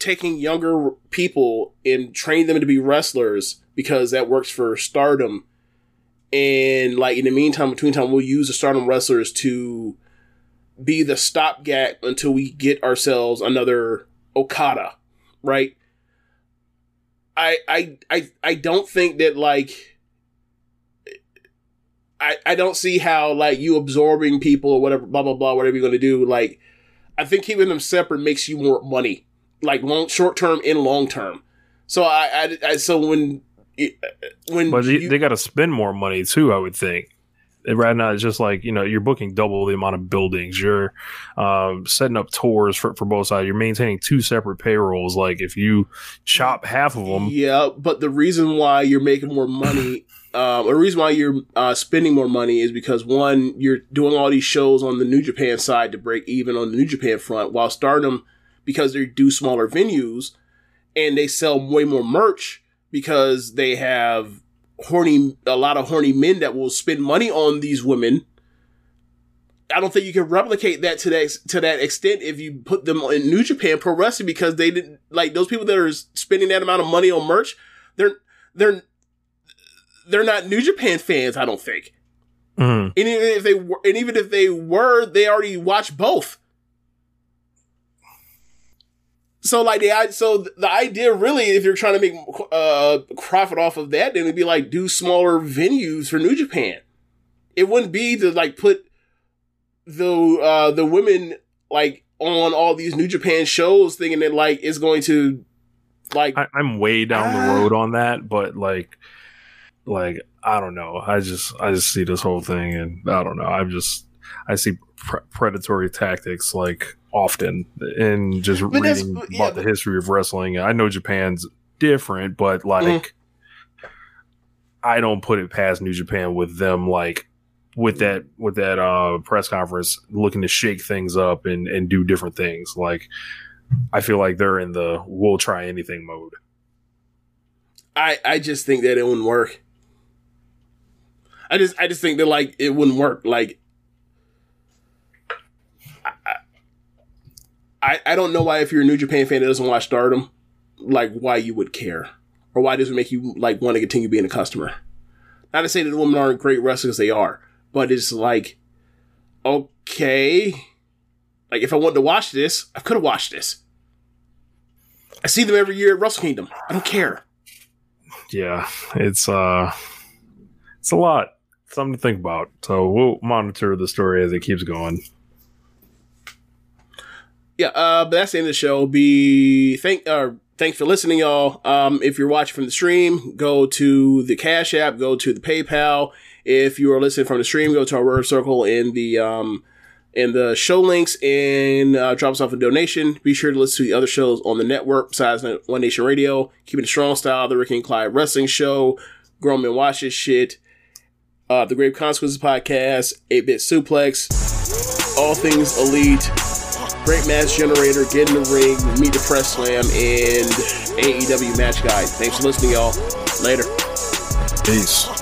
taking younger people and train them to be wrestlers because that works for stardom and like in the meantime between time we'll use the stardom wrestlers to be the stopgap until we get ourselves another Okada, right? I I I I don't think that like I I don't see how like you absorbing people or whatever blah blah blah whatever you're gonna do like I think keeping them separate makes you more money like long short term and long term. So I, I, I so when when But you- they got to spend more money too, I would think. Right now, it's just like you know, you're booking double the amount of buildings. You're um, setting up tours for, for both sides. You're maintaining two separate payrolls. Like if you chop half of them, Yeah, but the reason why you're making more money, [LAUGHS] um, the reason why you're uh, spending more money is because one, you're doing all these shows on the New Japan side to break even on the New Japan front, while Stardom, because they do smaller venues and they sell way more merch because they have horny, a lot of horny men that will spend money on these women. I don't think you can replicate that to that to that extent if you put them in New Japan Pro Wrestling because they didn't like those people that are spending that amount of money on merch. They're they're they're not New Japan fans. I don't think. Mhm. And even if they were, and even if they were, they already watched both. So like the so the idea really, if you're trying to make uh profit off of that, then it'd be like do smaller venues for New Japan. It wouldn't be to like put the uh the women like on all these New Japan shows, thinking that like it's going to like I, I'm way down Ah. the road on that. But like, like I don't know. I just I just see this whole thing, and I don't know. I'm just I see pre- predatory tactics like often, and just But reading yeah, about the history of wrestling. I know Japan's different, but like. Mhm. I don't put it past New Japan with them like with that with that uh press conference looking to shake things up and and do different things like I feel like they're in the we'll try anything mode. I I just think that it wouldn't work. I just I just think that like it wouldn't work. Like I I, I don't know why if you're a New Japan fan that doesn't watch Stardom, like why you would care, or why does it make you like want to continue being a customer? Not to say that the women aren't great wrestlers, they are, but it's like okay, like if I wanted to watch this, I could have watched this. I see them every year at Wrestle Kingdom. I don't care. Yeah, it's uh it's a lot. Something to think about. So we'll monitor the story as it keeps going. Yeah, uh, but that's the end of the show. Be thank uh, thanks for listening, y'all. Um, if you're watching from the stream, go to the Cash App, go to the PayPal. If you are listening from the stream, go to our word circle in the um in the show links and uh, drop us off a donation. Be sure to listen to the other shows on the network besides One Nation Radio, keeping it strong style, the Rick and Clyde Wrestling Show, Grown Men Watch This Shit, uh, the Grave Consequences Podcast, 8 Bit Suplex, All Things Elite, Great Match Generator, Get in the Ring, Meet the Press Slam, and AEW Match Guide. Thanks for listening, y'all. Later. Peace.